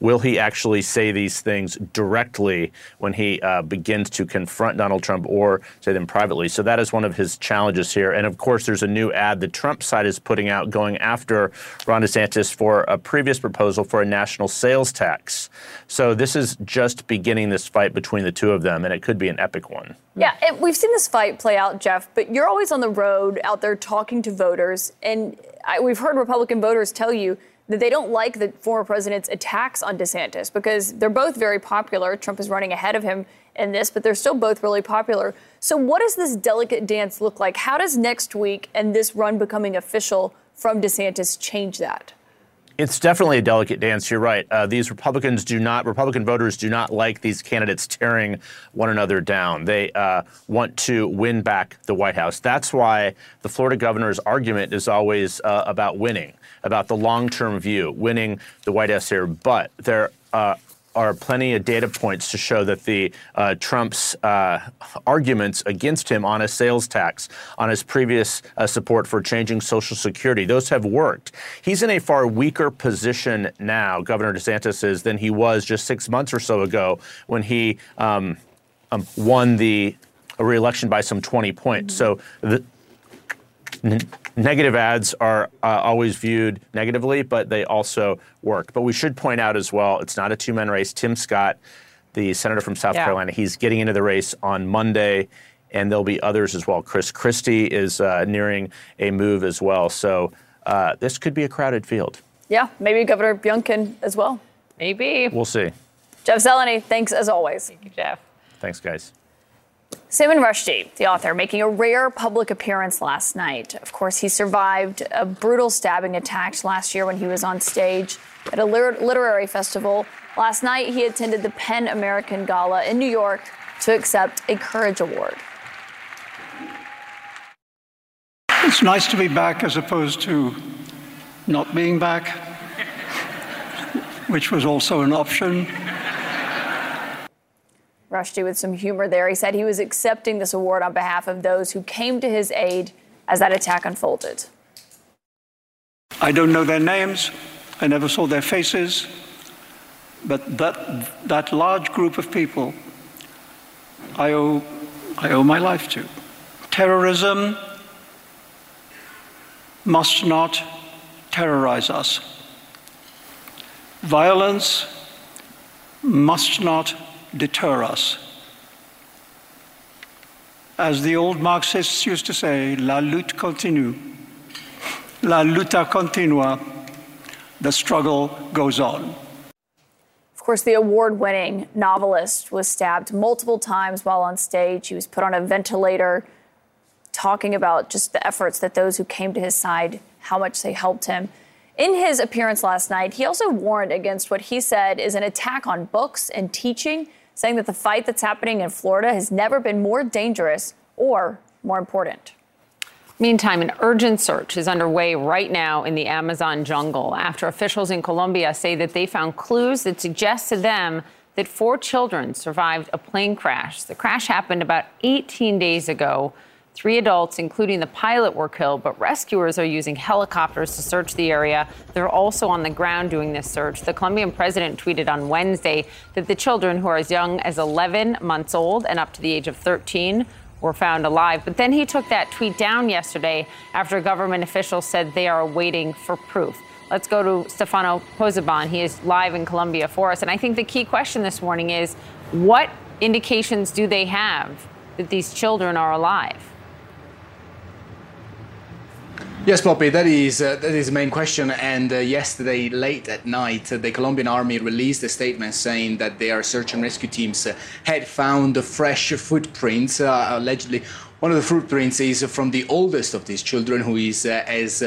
Will he actually say these things directly when he uh, begins to confront Donald Trump or say them privately? So that is one of his challenges here. And of course, there's a new ad the Trump side is putting out going after Ron DeSantis for a previous proposal for a national sales tax. So this is just beginning this fight between the two of them, and it could be an epic one. Yeah, we've seen this fight play out, Jeff, but you're always on the road out there talking to voters. And I, we've heard Republican voters tell you that they don't like the former president's attacks on DeSantis because they're both very popular. Trump is running ahead of him in this, but they're still both really popular. So, what does this delicate dance look like? How does next week and this run becoming official from DeSantis change that? It's definitely a delicate dance. You're right. Uh, these Republicans do not, Republican voters do not like these candidates tearing one another down. They uh, want to win back the White House. That's why the Florida governor's argument is always uh, about winning about the long term view, winning the White House here. But there uh, are plenty of data points to show that the uh, Trump's uh, arguments against him on a sales tax, on his previous uh, support for changing Social Security, those have worked. He's in a far weaker position now, Governor DeSantis is, than he was just six months or so ago when he um, um, won the reelection by some 20 points. So the, negative ads are uh, always viewed negatively, but they also work. But we should point out as well, it's not a two man race. Tim Scott, the senator from South yeah. Carolina, he's getting into the race on Monday, and there'll be others as well. Chris Christie is uh, nearing a move as well. So uh, this could be a crowded field. Yeah, maybe Governor Youngkin as well. Maybe. We'll see. Jeff Zeleny, thanks as always. Thank you, Jeff. Thanks, guys. Salman Rushdie, the author, making a rare public appearance last night. Of course, he survived a brutal stabbing attack last year when he was on stage at a literary festival. Last night, he attended the PEN American Gala in New York to accept a Courage Award. It's nice to be back as opposed to not being back, which was also an option. Rushdie with some humor there. He said he was accepting this award on behalf of those who came to his aid as that attack unfolded. I don't know their names. I never saw their faces. But that, that large group of people, I owe, I owe my life to. Terrorism must not terrorize us. Violence must not deter us. As the old Marxists used to say, la lutte continue. La lutte continua. The struggle goes on. Of course, the award winning novelist was stabbed multiple times while on stage. He was put on a ventilator, talking about just the efforts that those who came to his side, how much they helped him. In his appearance last night, he also warned against what he said is an attack on books and teaching saying that the fight that's happening in Florida has never been more dangerous or more important. Meantime, an urgent search is underway right now in the Amazon jungle after officials in Colombia say that they found clues that suggest to them that four children survived a plane crash. The crash happened about 18 days ago. Three adults, including the pilot, were killed, but rescuers are using helicopters to search the area. They're also on the ground doing this search. The Colombian president tweeted on Wednesday that the children, who are as young as 11 months old and up to the age of 13, were found alive. But then he took that tweet down yesterday after government officials said they are waiting for proof. Let's go to Stefano Pozzebon. He is live in Colombia for us. And I think the key question this morning is what indications do they have that these children are alive? Yes, Poppy, that is uh, that is the main question. And uh, yesterday, late at night, uh, the Colombian army released a statement saying that their search and rescue teams uh, had found fresh footprints, uh, allegedly. One of the footprints is from the oldest of these children, who is uh, as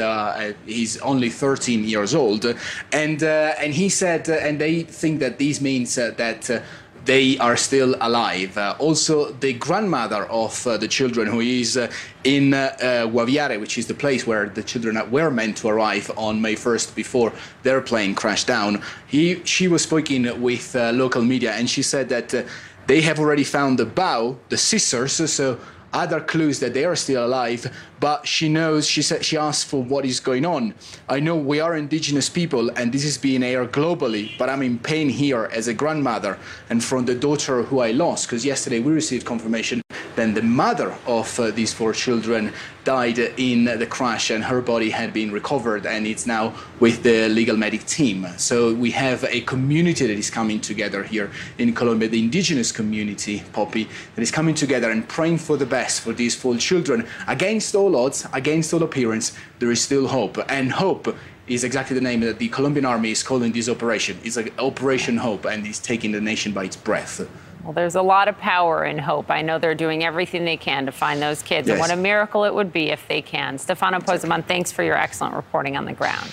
he's only 13 years old, and and he said, and they think that this means that they are still alive. Uh, also, the grandmother of uh, the children, who is uh, in uh, uh, Guaviare, which is the place where the children were meant to arrive on May 1st before their plane crashed down, he, she was speaking with uh, local media and she said that they have already found the bow, the scissors, so other clues that they are still alive, but she knows, she said, she asked for what is going on. I know we are indigenous people and this is being aired globally, but I'm in pain here as a grandmother and from the daughter who I lost, because yesterday we received confirmation then the mother of uh, these four children died in the crash and her body had been recovered and it's now with the legal medic team. So we have a community that is coming together here in Colombia, the indigenous community, Poppy, that is coming together and praying for the best for these four children. Against all odds, against all appearance, there is still hope. And hope is exactly the name that the Colombian army is calling this operation. It's like Operation Hope and it's taking the nation by its breath. Well, there's a lot of power in hope. I know they're doing everything they can to find those kids. Yes. And what a miracle it would be if they can. Stefano Pozzebon, thanks for your excellent reporting on the ground.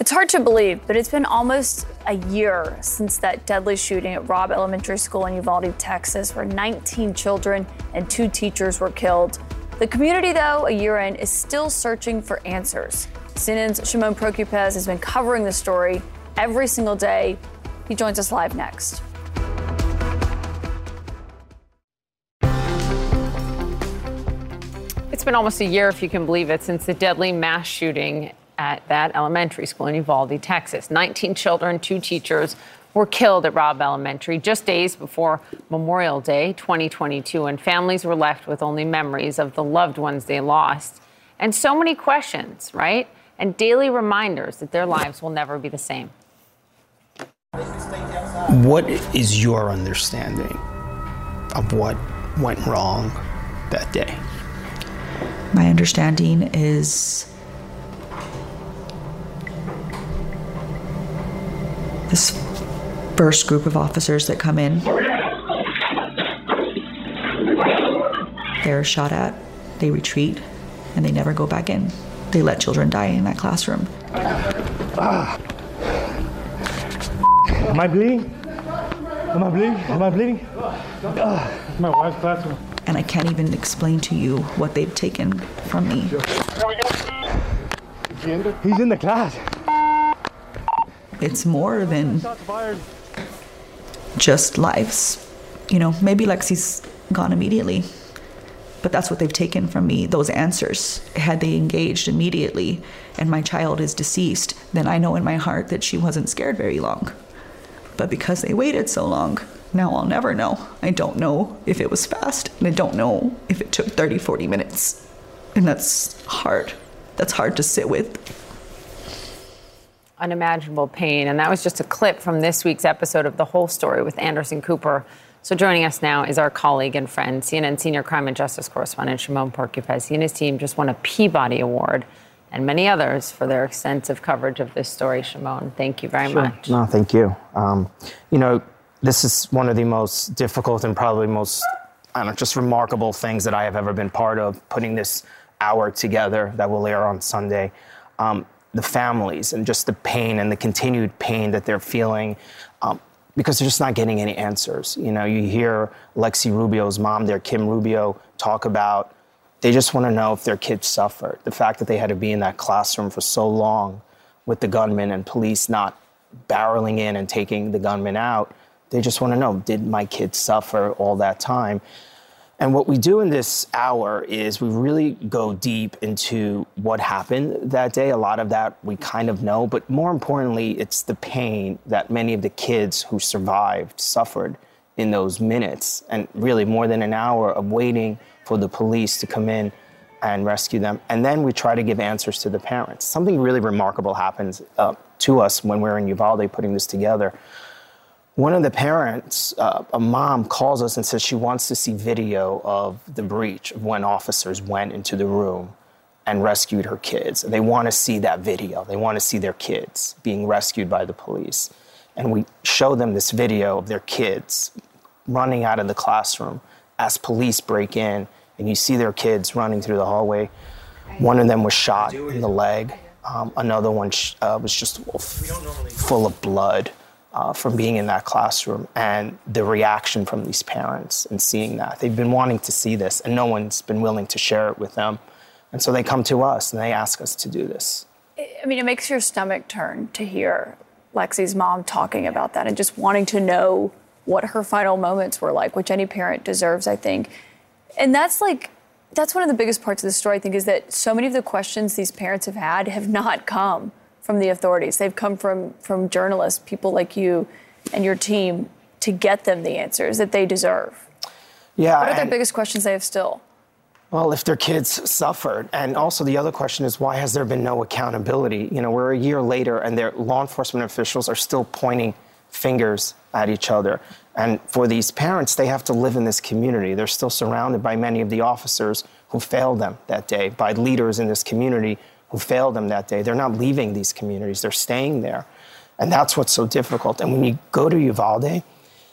It's hard to believe, but it's been almost a year since that deadly shooting at Robb Elementary School in Uvalde, Texas, where 19 children and two teachers were killed. The community, though, a year in, is still searching for answers. CNN's Shimon Prokupecz has been covering the story every single day. He joins us live next. It's been almost a year, if you can believe it, since the deadly mass shooting at that elementary school in Uvalde, Texas. 19 children, two teachers were killed at Robb Elementary just days before Memorial Day 2022, and families were left with only memories of the loved ones they lost. And so many questions, right? And daily reminders that their lives will never be the same. What is your understanding of what went wrong that day? My understanding is this first group of officers that come in, they're shot at, they retreat, and they never go back in. They let children die in that classroom. Ah. Am I bleeding? Am I bleeding? Am I bleeding? Ah, my wife's classroom and I can't even explain to you what they've taken from me. He's in the class. It's more than just lives. You know, maybe Lexi's gone immediately, but that's what they've taken from me those answers. Had they engaged immediately and my child is deceased, then I know in my heart that she wasn't scared very long. But because they waited so long, now I'll never know. I don't know if it was fast, and I don't know if it took 30, 40 minutes. And that's hard. That's hard to sit with. Unimaginable pain. And that was just a clip from this week's episode of The Whole Story with Anderson Cooper. So joining us now is our colleague and friend, CNN senior crime and justice correspondent Shimon Prokupecz. He and his team just won a Peabody Award and many others for their extensive coverage of this story. Shimon, thank you very sure. much. No, thank you. Um, you know, this is one of the most difficult and probably most, I don't know, just remarkable things that I have ever been part of, putting this hour together that will air on Sunday. Um, the families and just the pain and the continued pain that they're feeling. Um, because they're just not getting any answers. You know, you hear Lexi Rubio's mom there, Kim Rubio, talk about they just want to know if their kids suffered. The fact that they had to be in that classroom for so long with the gunman and police not barreling in and taking the gunman out, they just want to know did my kids suffer all that time? And what we do in this hour is we really go deep into what happened that day. A lot of that we kind of know, but more importantly, it's the pain that many of the kids who survived suffered in those minutes and really more than an hour of waiting for the police to come in and rescue them. And then we try to give answers to the parents. Something really remarkable happens uh, to us when we're in Uvalde putting this together one of the parents, uh, a mom, calls us and says she wants to see video of the breach of when officers went into the room and rescued her kids. They want to see that video. They want to see their kids being rescued by the police. And we show them this video of their kids running out of the classroom as police break in, and you see their kids running through the hallway. One of them was shot in the leg. Um, another one uh, was just full of blood uh, from being in that classroom and the reaction from these parents and seeing that. They've been wanting to see this, and no one's been willing to share it with them. And so they come to us and they ask us to do this. I mean, it makes your stomach turn to hear Lexi's mom talking about that and just wanting to know what her final moments were like, which any parent deserves, I think. And that's like, that's one of the biggest parts of the story, I think, is that so many of the questions these parents have had have not come from the authorities. They've come from from journalists, people like you and your team, to get them the answers that they deserve. Yeah. What are the biggest questions they have still? Well, if their kids suffered, and also the other question is why has there been no accountability? You know, we're a year later, and their law enforcement officials are still pointing fingers at each other. And for these parents, they have to live in this community. They're still surrounded by many of the officers who failed them that day, by leaders in this community who failed them that day. They're not leaving these communities, they're staying there. And that's what's so difficult. And when you go to Uvalde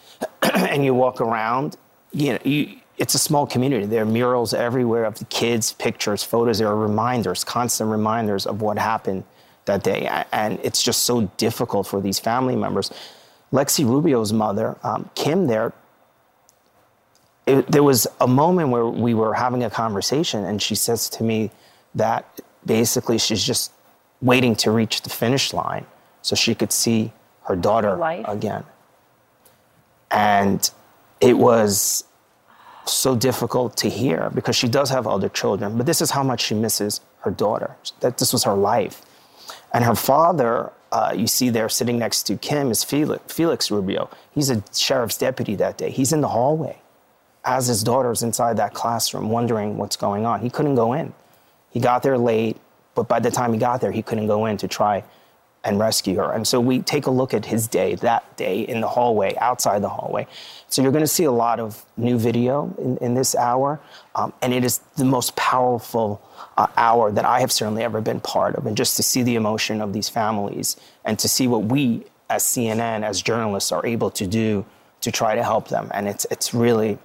and you walk around, you know, you, it's a small community. There are murals everywhere of the kids, pictures, photos. There are reminders, constant reminders of what happened that day. And it's just so difficult for these family members. Lexi Rubio's mother, um, Kim, there, it, there was a moment where we were having a conversation, and she says to me that basically she's just waiting to reach the finish line so she could see her daughter again. And it was so difficult to hear because she does have other children, but this is how much she misses her daughter. That this was her life. And her father, uh, you see there sitting next to Kim, is Felix, Felix Rubio. He's a sheriff's deputy that day. He's in the hallway as his daughter's inside that classroom wondering what's going on. He couldn't go in. He got there late, but by the time he got there, he couldn't go in to try and rescue her. And so we take a look at his day, that day in the hallway, outside the hallway. So you're going to see a lot of new video in, in this hour. Um, and it is the most powerful uh, hour that I have certainly ever been part of. And just to see the emotion of these families and to see what we as CNN, as journalists, are able to do to try to help them. And it's, it's really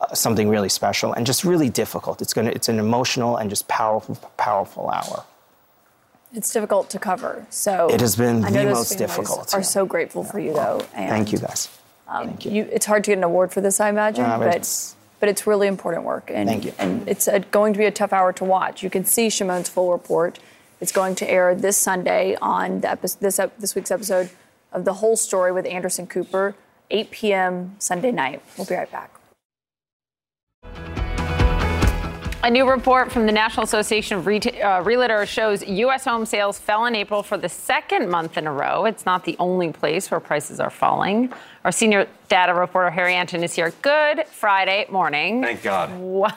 uh, something really special and just really difficult. It's, gonna, it's an emotional and just powerful, powerful hour. It's difficult to cover. So It has been the most difficult, Are so grateful for you, though. And, Thank you, guys. Um, Thank you. you. It's hard to get an award for this, I imagine, Uh, but but it's- really important work. And, Thank you. And it's a, going to be a tough hour to watch. You can see Shimon's full report. It's going to air this Sunday on the epi- this ep- this week's episode of the whole story with Anderson Cooper, 8 p.m. Sunday night. We'll be right back. A new report from the National Association of Reta- uh, Realtors shows U.S. home sales fell in April for the second month in a row. It's not the only place where prices are falling. Our senior data reporter Harry Enten is here. Good Friday morning. Thank God. Wha-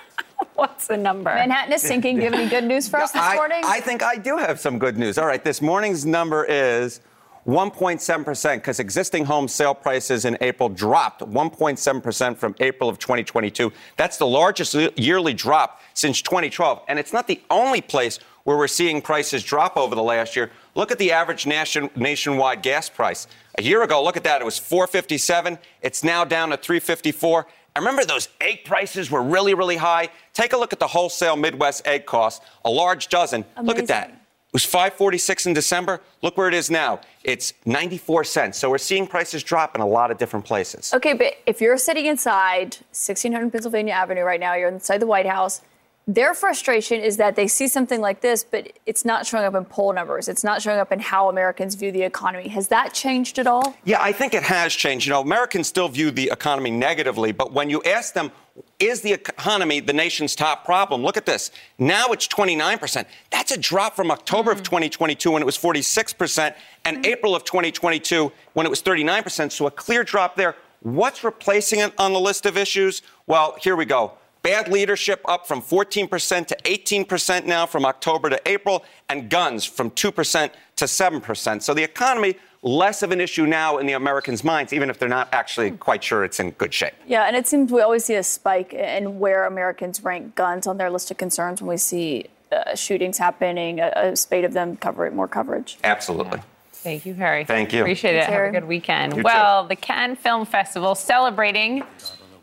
What's the number? Manhattan is sinking. Do you have any good news for us this I, morning? I think I do have some good news. All right, this morning's number is 1.7% because existing home sale prices in April dropped 1.7% from April of 2022. That's the largest yearly drop since 2012. And it's not the only place where we're seeing prices drop over the last year. Look at the average nation, nationwide gas price. A year ago, look at that, it was 457. It's now down to 354. I remember those egg prices were really, really high. Take a look at the wholesale Midwest egg cost, a large dozen. Look at that. It was 546 in December. Look where it is now. It's 94 cents. So we're seeing prices drop in a lot of different places. Okay, but if you're sitting inside 1600 Pennsylvania Avenue right now, you're inside the White House. Their frustration is that they see something like this, but it's not showing up in poll numbers. It's not showing up in how Americans view the economy. Has that changed at all? Yeah, I think it has changed. You know, Americans still view the economy negatively, but when you ask them, is the economy the nation's top problem? Look at this. Now it's 29%. That's a drop from October mm-hmm. of 2022 when it was 46% and mm-hmm. April of 2022 when it was 39%. So a clear drop there. What's replacing it on the list of issues? Well, here we go. Bad leadership up from 14% to 18% now from October to April, and guns from 2% to 7%. So the economy, less of an issue now in the Americans' minds, even if they're not actually quite sure it's in good shape. Yeah, and it seems we always see a spike in where Americans rank guns on their list of concerns when we see uh, shootings happening, a, a, spate of them cover more coverage. Absolutely. Yeah. Thank you, Harry. Thank you. Appreciate it. Have a good weekend. You well, too. the Cannes Film Festival celebrating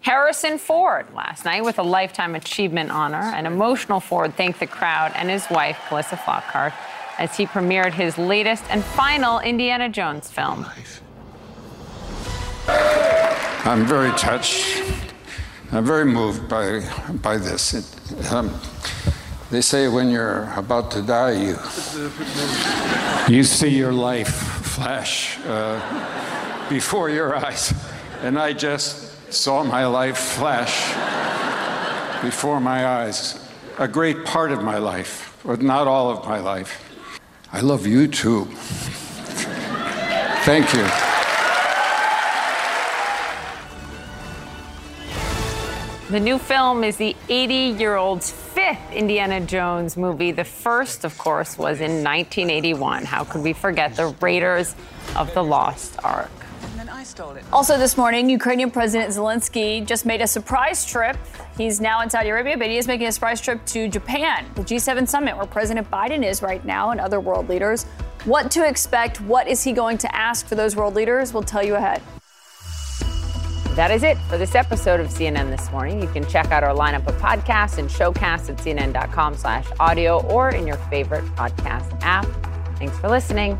Harrison Ford last night with a Lifetime Achievement Honor. An emotional Ford thanked the crowd and his wife, Calista Flockhart, as he premiered his latest and final Indiana Jones film. I'm very touched. I'm very moved by, by this. It, um, they say when you're about to die, you, you see your life flash uh, before your eyes. And I just saw my life flash before my eyes. A great part of my life, but not all of my life. I love you too. Thank you. The new film is the 80 year old's fifth Indiana Jones movie. The first, of course, was in 1981. How could we forget the Raiders of the Lost Ark? Also, this morning, Ukrainian President Zelensky just made a surprise trip. He's now in Saudi Arabia, but he is making a surprise trip to Japan, the G7 summit where President Biden is right now and other world leaders. What to expect? What is he going to ask for those world leaders? We'll tell you ahead. That is it for this episode of CNN This Morning. You can check out our lineup of podcasts and showcasts at cnn.com slash audio or in your favorite podcast app. Thanks for listening.